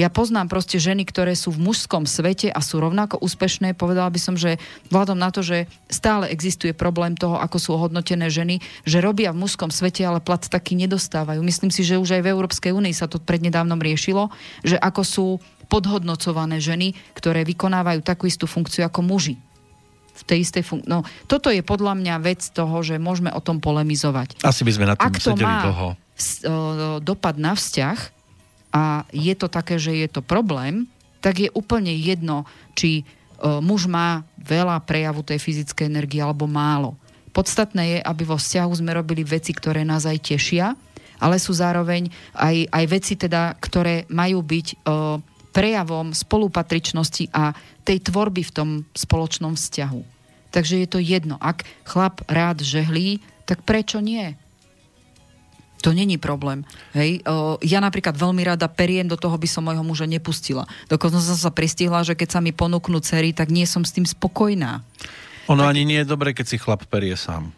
Ja poznám proste ženy, ktoré sú v mužskom svete a sú rovnako úspešné. Povedala by som, že vzhľadom na to, že stále existuje problém toho, ako sú hodnotené ženy, že robia v mužskom svete, ale plat taký nedostávajú. Myslím si, že už aj v Európskej únii sa to prednedávnom riešilo, že ako sú podhodnocované ženy, ktoré vykonávajú takú istú funkciu ako muži v tej istej fun- No, toto je podľa mňa vec toho, že môžeme o tom polemizovať. Asi by sme na tým Ak to sedeli má dlho. dopad na vzťah, a je to také, že je to problém, tak je úplne jedno, či e, muž má veľa prejavu tej fyzickej energie alebo málo. Podstatné je, aby vo vzťahu sme robili veci, ktoré nás aj tešia, ale sú zároveň aj, aj veci, teda, ktoré majú byť e, prejavom spolupatričnosti a tej tvorby v tom spoločnom vzťahu. Takže je to jedno. Ak chlap rád žehlí, tak prečo nie? To není problém. Hej. O, ja napríklad veľmi rada periem, do toho by som mojho muža nepustila. Dokonca som sa pristihla, že keď sa mi ponúknú cery, tak nie som s tým spokojná. Ono tak... ani nie je dobre, keď si chlap perie sám.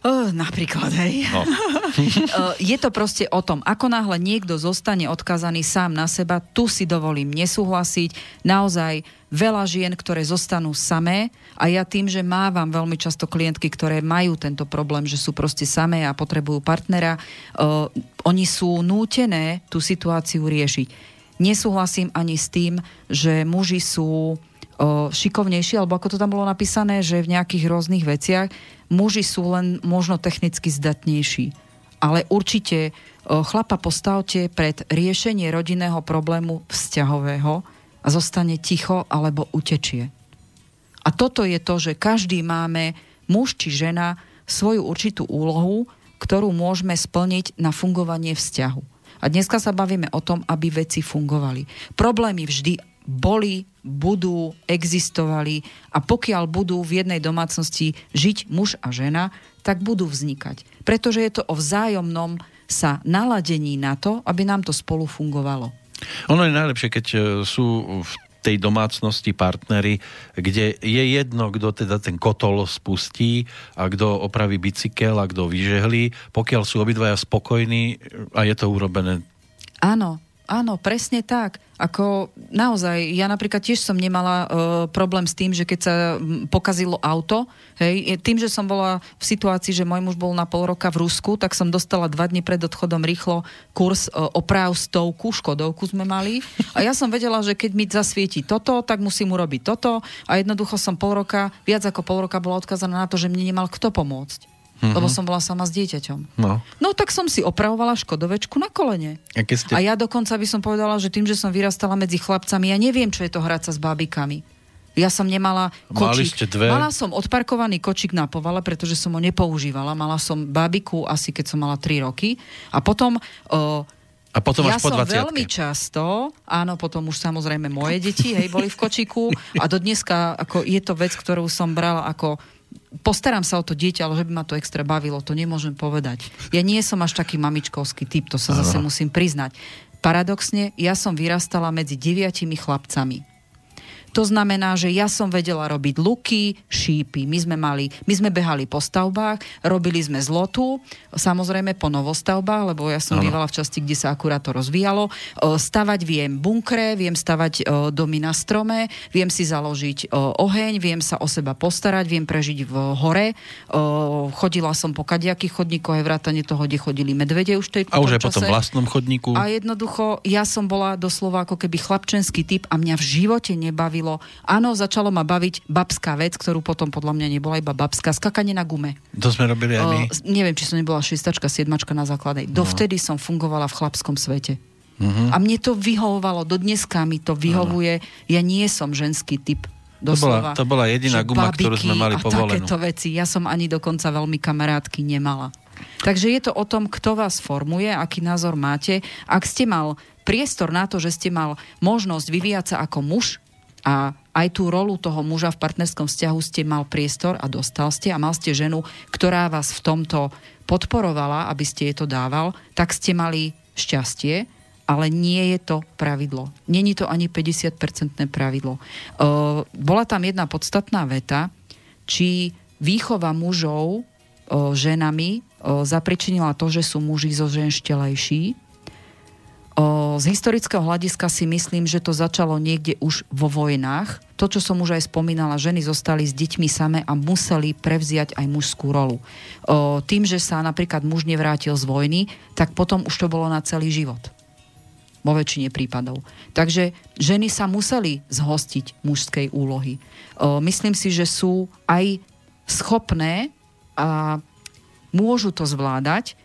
Uh, napríklad, hej. No. (laughs) (laughs) je to proste o tom, ako náhle niekto zostane odkazaný sám na seba, tu si dovolím nesúhlasiť. Naozaj veľa žien, ktoré zostanú samé a ja tým, že mávam veľmi často klientky, ktoré majú tento problém, že sú proste samé a potrebujú partnera, uh, oni sú nútené tú situáciu riešiť Nesúhlasím ani s tým, že muži sú šikovnejší, alebo ako to tam bolo napísané, že v nejakých rôznych veciach muži sú len možno technicky zdatnejší. Ale určite chlapa postavte pred riešenie rodinného problému vzťahového a zostane ticho alebo utečie. A toto je to, že každý máme, muž či žena, svoju určitú úlohu, ktorú môžeme splniť na fungovanie vzťahu. A dneska sa bavíme o tom, aby veci fungovali. Problémy vždy boli, budú, existovali a pokiaľ budú v jednej domácnosti žiť muž a žena, tak budú vznikať. Pretože je to o vzájomnom sa naladení na to, aby nám to spolu fungovalo. Ono je najlepšie, keď e, sú v tej domácnosti partnery, kde je jedno, kto teda ten kotol spustí a kto opraví bicykel a kto vyžehlí, pokiaľ sú obidvaja spokojní a je to urobené. Áno, áno, presne tak. Ako naozaj, ja napríklad tiež som nemala uh, problém s tým, že keď sa pokazilo auto, hej, tým, že som bola v situácii, že môj muž bol na pol roka v Rusku, tak som dostala dva dní pred odchodom rýchlo kurz uh, oprav stovku, škodovku sme mali. A ja som vedela, že keď mi zasvieti toto, tak musím urobiť toto. A jednoducho som pol roka, viac ako pol roka bola odkazaná na to, že mne nemal kto pomôcť mm-hmm. lebo som bola sama s dieťaťom. No. no tak som si opravovala škodovečku na kolene. A, ste... a ja dokonca by som povedala, že tým, že som vyrastala medzi chlapcami, ja neviem, čo je to hrať sa s bábikami. Ja som nemala kočík. dve... Mala som odparkovaný kočík na povale, pretože som ho nepoužívala. Mala som bábiku asi keď som mala 3 roky. A potom... Uh, a potom ja až po som veľmi často, áno, potom už samozrejme moje deti, hej, boli v kočiku a do dneska ako je to vec, ktorú som brala ako postaram sa o to dieťa, ale že by ma to extra bavilo, to nemôžem povedať. Ja nie som až taký mamičkovský typ, to sa zase musím priznať. Paradoxne, ja som vyrastala medzi deviatimi chlapcami. To znamená, že ja som vedela robiť luky, šípy. My sme, mali, my sme behali po stavbách, robili sme zlotu, samozrejme po novostavbách, lebo ja som bývala v časti, kde sa akurát to rozvíjalo. Stavať viem bunkre, viem stavať domy na strome, viem si založiť oheň, viem sa o seba postarať, viem prežiť v hore. Chodila som po kadiakých chodníkoch, aj vrátane toho, kde chodili medvede už tej A už aj po tom vlastnom chodníku. A jednoducho, ja som bola doslova ako keby chlapčenský typ a mňa v živote nebavil bavilo. Áno, začalo ma baviť babská vec, ktorú potom podľa mňa nebola iba babská, skakanie na gume. To sme robili aj my. Uh, neviem, či som nebola šestačka, siedmačka na základnej. No. Dovtedy som fungovala v chlapskom svete. Uh-huh. A mne to vyhovovalo, do dneska mi to vyhovuje. Ano. Ja nie som ženský typ. Doslova, to, bola, to bola jediná guma, ktorú sme mali a povolenú. takéto veci. Ja som ani dokonca veľmi kamarátky nemala. Takže je to o tom, kto vás formuje, aký názor máte. Ak ste mal priestor na to, že ste mal možnosť vyvíjať sa ako muž, a aj tú rolu toho muža v partnerskom vzťahu ste mal priestor a dostal ste a mal ste ženu, ktorá vás v tomto podporovala, aby ste jej to dával, tak ste mali šťastie, ale nie je to pravidlo. Není to ani 50-percentné pravidlo. E, bola tam jedna podstatná veta, či výchova mužov e, ženami e, zapričinila to, že sú muži zo žen štelejší, z historického hľadiska si myslím, že to začalo niekde už vo vojnách. To, čo som už aj spomínala, ženy zostali s deťmi same a museli prevziať aj mužskú rolu. Tým, že sa napríklad muž nevrátil z vojny, tak potom už to bolo na celý život. Vo väčšine prípadov. Takže ženy sa museli zhostiť mužskej úlohy. Myslím si, že sú aj schopné a môžu to zvládať,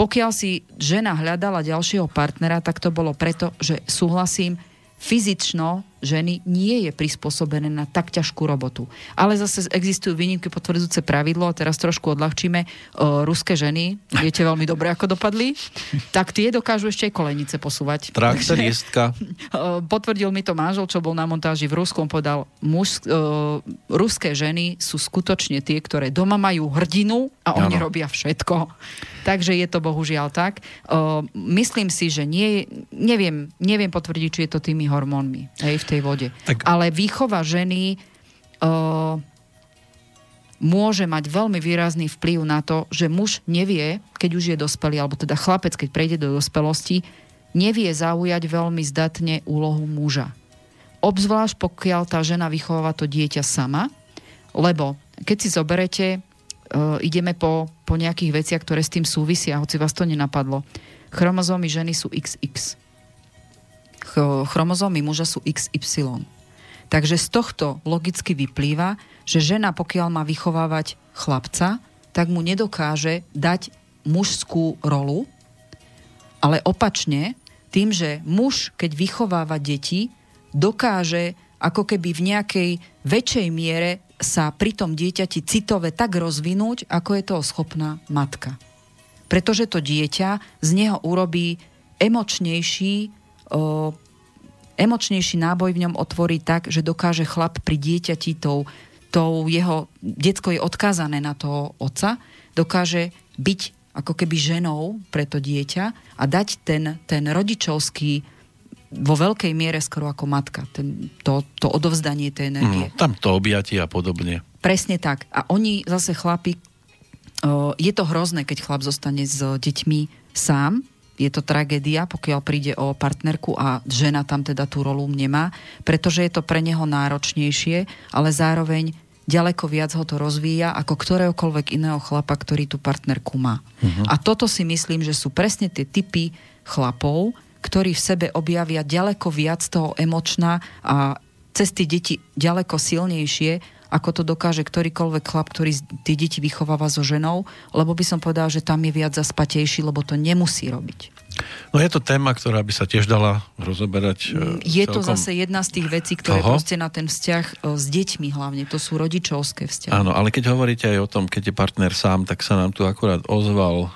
pokiaľ si žena hľadala ďalšieho partnera, tak to bolo preto, že súhlasím, fyzično ženy nie je prispôsobené na tak ťažkú robotu. Ale zase existujú výnimky potvrdzujúce pravidlo, a teraz trošku odľahčíme, o, ruské ženy, viete veľmi dobre, ako dopadli, tak tie dokážu ešte aj kolenice posúvať. Traktoristka. (laughs) Potvrdil mi to manžel, čo bol na montáži v Rusku, on povedal, muž, o, ruské ženy sú skutočne tie, ktoré doma majú hrdinu a oni ano. robia všetko. Takže je to bohužiaľ tak. O, myslím si, že nie, neviem, neviem potvrdiť, či je to tými hormónmi hej, v tej vode. Tak... Ale výchova ženy uh, môže mať veľmi výrazný vplyv na to, že muž nevie, keď už je dospelý, alebo teda chlapec, keď prejde do dospelosti, nevie zaujať veľmi zdatne úlohu muža. Obzvlášť pokiaľ tá žena vychováva to dieťa sama, lebo keď si zoberete, ideme po, po nejakých veciach, ktoré s tým súvisia, hoci vás to nenapadlo. Chromozómy ženy sú XX chromozómy muža sú XY. Takže z tohto logicky vyplýva, že žena, pokiaľ má vychovávať chlapca, tak mu nedokáže dať mužskú rolu, ale opačne, tým, že muž, keď vychováva deti, dokáže ako keby v nejakej väčšej miere sa pri tom dieťati citove tak rozvinúť, ako je toho schopná matka. Pretože to dieťa z neho urobí emočnejší, o, emočnejší náboj v ňom otvorí tak, že dokáže chlap pri dieťati tou, tou jeho, detsko je odkázané na toho otca, dokáže byť ako keby ženou pre to dieťa a dať ten, ten rodičovský vo veľkej miere skoro ako matka, ten, to, to odovzdanie tej energie. Mm, tam to objatie a podobne. Presne tak. A oni zase chlapi, o, je to hrozné, keď chlap zostane s deťmi sám, je to tragédia, pokiaľ príde o partnerku a žena tam teda tú rolu nemá, pretože je to pre neho náročnejšie, ale zároveň ďaleko viac ho to rozvíja ako ktoréhokoľvek iného chlapa, ktorý tú partnerku má. Uh-huh. A toto si myslím, že sú presne tie typy chlapov, ktorí v sebe objavia ďaleko viac toho emočná a cez tie deti ďaleko silnejšie, ako to dokáže ktorýkoľvek chlap, ktorý tie deti vychováva so ženou, lebo by som povedal, že tam je viac zaspatejší, lebo to nemusí robiť. No je to téma, ktorá by sa tiež dala rozoberať. Mm, je to zase jedna z tých vecí, ktoré toho? proste na ten vzťah e, s deťmi hlavne, to sú rodičovské vzťahy. Áno, ale keď hovoríte aj o tom, keď je partner sám, tak sa nám tu akurát ozval,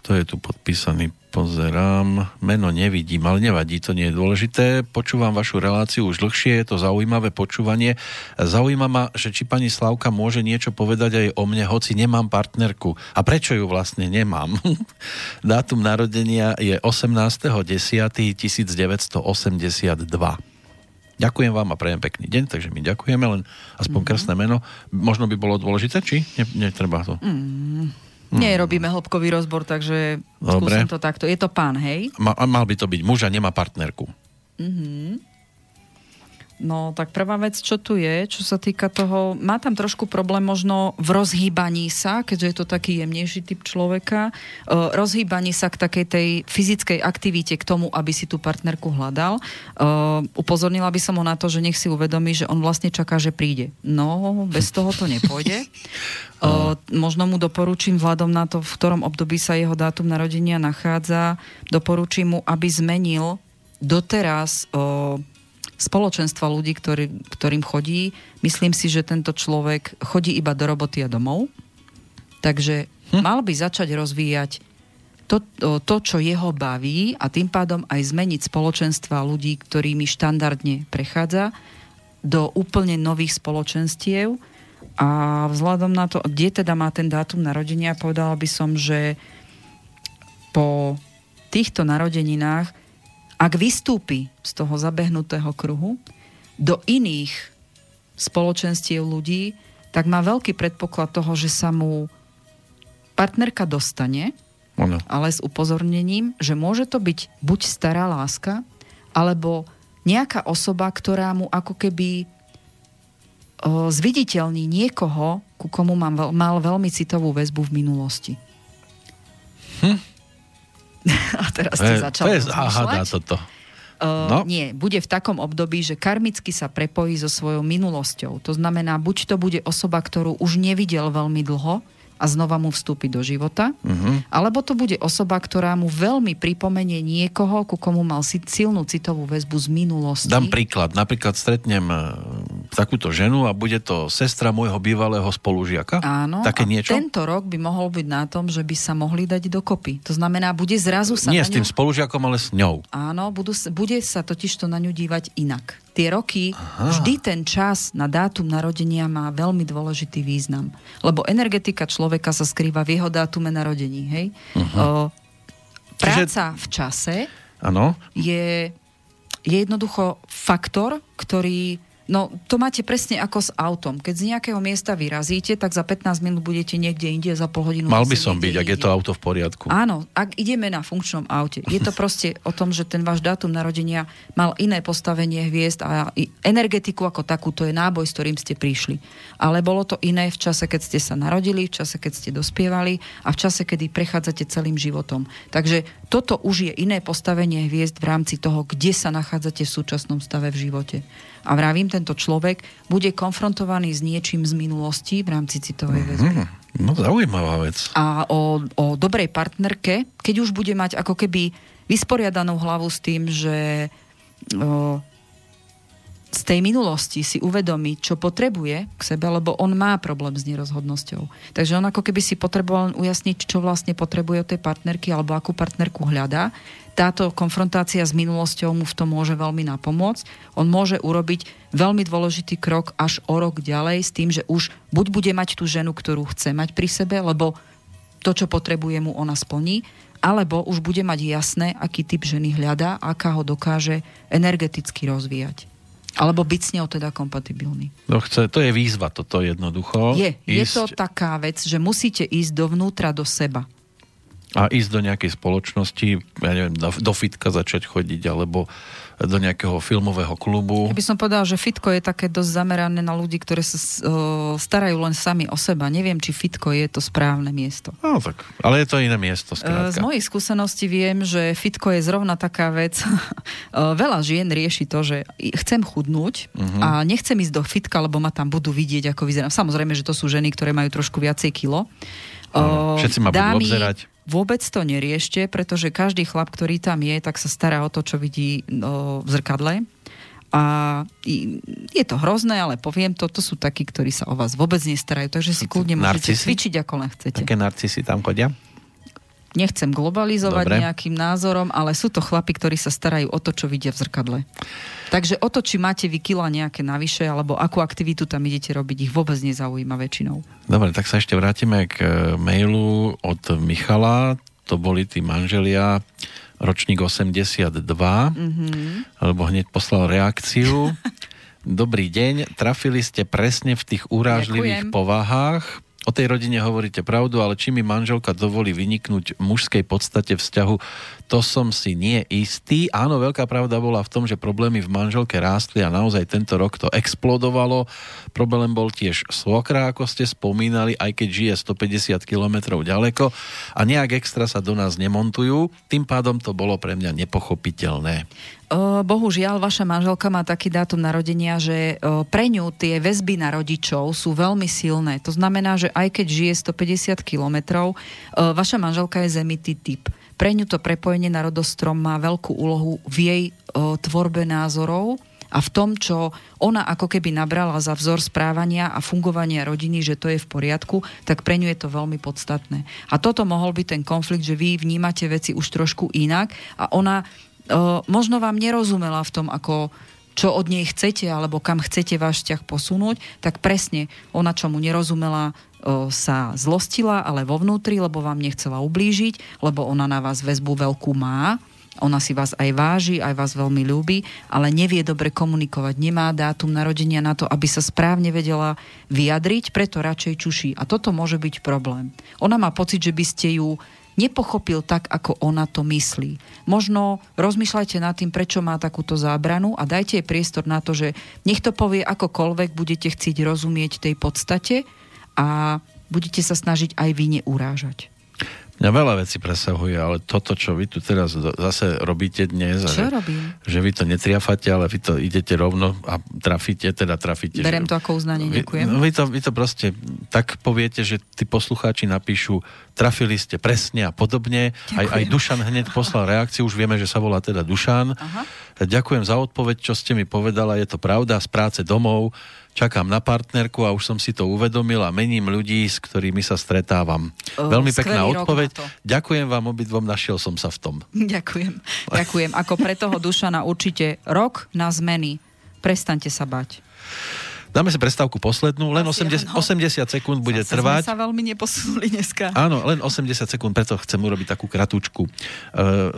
kto je tu podpísaný, pozerám, meno nevidím, ale nevadí, to nie je dôležité. Počúvam vašu reláciu už dlhšie, je to zaujímavé počúvanie. Zaujíma ma, že či pani Slavka môže niečo povedať aj o mne, hoci nemám partnerku. A prečo ju vlastne nemám? (laughs) Dátum narodenia je 18.10.1982. Ďakujem vám a prejem pekný deň, takže my ďakujeme, len aspoň mm-hmm. krásne meno. Možno by bolo dôležité, či? Ne, netreba to. Mm. Nie robíme hĺbkový rozbor, takže Dobre. skúsim to takto. Je to pán, hej? Ma, mal by to byť muž a nemá partnerku. Mhm. No, tak prvá vec, čo tu je, čo sa týka toho, má tam trošku problém možno v rozhýbaní sa, keďže je to taký jemnejší typ človeka, uh, rozhýbaní sa k takej tej fyzickej aktivite k tomu, aby si tú partnerku hľadal. Uh, upozornila by som ho na to, že nech si uvedomí, že on vlastne čaká, že príde. No, bez toho to nepôjde. (laughs) Uh, možno mu doporučím, vzhľadom na to, v ktorom období sa jeho dátum narodenia nachádza, doporučím mu, aby zmenil doteraz uh, spoločenstva ľudí, ktorý, ktorým chodí. Myslím si, že tento človek chodí iba do roboty a domov. Takže hm. mal by začať rozvíjať to, to, čo jeho baví a tým pádom aj zmeniť spoločenstva ľudí, ktorými štandardne prechádza do úplne nových spoločenstiev a vzhľadom na to, kde teda má ten dátum narodenia, povedala by som, že po týchto narodeninách ak vystúpi z toho zabehnutého kruhu do iných spoločenstiev ľudí, tak má veľký predpoklad toho, že sa mu partnerka dostane, ano. ale s upozornením, že môže to byť buď stará láska, alebo nejaká osoba, ktorá mu ako keby o, zviditeľní niekoho, ku komu mal, mal veľmi citovú väzbu v minulosti. Hm. (laughs) A teraz ste začal To je záhada toto. No. Nie, bude v takom období, že karmicky sa prepojí so svojou minulosťou. To znamená, buď to bude osoba, ktorú už nevidel veľmi dlho, a znova mu vstúpi do života, uh-huh. alebo to bude osoba, ktorá mu veľmi pripomenie niekoho, ku komu mal silnú citovú väzbu z minulosti. Dám príklad. Napríklad stretnem e, takúto ženu a bude to sestra môjho bývalého spolužiaka? Áno. Také a niečo? tento rok by mohol byť na tom, že by sa mohli dať dokopy. To znamená, bude zrazu sa Nie s tým ňu... spolužiakom, ale s ňou. Áno, budú, bude sa totiž to na ňu dívať inak tie roky, Aha. vždy ten čas na dátum narodenia má veľmi dôležitý význam. Lebo energetika človeka sa skrýva v jeho dátume narodení. Hej? Uh-huh. O, práca Čiže... v čase ano. Je, je jednoducho faktor, ktorý No, to máte presne ako s autom. Keď z nejakého miesta vyrazíte, tak za 15 minút budete niekde inde, za pol hodinu... Mal by som byť, ak je to auto v poriadku. Áno, ak ideme na funkčnom aute. Je to proste o tom, že ten váš dátum narodenia mal iné postavenie hviezd a energetiku ako takú, to je náboj, s ktorým ste prišli. Ale bolo to iné v čase, keď ste sa narodili, v čase, keď ste dospievali a v čase, kedy prechádzate celým životom. Takže toto už je iné postavenie hviezd v rámci toho, kde sa nachádzate v súčasnom stave v živote. A vravím, tento človek bude konfrontovaný s niečím z minulosti v rámci citovej mhm. väzby. Mm-hmm. No zaujímavá vec. A o, o dobrej partnerke, keď už bude mať ako keby vysporiadanú hlavu s tým, že o, z tej minulosti si uvedomí, čo potrebuje k sebe, lebo on má problém s nerozhodnosťou. Takže on ako keby si potreboval ujasniť, čo vlastne potrebuje od tej partnerky alebo akú partnerku hľadá táto konfrontácia s minulosťou mu v tom môže veľmi napomôcť. On môže urobiť veľmi dôležitý krok až o rok ďalej s tým, že už buď bude mať tú ženu, ktorú chce mať pri sebe, lebo to, čo potrebuje mu ona splní, alebo už bude mať jasné, aký typ ženy hľadá, aká ho dokáže energeticky rozvíjať. Alebo byť s ňou teda kompatibilný. No chce, to je výzva toto jednoducho. Je, ísť... je to taká vec, že musíte ísť dovnútra do seba a ísť do nejakej spoločnosti, ja neviem, do fitka začať chodiť, alebo do nejakého filmového klubu. Ja by som povedal, že fitko je také dosť zamerané na ľudí, ktorí sa uh, starajú len sami o seba. Neviem, či fitko je to správne miesto. No tak, ale je to iné miesto. Skrátka. Z mojej skúsenosti viem, že fitko je zrovna taká vec. (laughs) Veľa žien rieši to, že chcem chudnúť uh-huh. a nechcem ísť do fitka, lebo ma tam budú vidieť, ako vyzerám. Samozrejme, že to sú ženy, ktoré majú trošku viacej kilo. Všetci ma budú obzerať vôbec to neriešte, pretože každý chlap, ktorý tam je, tak sa stará o to, čo vidí no, v zrkadle. A je to hrozné, ale poviem to, to sú takí, ktorí sa o vás vôbec nestarajú, takže si kľudne môžete narcisi? cvičiť, ako len chcete. Také narcisy tam chodia? Nechcem globalizovať Dobre. nejakým názorom, ale sú to chlapi, ktorí sa starajú o to, čo vidia v zrkadle. Takže o to, či máte vy kila nejaké navyše, alebo akú aktivitu tam idete robiť, ich vôbec nezaujíma väčšinou. Dobre, tak sa ešte vrátime k e, mailu od Michala. To boli tí manželia ročník 82, mm-hmm. lebo hneď poslal reakciu. (laughs) Dobrý deň, trafili ste presne v tých urážlivých Ďakujem. povahách O tej rodine hovoríte pravdu, ale či mi manželka dovolí vyniknúť mužskej podstate vzťahu, to som si nie istý. Áno, veľká pravda bola v tom, že problémy v manželke rástli a naozaj tento rok to explodovalo. Problém bol tiež svokra, ako ste spomínali, aj keď žije 150 km ďaleko a nejak extra sa do nás nemontujú. Tým pádom to bolo pre mňa nepochopiteľné. Bohužiaľ, vaša manželka má taký dátum narodenia, že pre ňu tie väzby na rodičov sú veľmi silné. To znamená, že aj keď žije 150 kilometrov, vaša manželka je zemitý typ. Pre ňu to prepojenie na rodostrom má veľkú úlohu v jej tvorbe názorov a v tom, čo ona ako keby nabrala za vzor správania a fungovania rodiny, že to je v poriadku, tak pre ňu je to veľmi podstatné. A toto mohol byť ten konflikt, že vy vnímate veci už trošku inak a ona možno vám nerozumela v tom, ako čo od nej chcete alebo kam chcete váš vzťah posunúť, tak presne ona, čo mu nerozumela, sa zlostila, ale vo vnútri, lebo vám nechcela ublížiť, lebo ona na vás väzbu veľkú má, ona si vás aj váži, aj vás veľmi ľúbi, ale nevie dobre komunikovať, nemá dátum narodenia na to, aby sa správne vedela vyjadriť, preto radšej čuší. A toto môže byť problém. Ona má pocit, že by ste ju nepochopil tak, ako ona to myslí. Možno rozmýšľajte nad tým, prečo má takúto zábranu a dajte jej priestor na to, že nech to povie akokoľvek, budete chcieť rozumieť tej podstate a budete sa snažiť aj vy neurážať. Mňa veľa vecí presahuje, ale toto, čo vy tu teraz zase robíte dnes... Čo že, robím? Že vy to netriafate, ale vy to idete rovno a trafíte, teda trafíte. Berem že, to ako uznanie, ďakujem. Vy, no, vy, to, vy to proste tak poviete, že tí poslucháči napíšu trafili ste presne a podobne. Aj, aj Dušan hneď poslal reakciu, už vieme, že sa volá teda Dušan. Aha. Ďakujem za odpoveď, čo ste mi povedala, je to pravda, z práce domov čakám na partnerku a už som si to uvedomil a mením ľudí, s ktorými sa stretávam. Uh, Veľmi pekná odpoveď. Ďakujem vám obidvom, našiel som sa v tom. (laughs) Ďakujem. Ďakujem. Ako pre toho Dušana určite rok na zmeny. Prestaňte sa bať. Dáme si prestávku poslednú, len 80, 80 sekúnd bude Zase trvať. Sme sa veľmi neposunuli dneska. Áno, len 80 sekúnd, preto chcem urobiť takú kratučku. E,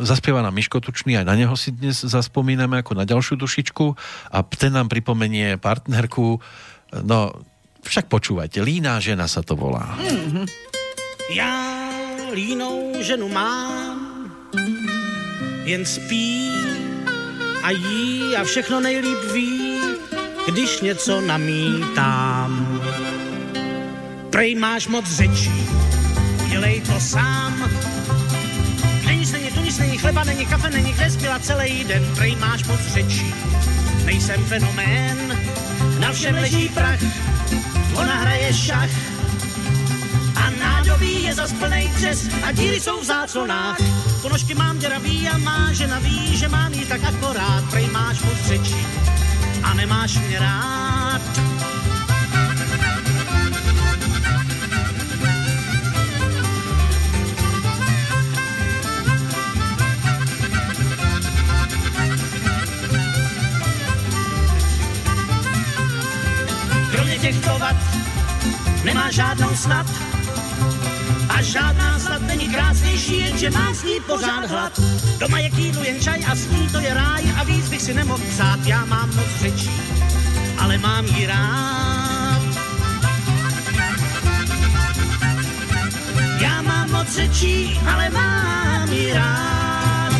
zaspieva nám Miško Tučný, aj na neho si dnes zaspomíname ako na ďalšiu dušičku a ten nám pripomenie partnerku, no však počúvajte, Líná žena sa to volá. Mm-hmm. Já línou ženu mám, jen spí a jí a všechno nejlíp ví, když něco namítám. Prej máš moc řečí, dělej to sám. Není, tu nic není, chleba není, kafe není, kde zbyla celý den. Prej máš moc řečí, nejsem fenomén, na všem leží prach, ona hraje šach. A nádobí je zas plnej dřes a díry jsou v záclonách. Ponožky mám děravý a má žena ví, že mám jí tak akorát. Prej máš moc řečí a nemáš mě rád. Kromě těchto vat nemá žádnou snad. A žádná snad není krásnější, jenže mám s ní pořád hlad. Doma je k jídlu jen čaj a s ní to je ráj a víc bych si nemohl psát. Já mám moc řečí, ale mám ji rád. Já mám moc řečí, ale mám ji rád.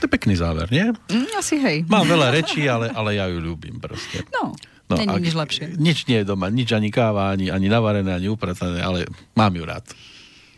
To je pekný záver, nie? Mm, asi hej. Mám veľa rečí, ale, ale ja ju ľúbim proste. No, No, není nič lepšie. Nič nie je doma, nič ani káva, ani, ani navarené, ani upratané, ale mám ju rád.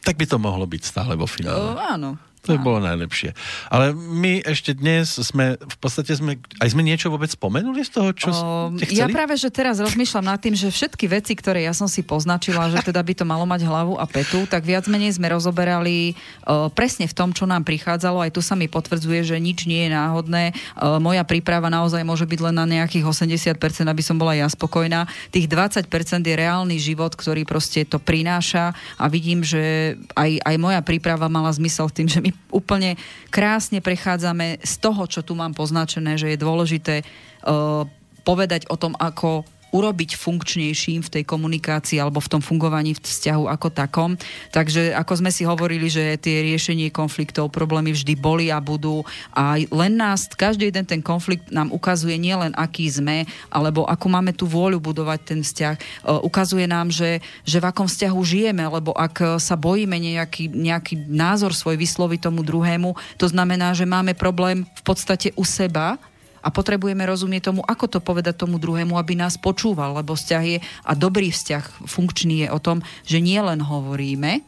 Tak by to mohlo byť stále vo O, finále. áno. To by bolo najlepšie. Ale my ešte dnes sme, v podstate sme, aj sme niečo vôbec spomenuli z toho, čo O, ste ja chceli? práve, že teraz rozmýšľam nad tým, že všetky veci, ktoré ja som si poznačila, že teda by to malo mať hlavu a petu, tak viac menej sme rozoberali o, presne v tom, čo nám prichádzalo. Aj tu sa mi potvrdzuje, že nič nie je náhodné. O, moja príprava naozaj môže byť len na nejakých 80%, aby som bola ja spokojná. Tých 20% je reálny život, ktorý proste to prináša a vidím, že aj, aj moja príprava mala zmysel tým, že úplne krásne prechádzame z toho, čo tu mám poznačené, že je dôležité uh, povedať o tom, ako urobiť funkčnejším v tej komunikácii alebo v tom fungovaní v vzťahu ako takom. Takže ako sme si hovorili, že tie riešenie konfliktov, problémy vždy boli a budú a len nás, každý jeden ten konflikt nám ukazuje nielen aký sme, alebo ako máme tú vôľu budovať ten vzťah. E, ukazuje nám, že, že v akom vzťahu žijeme, lebo ak sa bojíme nejaký, nejaký názor svoj vysloviť tomu druhému, to znamená, že máme problém v podstate u seba, a potrebujeme rozumieť tomu, ako to povedať tomu druhému, aby nás počúval, lebo vzťah je, a dobrý vzťah funkčný je o tom, že nie len hovoríme,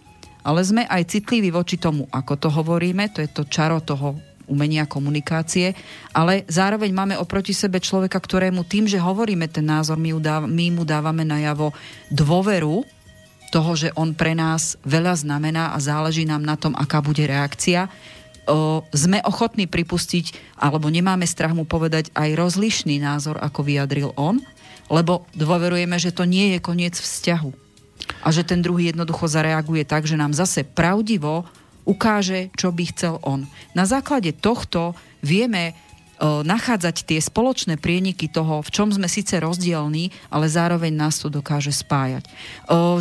ale sme aj citliví voči tomu, ako to hovoríme, to je to čaro toho umenia komunikácie, ale zároveň máme oproti sebe človeka, ktorému tým, že hovoríme ten názor, my, udáv- my mu dávame najavo dôveru toho, že on pre nás veľa znamená a záleží nám na tom, aká bude reakcia o, sme ochotní pripustiť, alebo nemáme strach mu povedať aj rozlišný názor, ako vyjadril on, lebo dôverujeme, že to nie je koniec vzťahu. A že ten druhý jednoducho zareaguje tak, že nám zase pravdivo ukáže, čo by chcel on. Na základe tohto vieme nachádzať tie spoločné prieniky toho, v čom sme síce rozdielní, ale zároveň nás to dokáže spájať.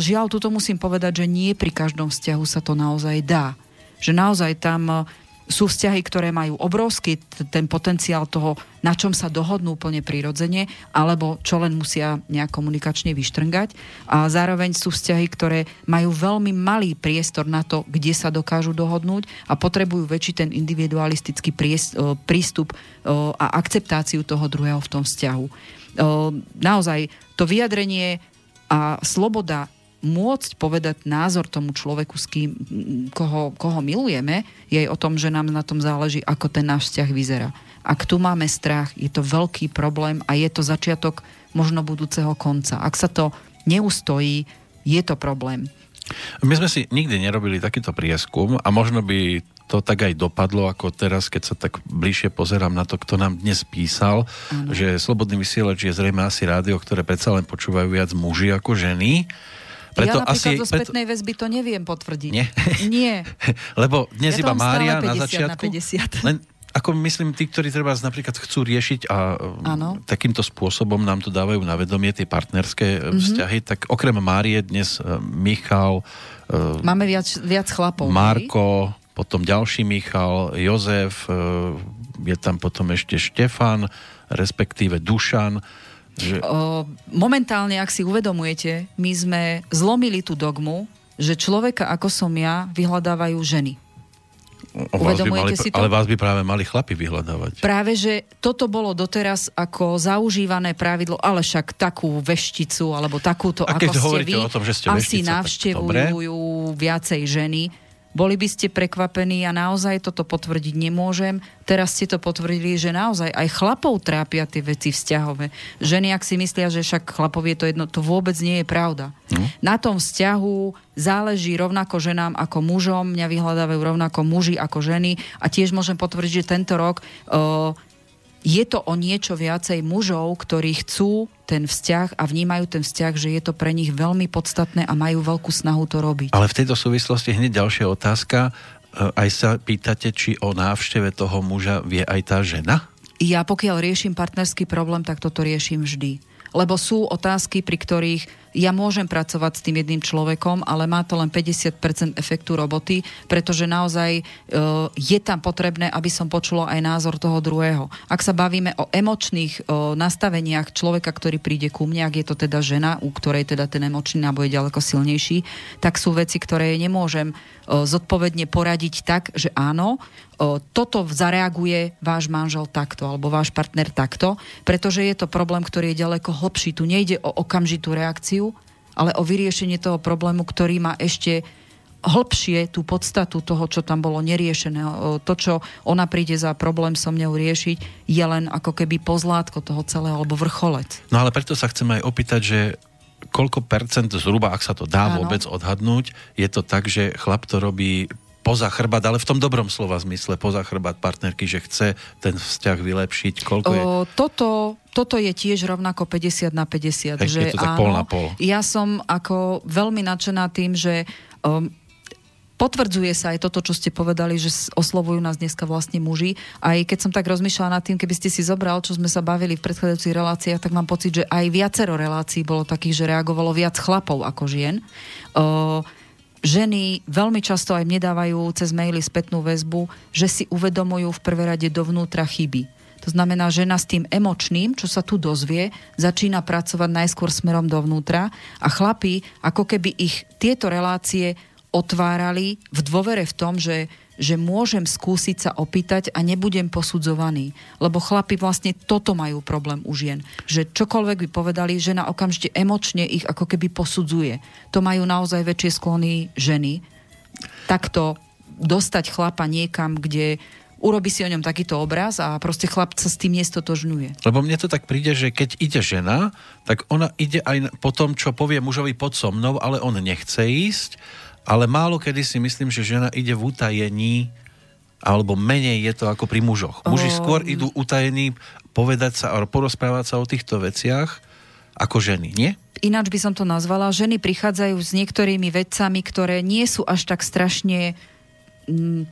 Žiaľ, tuto musím povedať, že nie pri každom vzťahu sa to naozaj dá. Že naozaj tam sú vzťahy, ktoré majú obrovský ten potenciál toho, na čom sa dohodnú úplne prirodzene, alebo čo len musia nejak komunikačne vyštrngať. A zároveň sú vzťahy, ktoré majú veľmi malý priestor na to, kde sa dokážu dohodnúť a potrebujú väčší ten individualistický o, prístup o, a akceptáciu toho druhého v tom vzťahu. O, naozaj, to vyjadrenie a sloboda môcť povedať názor tomu človeku, s kým, koho, koho milujeme, je o tom, že nám na tom záleží, ako ten náš vzťah vyzerá. Ak tu máme strach, je to veľký problém a je to začiatok možno budúceho konca. Ak sa to neustojí, je to problém. My sme si nikdy nerobili takýto prieskum a možno by to tak aj dopadlo, ako teraz, keď sa tak bližšie pozerám na to, kto nám dnes písal, ano. že Slobodný vysielač je zrejme asi rádio, ktoré predsa len počúvajú viac muži ako ženy. Preto ja napríklad asi, zo spätnej preto... väzby to neviem potvrdiť. Nie? Nie. (laughs) Lebo dnes ja iba Mária na 50 začiatku. Na 50. (laughs) Len ako myslím, tí, ktorí treba napríklad chcú riešiť a Áno. takýmto spôsobom nám to dávajú na vedomie tie partnerské mm-hmm. vzťahy, tak okrem Márie dnes e, Michal, Máme viac, viac chlapov. hej? Marko, potom ďalší Michal, Jozef, je tam potom ešte Štefan, respektíve Dušan. Že, O, momentálne, ak si uvedomujete, my sme zlomili tú dogmu, že človeka ako som ja vyhľadávajú ženy. by mali, uvedomujete si to? ale vás by práve mali chlapi vyhľadávať. Práve, že toto bolo doteraz ako zaužívané pravidlo, ale však takú vešticu, alebo takúto, A ako ste vy, o tom, že ste asi veštica, tak navštevujú viacej ženy. Boli by ste prekvapení a naozaj toto potvrdiť nemôžem. Teraz ste to potvrdili, že naozaj aj chlapov trápia tie veci vzťahové. Ženy, ak si myslia, že však chlapov je to jedno, to vôbec nie je pravda. No. Na tom vzťahu záleží rovnako ženám ako mužom, mňa vyhľadávajú rovnako muži ako ženy a tiež môžem potvrdiť, že tento rok uh, je to o niečo viacej mužov, ktorí chcú ten vzťah a vnímajú ten vzťah, že je to pre nich veľmi podstatné a majú veľkú snahu to robiť. Ale v tejto súvislosti hneď ďalšia otázka. E, Aj sa pýtate, či o návšteve toho muža vie aj tá žena? Ja pokiaľ riešim partnerský problém, tak toto riešim vždy. Lebo sú otázky, pri ktorých ja môžem pracovať s tým jedným človekom, ale má to len 50% efektu roboty, pretože naozaj e, je tam potrebné, aby som počula aj názor toho druhého. Ak sa bavíme o emočných e, nastaveniach človeka, ktorý príde ku mne, ak je to teda žena, u ktorej teda ten emočný náboj je ďaleko silnejší, tak sú veci, ktoré nemôžem e, zodpovedne poradiť tak, že áno, toto zareaguje váš manžel takto, alebo váš partner takto, pretože je to problém, ktorý je ďaleko hlbší. Tu nejde o okamžitú reakciu, ale o vyriešenie toho problému, ktorý má ešte hlbšie tú podstatu toho, čo tam bolo neriešené. To, čo ona príde za problém so mňou riešiť, je len ako keby pozlátko toho celého, alebo vrcholec. No ale preto sa chcem aj opýtať, že koľko percent zhruba, ak sa to dá Áno. vôbec odhadnúť, je to tak, že chlap to robí poza chrbát, ale v tom dobrom slova zmysle, poza chrbát partnerky, že chce ten vzťah vylepšiť. Koľko je? O, toto, toto je tiež rovnako 50 na 50. Hej, že je to tak áno, pol na pol. Ja som ako veľmi nadšená tým, že um, potvrdzuje sa aj toto, čo ste povedali, že oslovujú nás dneska vlastne muži. Aj keď som tak rozmýšľala nad tým, keby ste si zobral, čo sme sa bavili v predchádzajúcich reláciách, tak mám pocit, že aj viacero relácií bolo takých, že reagovalo viac chlapov ako žien. O, ženy veľmi často aj mne dávajú cez maily spätnú väzbu, že si uvedomujú v prvé rade dovnútra chyby. To znamená, žena s tým emočným, čo sa tu dozvie, začína pracovať najskôr smerom dovnútra a chlapi, ako keby ich tieto relácie otvárali v dôvere v tom, že, že môžem skúsiť sa opýtať a nebudem posudzovaný. Lebo chlapi vlastne toto majú problém u žien. Že čokoľvek by povedali, žena okamžite emočne ich ako keby posudzuje. To majú naozaj väčšie sklony ženy. Takto dostať chlapa niekam, kde urobi si o ňom takýto obraz a proste chlap sa s tým nestotožňuje. Lebo mne to tak príde, že keď ide žena, tak ona ide aj po tom, čo povie mužovi pod so mnou, ale on nechce ísť, ale málo kedy si myslím, že žena ide v utajení, alebo menej je to ako pri mužoch. Muži O, skôr idú utajení povedať sa, alebo porozprávať sa o týchto veciach, ako ženy, nie? Ináč by som to nazvala, ženy prichádzajú s niektorými vecami, ktoré nie sú až tak strašne... Mm,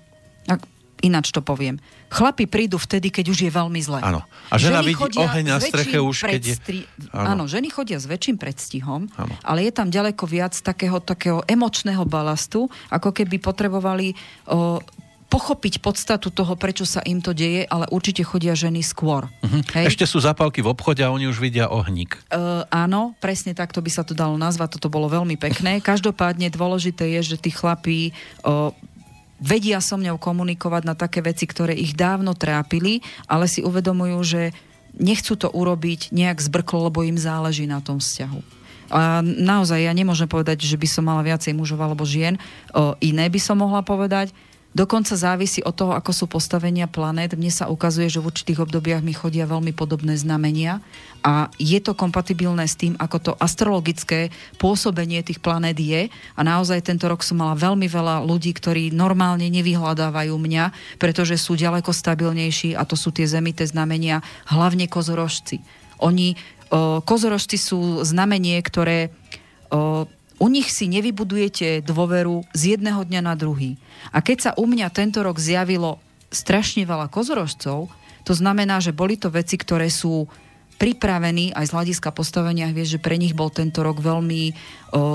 ak- ináč to poviem. Chlapi prídu vtedy, keď už je veľmi zle. Áno. A žena vidí chodia oheň na streche už, keď je- Áno. Áno. ženy chodia s väčším predstihom, Áno. ale je tam ďaleko viac takého, takého emočného balastu, ako keby potrebovali o, pochopiť podstatu toho, prečo sa im to deje, ale určite chodia ženy skôr. Hej? Ešte sú zapálky v obchode a oni už vidia ohník. Uh, áno, presne takto by sa to dalo nazvať, toto bolo veľmi pekné. (laughs) Každopádne dôležité je, že tí chlapí uh, vedia so mňou komunikovať na také veci, ktoré ich dávno trápili, ale si uvedomujú, že nechcú to urobiť nejak zbrklo, lebo im záleží na tom vzťahu. A naozaj ja nemôžem povedať, že by som mala viacej mužov alebo žien. O, iné by som mohla povedať. Dokonca závisí od toho, ako sú postavenia planét. Mne sa ukazuje, že v určitých obdobiach mi chodia veľmi podobné znamenia a je to kompatibilné s tým, ako to astrologické pôsobenie tých planét je. A naozaj tento rok som mala veľmi veľa ľudí, ktorí normálne nevyhľadávajú mňa, pretože sú ďaleko stabilnejší a to sú tie zemité znamenia, hlavne kozorožci. Oni, o, kozorožci sú znamenie, ktoré o, u nich si nevybudujete dôveru z jedného dňa na druhý. A keď sa u mňa tento rok zjavilo strašne veľa kozorožcov, to znamená, že boli to veci, ktoré sú pripravení aj z hľadiska postavenia vieš, že pre nich bol tento rok veľmi o,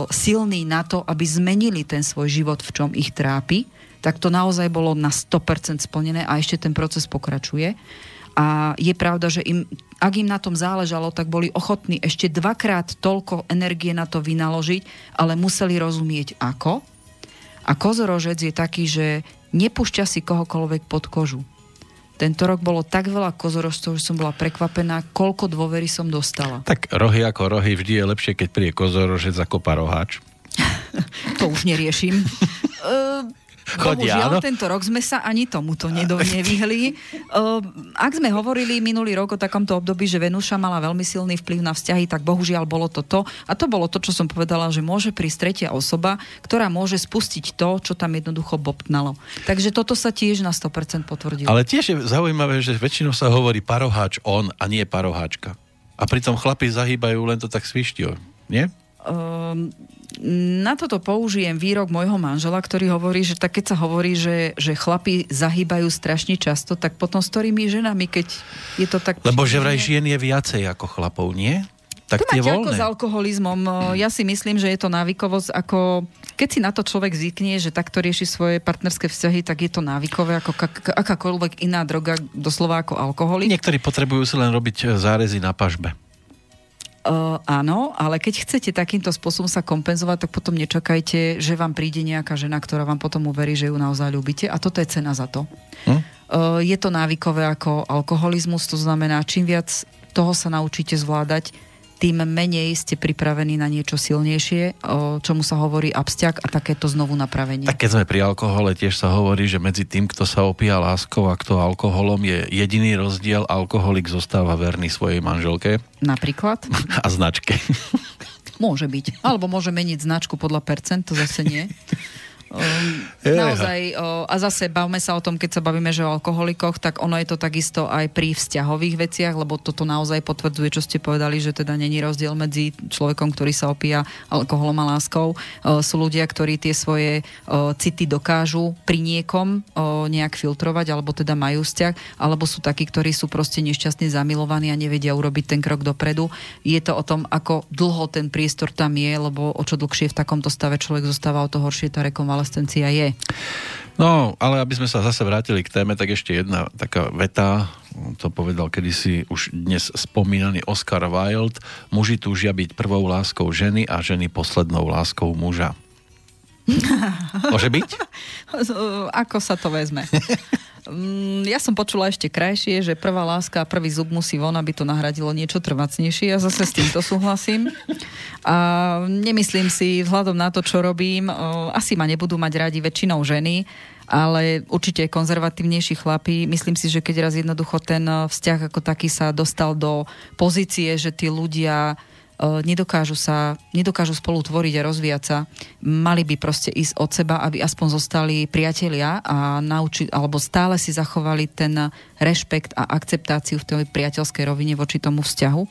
silný na to, aby zmenili ten svoj život, v čom ich trápi, tak to naozaj bolo na 100% splnené a ešte ten proces pokračuje. A je pravda, že im, ak im na tom záležalo, tak boli ochotní ešte dvakrát toľko energie na to vynaložiť, ale museli rozumieť ako. A kozorožec je taký, že nepúšťa si kohokoľvek pod kožu. Tento rok bolo tak veľa kozorožcov, že som bola prekvapená, koľko dôvery som dostala. Tak rohy ako rohy, vždy je lepšie, keď príde kozorožec ako paroháč. (laughs) to už neriešim. (laughs) Chodia, Bohužiaľ, áno? tento rok sme sa ani tomuto nevyhli. (laughs) Ak sme hovorili minulý rok o takomto období, že Venúša mala veľmi silný vplyv na vzťahy, tak bohužiaľ bolo to to. A to bolo to, čo som povedala, že môže prísť tretia osoba, ktorá môže spustiť to, čo tam jednoducho bobtnalo. Takže toto sa tiež na 100% potvrdilo. Ale tiež je zaujímavé, že väčšinou sa hovorí paroháč on a nie paroháčka. A pritom chlapi zahýbajú len to tak svištiu, nie? Um, na toto použijem výrok môjho manžela, ktorý hovorí, že tak keď sa hovorí, že, že chlapi zahýbajú strašne často, tak potom s ktorými ženami, keď je to tak... Lebo že vraj žien je viacej ako chlapov, nie? Tak to máte ako s alkoholizmom. Ja si myslím, že je to návykovosť ako... Keď si na to človek zvykne, že takto rieši svoje partnerské vzťahy, tak je to návykové ako akákoľvek iná droga, doslova ako alkoholik. Niektorí potrebujú si len robiť zárezy na pažbe. Uh, áno, ale keď chcete takýmto spôsobom sa kompenzovať, tak potom nečakajte, že vám príde nejaká žena, ktorá vám potom uverí, že ju naozaj ľúbite a toto je cena za to. Hm? Uh, je to návykové ako alkoholizmus, to znamená, čím viac toho sa naučíte zvládať, tým menej ste pripravení na niečo silnejšie, o čomu sa hovorí abstiak a takéto znovu napravenie. Tak keď sme pri alkohole, tiež sa hovorí, že medzi tým, kto sa opíja láskou a kto alkoholom, je jediný rozdiel, alkoholik zostáva verný svojej manželke. Napríklad? (laughs) A značke. Môže byť. Alebo môže meniť značku podľa percent, to zase nie. (laughs) Um, naozaj, a zase bavme sa o tom, keď sa bavíme, že o alkoholikoch, tak ono je to takisto aj pri vzťahových veciach, lebo toto naozaj potvrdzuje, čo ste povedali, že teda není rozdiel medzi človekom, ktorý sa opíja alkoholom a láskou. Sú ľudia, ktorí tie svoje city dokážu pri niekom nejak filtrovať, alebo teda majú vzťah, alebo sú takí, ktorí sú proste nešťastne zamilovaní a nevedia urobiť ten krok dopredu. Je to o tom, ako dlho ten priestor tam je, lebo o čo dlhšie v takomto stave človek zostáva, o to horšie tá rekonvalescencia konvalescencia je. No, ale aby sme sa zase vrátili k téme, tak ešte jedna taká veta, to povedal kedysi už dnes spomínaný Oscar Wilde, muži túžia byť prvou láskou ženy a ženy poslednou láskou muža. (laughs) Môže byť? (laughs) Ako sa to vezme? (laughs) Mm, ja som počula ešte krajšie, že prvá láska a prvý zub musí von, aby to nahradilo niečo trvacnejšie. Ja zase s týmto súhlasím. A nemyslím si, vzhľadom na to, čo robím, asi ma nebudú mať radi väčšinou ženy, ale určite konzervatívnejší chlapí. Myslím si, že keď raz jednoducho ten vzťah ako taký sa dostal do pozície, že tí ľudia E, nedokážu, sa, nedokážu spolu tvoriť a rozvíjať sa, mali by proste ísť od seba, aby aspoň zostali priatelia a nauči, alebo stále si zachovali ten rešpekt a akceptáciu v tej priateľskej rovine voči tomu vzťahu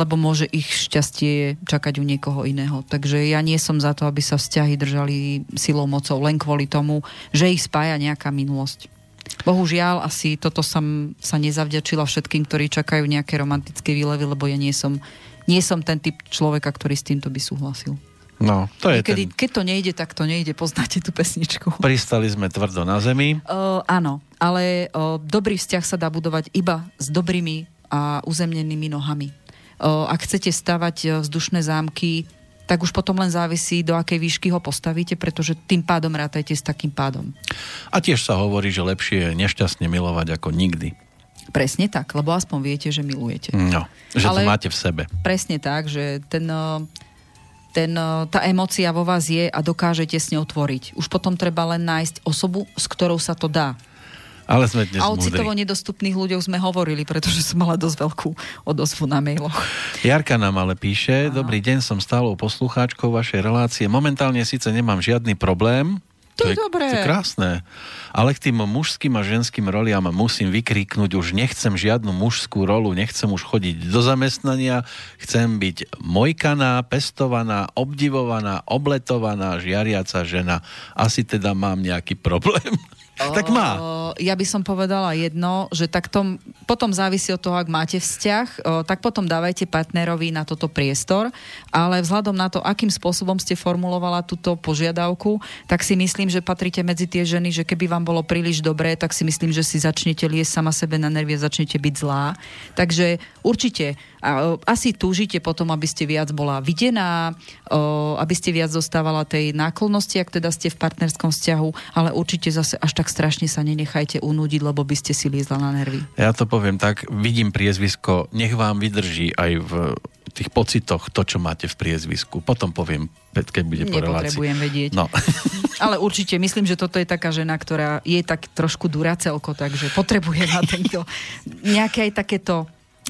lebo môže ich šťastie čakať u niekoho iného. Takže ja nie som za to, aby sa vzťahy držali silou mocou len kvôli tomu, že ich spája nejaká minulosť. Bohužiaľ, asi toto som sa nezavďačila všetkým, ktorí čakajú nejaké romantické výlevy, lebo ja nie som nie som ten typ človeka, ktorý s týmto by súhlasil. No, to je Niekedy, ten... Keď to nejde, tak to nejde. Poznáte tú pesničku. Pristali sme tvrdo na zemi. Uh, áno, ale uh, dobrý vzťah sa dá budovať iba s dobrými a uzemnenými nohami. Uh, ak chcete stavať vzdušné zámky, tak už potom len závisí, do akej výšky ho postavíte, pretože tým pádom rátajte s takým pádom. A tiež sa hovorí, že lepšie je nešťastne milovať ako nikdy. Presne tak, lebo aspoň viete, že milujete. No, že Ale to máte v sebe. Presne tak, že ten, eh, ten, eh, tá emocia vo vás je a dokážete s ňou tvoriť. Už potom treba len nájsť osobu, s ktorou sa to dá. Ale sme dnes A o citovo nedostupných ľuďoch sme hovorili, pretože som mala dosť veľkú odozvu na mailoch. Jarka nám ale píše, Aha. dobrý deň, som stálou poslucháčkou vašej relácie. Momentálne síce nemám žiadny problém, to, to je dobré. To je krásne. Ale k tým mužským a ženským roliam musím vykríknuť, už nechcem žiadnu mužskú rolu, nechcem už chodiť do zamestnania, chcem byť mojkaná, pestovaná, obdivovaná, obletovaná, žiariaca žena. Asi teda mám nejaký problém. (laughs) tak má. Ja by som povedala jedno, že tak tom, potom závisí od toho, ak máte vzťah, tak potom dávajte partnerovi na toto priestor, ale vzhľadom na to, akým spôsobom ste formulovala túto požiadavku, tak si myslím, že patríte medzi tie ženy, že keby vám bolo príliš dobré, tak si myslím, že si začnete liesť sama sebe na nervie, začnete byť zlá. Takže určite asi túžite potom, aby ste viac bola videná, aby ste viac dostávala tej náklonnosti, ak teda ste v partnerskom vzťahu, ale určite zase až tak strašne sa nenechajte unúdiť, lebo by ste si liezla na nervy. Ja to poviem tak, vidím priezvisko, nech vám vydrží aj v tých pocitoch to, čo máte v priezvisku. Potom poviem, keď bude po relácii. Nepotrebujem vedieť. No. (laughs) Ale určite, myslím, že toto je taká žena, ktorá je tak trošku duracelko, takže potrebuje na tento nejaké aj takéto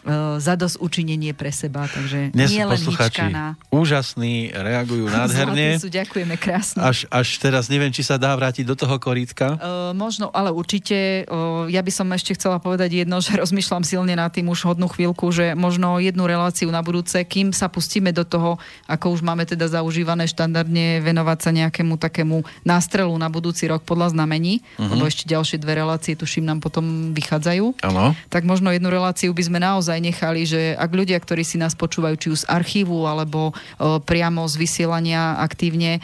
uh, zados učinenie pre seba, takže Dnes nie len posluchači hýčkaná. úžasní, reagujú (laughs) nádherne. Sú, ďakujeme krásne. Až, až teraz neviem, či sa dá vrátiť do toho korítka. Uh, možno, ale určite, uh, ja by som ešte chcela povedať jedno, že (laughs) rozmýšľam silne nad tým už hodnú chvíľku, že možno jednu reláciu na budúce, kým sa pustíme do toho, ako už máme teda zaužívané štandardne, venovať sa nejakému takému nástrelu na budúci rok podľa znamení, uh-huh. lebo ešte ďalšie dve relácie, tuším, nám potom vychádzajú. Áno. tak možno jednu reláciu by sme naozaj nechali, že ak ľudia, ktorí si nás počúvajú, či už z archívu alebo priamo z vysielania aktívne,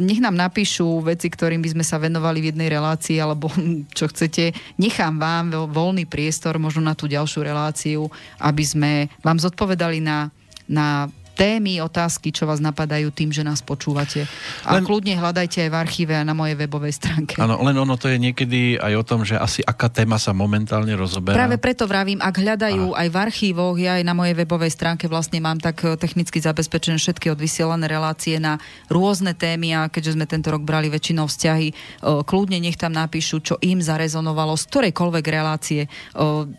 nech nám napíšu veci, ktorým by sme sa venovali v jednej relácii, alebo čo chcete, nechám vám vo- voľný priestor možno na tú ďalšiu reláciu, aby sme vám zodpovedali na, na témy, otázky, čo vás napadajú tým, že nás počúvate. A Len- kľudne hľadajte aj v archíve a na mojej webovej stránke. Áno, len ono to je niekedy aj o tom, že asi aká téma sa momentálne rozoberá. Práve preto vravím, ak hľadajú aj v archívoch, ja aj na mojej webovej stránke vlastne mám tak e, technicky zabezpečené všetky odvysielané relácie na rôzne témy a keďže sme tento rok brali väčšinou vzťahy, e, kľudne nech tam napíšu, čo im zarezonovalo z ktorejkoľvek relácie. E,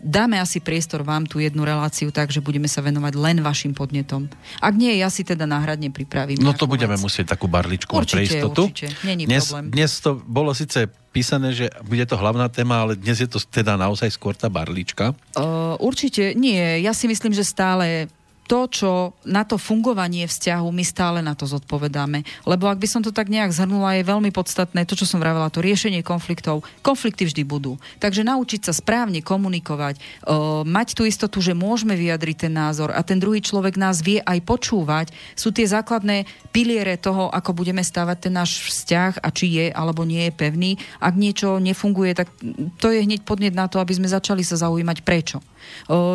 Dáme asi priestor vám tú jednu reláciu, takže budeme sa venovať len vašim podnetom. Ak nie, ja si teda náhradne pripravím. No to budeme vec. musieť takú barličku Určite, pre istotu. určite. Není dnes, problém. dnes to bolo síce písané, že bude to hlavná téma, ale dnes je to teda naozaj skôr tá barlička. Uh, určite nie. Ja si myslím, že stále to, čo na to fungovanie vzťahu, my stále na to zodpovedáme. Lebo ak by som to tak nejak zhrnula, je veľmi podstatné to, čo som vravela, to riešenie konfliktov. Konflikty vždy budú. Takže naučiť sa správne komunikovať, uh, mať tú istotu, že môžeme vyjadriť ten názor a ten druhý človek nás vie aj počúvať, sú tie základné piliere toho, ako budeme stávať ten náš vzťah a či je alebo nie je pevný. Ak niečo nefunguje, tak to je hneď podnet na to, aby sme začali sa zaujímať prečo.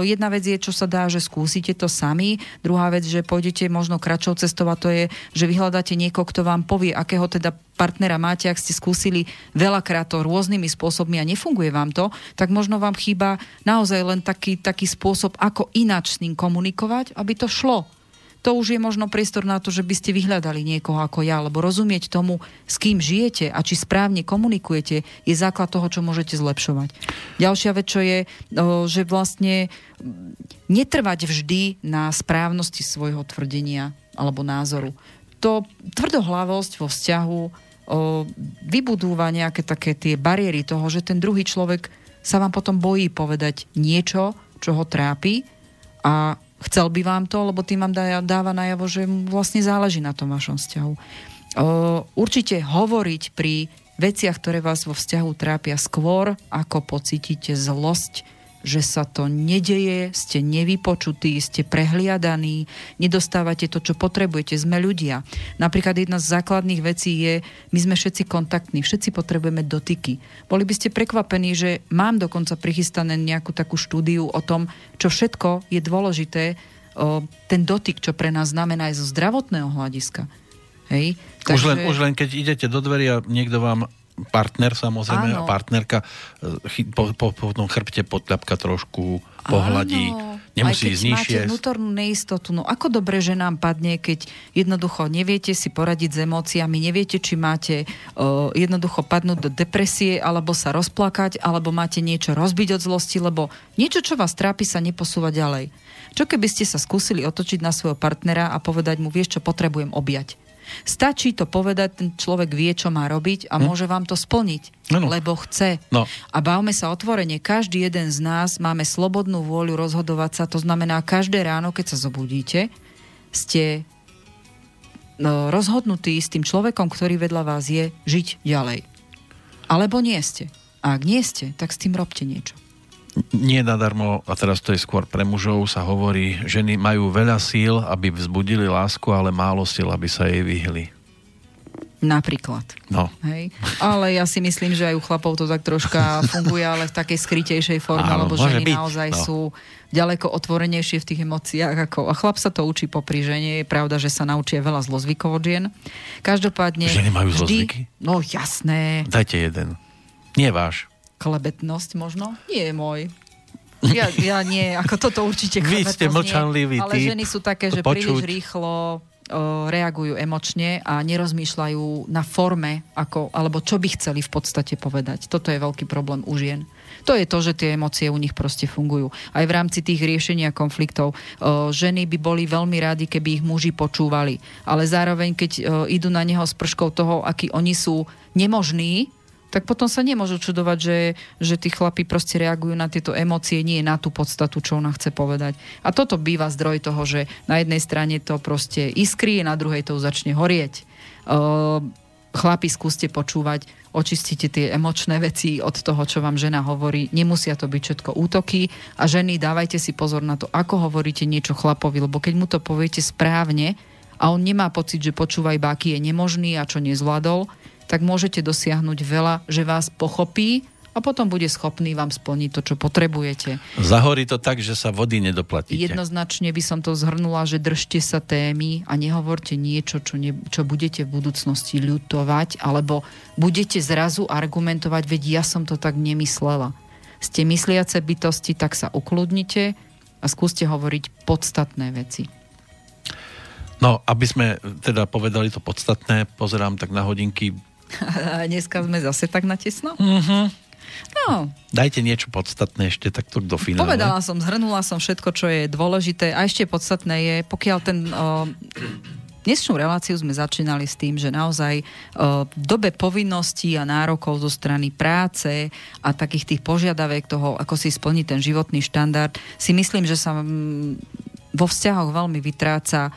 Jedna vec je, čo sa dá, že skúsite to sami. Druhá vec, že pôjdete možno kratšou cestou a to je, že vyhľadáte niekoho, kto vám povie, akého teda partnera máte, ak ste skúsili veľakrát to rôznymi spôsobmi a nefunguje vám to, tak možno vám chýba naozaj len taký, taký spôsob, ako ináč s ním komunikovať, aby to šlo to už je možno priestor na to, že by ste vyhľadali niekoho ako ja, lebo rozumieť tomu, s kým žijete a či správne komunikujete, je základ toho, čo môžete zlepšovať. Ďalšia vec, čo je, že vlastne netrvať vždy na správnosti svojho tvrdenia alebo názoru. To tvrdohlavosť vo vzťahu vybudúva nejaké také tie bariéry toho, že ten druhý človek sa vám potom bojí povedať niečo, čo ho trápi a chcel by vám to, lebo tým vám dá, dáva najavo, že mu vlastne záleží na tom vašom vzťahu. Určite hovoriť pri veciach, ktoré vás vo vzťahu trápia skôr, ako pocítite zlosť, že sa to nedeje, ste nevypočutí, ste prehliadaní, nedostávate to, čo potrebujete, sme ľudia. Napríklad jedna z základných vecí je, my sme všetci kontaktní, všetci potrebujeme dotyky. Boli by ste prekvapení, že mám dokonca prichystané nejakú takú štúdiu o tom, čo všetko je dôležité, ten dotyk, čo pre nás znamená aj zo zdravotného hľadiska. Hej? Už, len, už len keď idete do dverí a niekto vám partner samozrejme Áno. a partnerka e, chy, po, po, po tom chrbte potľapka trošku, pohľadí, Áno, nemusí ísť nižšie. máte vnútornú neistotu, no ako dobre, že nám padne, keď jednoducho neviete si poradiť s emóciami, neviete, či máte uh, jednoducho padnúť do depresie, alebo sa rozplakať, alebo máte niečo rozbiť od zlosti, lebo niečo, čo vás trápi, sa neposúva ďalej. Čo keby ste sa skúsili otočiť na svojho partnera a povedať mu, vieš čo, potrebujem objať. Stačí to povedať, ten človek vie, čo má robiť a môže vám to splniť, Áno. lebo chce. No. A bavme sa otvorene, každý jeden z nás máme slobodnú vôľu rozhodovať sa, to znamená, každé ráno, keď sa zobudíte, ste no, rozhodnutí s tým človekom, ktorý vedľa vás je, žiť ďalej. Alebo nie ste. A ak nie ste, tak s tým robte niečo. Nie nadarmo, a teraz to je skôr pre mužov, sa hovorí, ženy majú veľa síl, aby vzbudili lásku, ale málo síl, aby sa jej vyhli. Napríklad. No. Hej. Ale ja si myslím, že aj u chlapov to tak troška funguje, ale v takej skrytejšej forme, Áno, lebo ženy byť, naozaj no. sú ďaleko otvorenejšie v tých emóciách. Ako, a chlap sa to učí popri žene. Je pravda, že sa naučí aj veľa zlozvykov od žien. Každopádne... Ženy majú vždy, zlozvyky? No jasné. Dajte jeden. Nie váš. Klebetnosť možno? Nie je môj. (laughs) Ja, ja nie, ako toto určite Vy ste mlčanlivý Ale typ. ženy sú také, že príliš počuť. rýchlo o, reagujú emočne a nerozmýšľajú na forme, ako, alebo čo by chceli v podstate povedať. Toto je veľký problém u žien. To je to, že tie emócie u nich proste fungujú. Aj v rámci tých riešenia konfliktov o, ženy by boli veľmi rádi, keby ich muži počúvali. Ale zároveň, keď o, idú na neho s prškou toho, akí oni sú nemožní, tak potom sa nemôžu čudovať, že, že tí chlapi proste reagujú na tieto emócie, nie na tú podstatu, čo ona chce povedať. A toto býva zdroj toho, že na jednej strane to proste iskrí, na druhej to začne horieť. Chlapi, skúste počúvať, očistite tie emočné veci od toho, čo vám žena hovorí. Nemusia to byť všetko útoky a ženy, dávajte si pozor na to, ako hovoríte niečo chlapovi, lebo keď mu to poviete správne a on nemá pocit, že počúva iba aký je nemožný a čo nezvládol, tak môžete dosiahnuť veľa, že vás pochopí a potom bude schopný vám splniť to, čo potrebujete. Zahorí to tak, že sa vody nedoplatíte. Jednoznačne by som to zhrnula, že držte sa témy a nehovorte niečo, čo, ne, čo budete v budúcnosti ľutovať, alebo budete zrazu argumentovať, veď ja som to tak nemyslela. Ste mysliace bytosti, tak sa ukludnite a skúste hovoriť podstatné veci. No, aby sme teda povedali to podstatné, pozerám tak na hodinky. A dneska sme zase tak natesno? Mhm. No, Dajte niečo podstatné ešte takto do finále. Povedala som, zhrnula som všetko, čo je dôležité a ešte podstatné je, pokiaľ ten... O, Dnešnú reláciu sme začínali s tým, že naozaj o, v dobe povinností a nárokov zo strany práce a takých tých požiadaviek toho, ako si splniť ten životný štandard, si myslím, že sa vo vzťahoch veľmi vytráca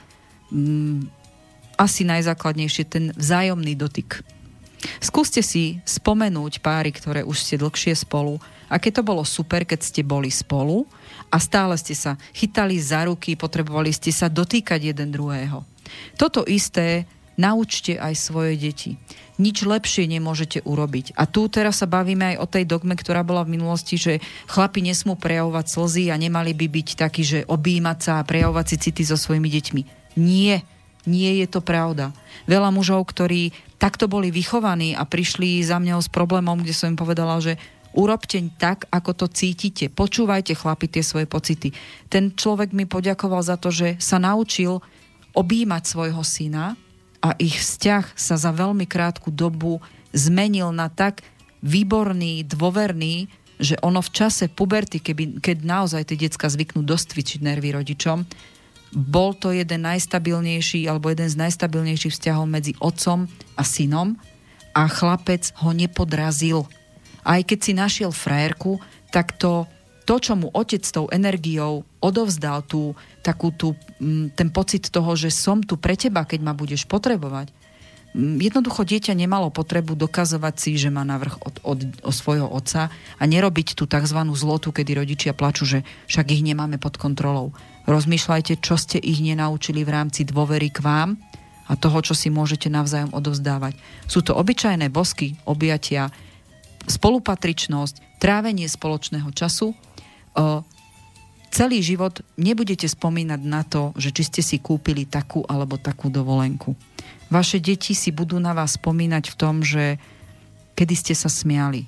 asi najzákladnejšie ten vzájomný dotyk. Skúste si spomenúť páry, ktoré už ste dlhšie spolu, aké to bolo super, keď ste boli spolu a stále ste sa chytali za ruky, potrebovali ste sa dotýkať jeden druhého. Toto isté naučte aj svoje deti. Nič lepšie nemôžete urobiť. A tu teraz sa bavíme aj o tej dogme, ktorá bola v minulosti, že chlapi nesmú prejavovať slzy a nemali by byť takí, že objímať sa a prejavovať si city so svojimi deťmi. Nie, nie je to pravda. Veľa mužov, ktorí takto boli vychovaní a prišli za mňou s problémom, kde som im povedala, že urobte tak, ako to cítite. Počúvajte, chlapi, tie svoje pocity. Ten človek mi poďakoval za to, že sa naučil objímať svojho syna a ich vzťah sa za veľmi krátku dobu zmenil na tak výborný, dôverný, že ono v čase puberty, keby, keď naozaj tie decka zvyknú dosť cvičiť nervy rodičom, bol to jeden najstabilnejší alebo jeden z najstabilnejších vzťahov medzi otcom a synom a chlapec ho nepodrazil. Aj keď si našiel frajerku, tak to, to čo mu otec s tou energiou odovzdal, tú, takú tú, mm, ten pocit toho, že som tu pre teba, keď ma budeš potrebovať, Jednoducho dieťa nemalo potrebu dokazovať si, že má navrh od, od, od svojho otca a nerobiť tú tzv. zlotu, kedy rodičia plačú, že však ich nemáme pod kontrolou. Rozmýšľajte, čo ste ich nenaučili v rámci dôvery k vám a toho, čo si môžete navzájom odovzdávať. Sú to obyčajné bosky, objatia, spolupatričnosť, trávenie spoločného času. O, celý život nebudete spomínať na to, že či ste si kúpili takú alebo takú dovolenku. Vaše deti si budú na vás spomínať v tom, že kedy ste sa smiali,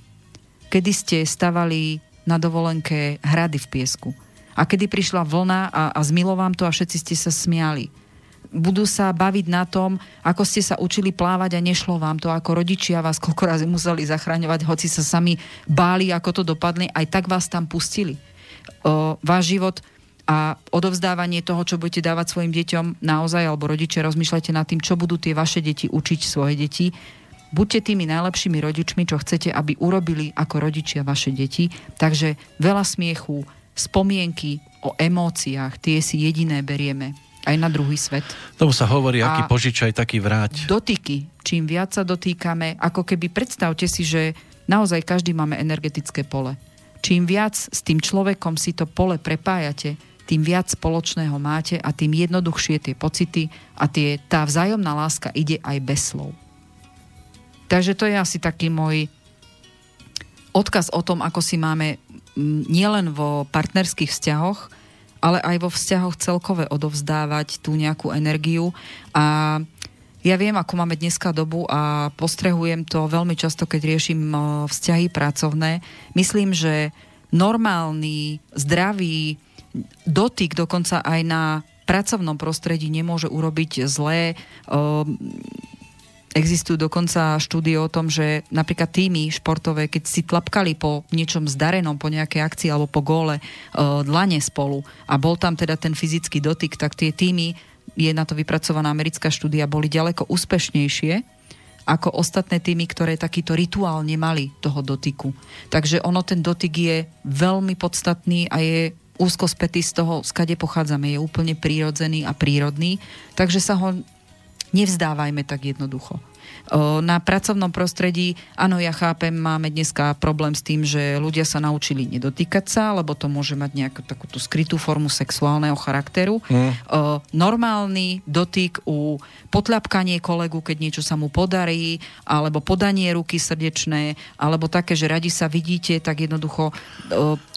kedy ste stavali na dovolenke hrady v piesku a kedy prišla vlna a, a zmilo vám to a všetci ste sa smiali. Budú sa baviť na tom, ako ste sa učili plávať a nešlo vám to, ako rodičia vás koľko razy museli zachraňovať, hoci sa sami báli, ako to dopadne, aj tak vás tam pustili. O, váš život a odovzdávanie toho, čo budete dávať svojim deťom naozaj, alebo rodičia, rozmýšľajte nad tým, čo budú tie vaše deti učiť svoje deti. Buďte tými najlepšími rodičmi, čo chcete, aby urobili ako rodičia vaše deti. Takže veľa smiechu, spomienky o emóciách, tie si jediné berieme aj na druhý svet. Tomu sa hovorí, A- aký požičaj, taký vráť. Dotyky, čím viac sa dotýkame, ako keby predstavte si, že naozaj každý máme energetické pole. Čím viac s tým človekom si to pole prepájate, tým viac spoločného máte a tým jednoduchšie tie pocity a tie, tá vzájomná láska ide aj bez slov. Takže to je asi taký môj odkaz o tom, ako si máme nielen vo partnerských vzťahoch, ale aj vo vzťahoch celkové odovzdávať tú nejakú energiu a ja viem, ako máme dneska dobu a postrehujem to veľmi často, keď riešim vzťahy pracovné. Myslím, že normálny, zdravý dotyk dokonca aj na pracovnom prostredí nemôže urobiť zlé. Existujú dokonca štúdie o tom, že napríklad týmy športové, keď si tlapkali po niečom zdarenom, po nejakej akcii alebo po góle dlane spolu a bol tam teda ten fyzický dotyk, tak tie týmy je na to vypracovaná americká štúdia, boli ďaleko úspešnejšie ako ostatné týmy, ktoré takýto rituál nemali toho dotyku. Takže ono, ten dotyk je veľmi podstatný a je úzko spätý z toho, skade pochádzame. Je úplne prírodzený a prírodný, takže sa ho nevzdávajme tak jednoducho na pracovnom prostredí, áno, ja chápem, máme dneska problém s tým, že ľudia sa naučili nedotýkať sa, lebo to môže mať nejakú takúto skrytú formu sexuálneho charakteru. Mm. Normálny dotyk u potľapkanie kolegu, keď niečo sa mu podarí, alebo podanie ruky srdečné, alebo také, že radi sa vidíte, tak jednoducho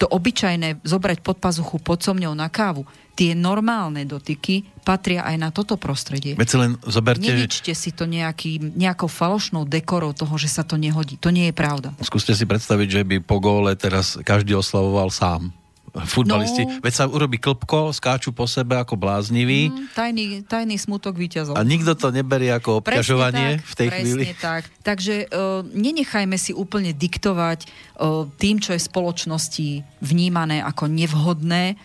to obyčajné zobrať pod pazuchu pod so mňou na kávu tie normálne dotyky patria aj na toto prostredie. Veď si len zoberte... Nevičte si to nejaký, nejakou falošnou dekorou toho, že sa to nehodí. To nie je pravda. Skúste si predstaviť, že by po góle teraz každý oslavoval sám futbalisti. No, Veď sa urobí klpko, skáču po sebe ako blázniví. Mm, tajný, tajný smutok víťazov. A nikto to neberie ako obťažovanie tak, v tej chvíli. tak. Takže uh, nenechajme si úplne diktovať uh, tým, čo je v spoločnosti vnímané ako nevhodné,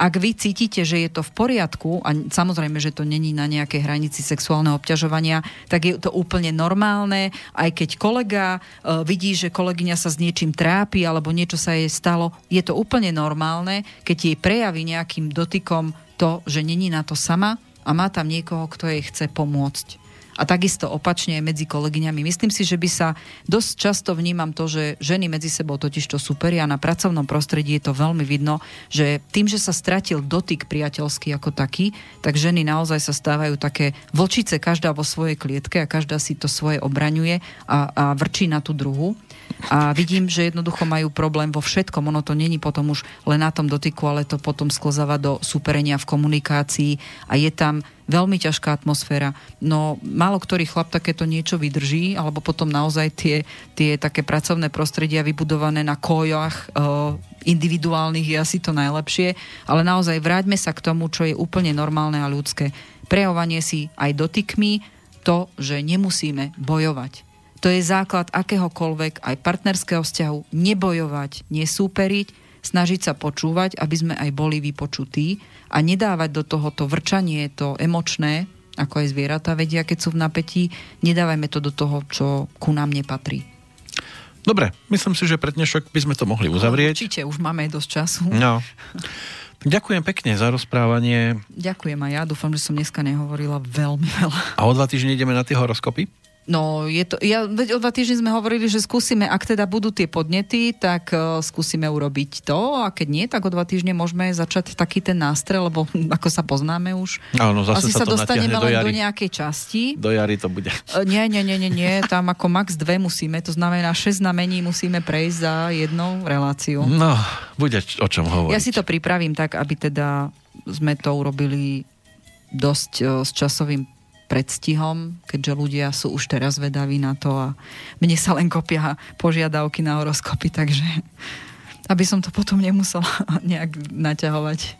ak vy cítite, že je to v poriadku, a samozrejme, že to není na nejakej hranici sexuálneho obťažovania, tak je to úplne normálne, aj keď kolega uh, vidí, že kolegyňa sa s niečím trápi alebo niečo sa jej stalo, je to úplne normálne, keď jej prejaví nejakým dotykom to, že není na to sama a má tam niekoho, kto jej chce pomôcť a takisto opačne aj medzi kolegyňami. Myslím si, že by sa dosť často vnímam to, že ženy medzi sebou totiž to superia na pracovnom prostredí je to veľmi vidno, že tým, že sa stratil dotyk priateľský ako taký, tak ženy naozaj sa stávajú také vlčice každá vo svojej klietke a každá si to svoje obraňuje a, a vrčí na tú druhu. A vidím, že jednoducho majú problém vo všetkom. Ono to není potom už len na tom dotyku, ale to potom sklzáva do superenia v komunikácii a je tam veľmi ťažká atmosféra. No málo ktorý chlap takéto niečo vydrží, alebo potom naozaj tie, tie také pracovné prostredia vybudované na kojach e, individuálnych je asi to najlepšie, ale naozaj vráťme sa k tomu, čo je úplne normálne a ľudské. Prejavovanie si aj dotykmi, to, že nemusíme bojovať to je základ akéhokoľvek aj partnerského vzťahu. Nebojovať, nesúperiť, snažiť sa počúvať, aby sme aj boli vypočutí a nedávať do tohoto vrčanie, to emočné, ako aj zvieratá vedia, keď sú v napätí, nedávajme to do toho, čo ku nám nepatrí. Dobre, myslím si, že pre dnešok by sme to mohli uzavrieť. Určite, už máme dosť času. No. (laughs) Ďakujem pekne za rozprávanie. Ďakujem aj ja, dúfam, že som dneska nehovorila veľmi veľa. A o dva týždne ideme na tie horoskopy? No, je to, ja, veď o dva týždne sme hovorili, že skúsime, ak teda budú tie podnety, tak uh, skúsime urobiť to a keď nie, tak o dva týždne môžeme začať taký ten nástrel, lebo (laughs) ako sa poznáme už. Áno, zase Asi sa, sa dostaneme do len do nejakej časti. Do jary to bude. Uh, nie, nie, nie, nie, nie, tam ako max dve musíme, to znamená 6 znamení musíme prejsť za jednou reláciu. No, bude o čom hovoriť. Ja si to pripravím tak, aby teda sme to urobili dosť uh, s časovým predstihom, keďže ľudia sú už teraz vedaví na to a mne sa len kopia požiadavky na horoskopy, takže aby som to potom nemusela (laughs) nejak naťahovať.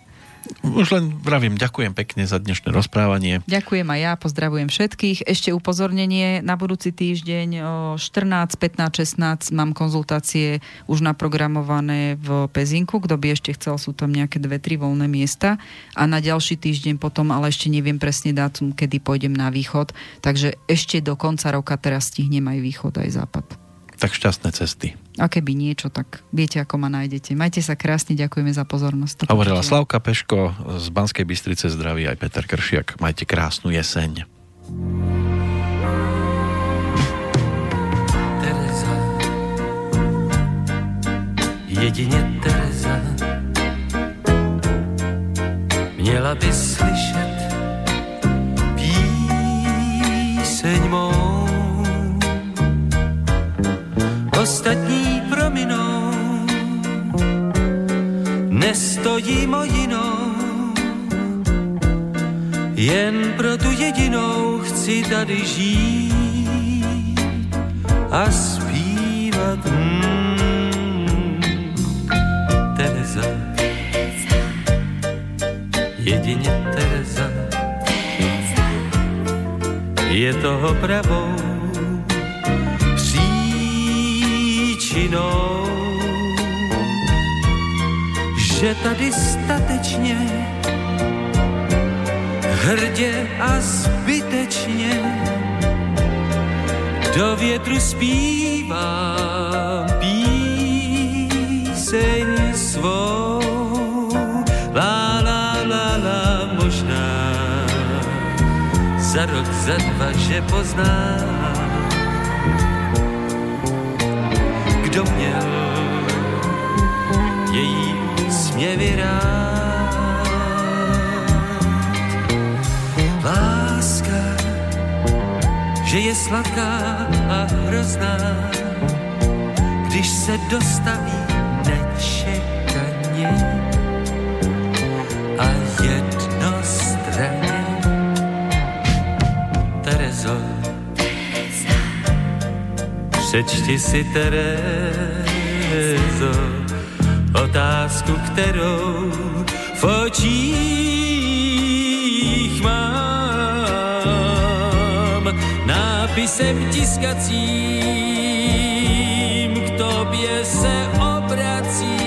Už len vravím, ďakujem pekne za dnešné rozprávanie. Ďakujem aj ja, pozdravujem všetkých. Ešte upozornenie, na budúci týždeň o 14, 15, 16 mám konzultácie už naprogramované v Pezinku. Kto by ešte chcel, sú tam nejaké dve, tri voľné miesta. A na ďalší týždeň potom, ale ešte neviem presne dátum, kedy pôjdem na východ. Takže ešte do konca roka teraz stihnem aj východ, aj západ. Tak šťastné cesty. A keby niečo, tak viete, ako ma nájdete. Majte sa krásne, ďakujeme za pozornosť. Do Hovorila Slavka Peško z Banskej Bystrice zdraví aj Peter Kršiak. Majte krásnu jeseň. Teresa, jedině Tereza měla by slyšet píseň mou. Ostatní prominou, nestojím o jinou, jen pro tu jedinou chci tady žít a zpívat. Hmm, Tereza, jedině Tereza, je toho pravou příčinou, že tady statečně hrdě a zbytečně do větru zpívám píseň svou. La, la, la, la, možná za rok, za dva, že poznám, kdo měl její směvy rád. Láska, že je sladká a hrozná, když se dostaví nečekaně a jednostranně. Přečti si Terezo otázku, kterou v očích mám nápisem tiskacím k tobě se obracím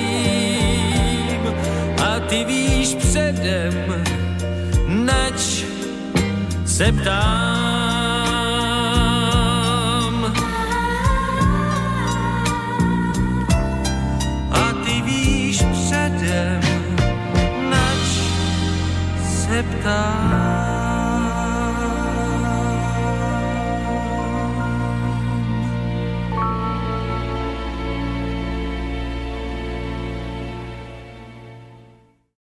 a ty víš předem, nač se ptám. Víš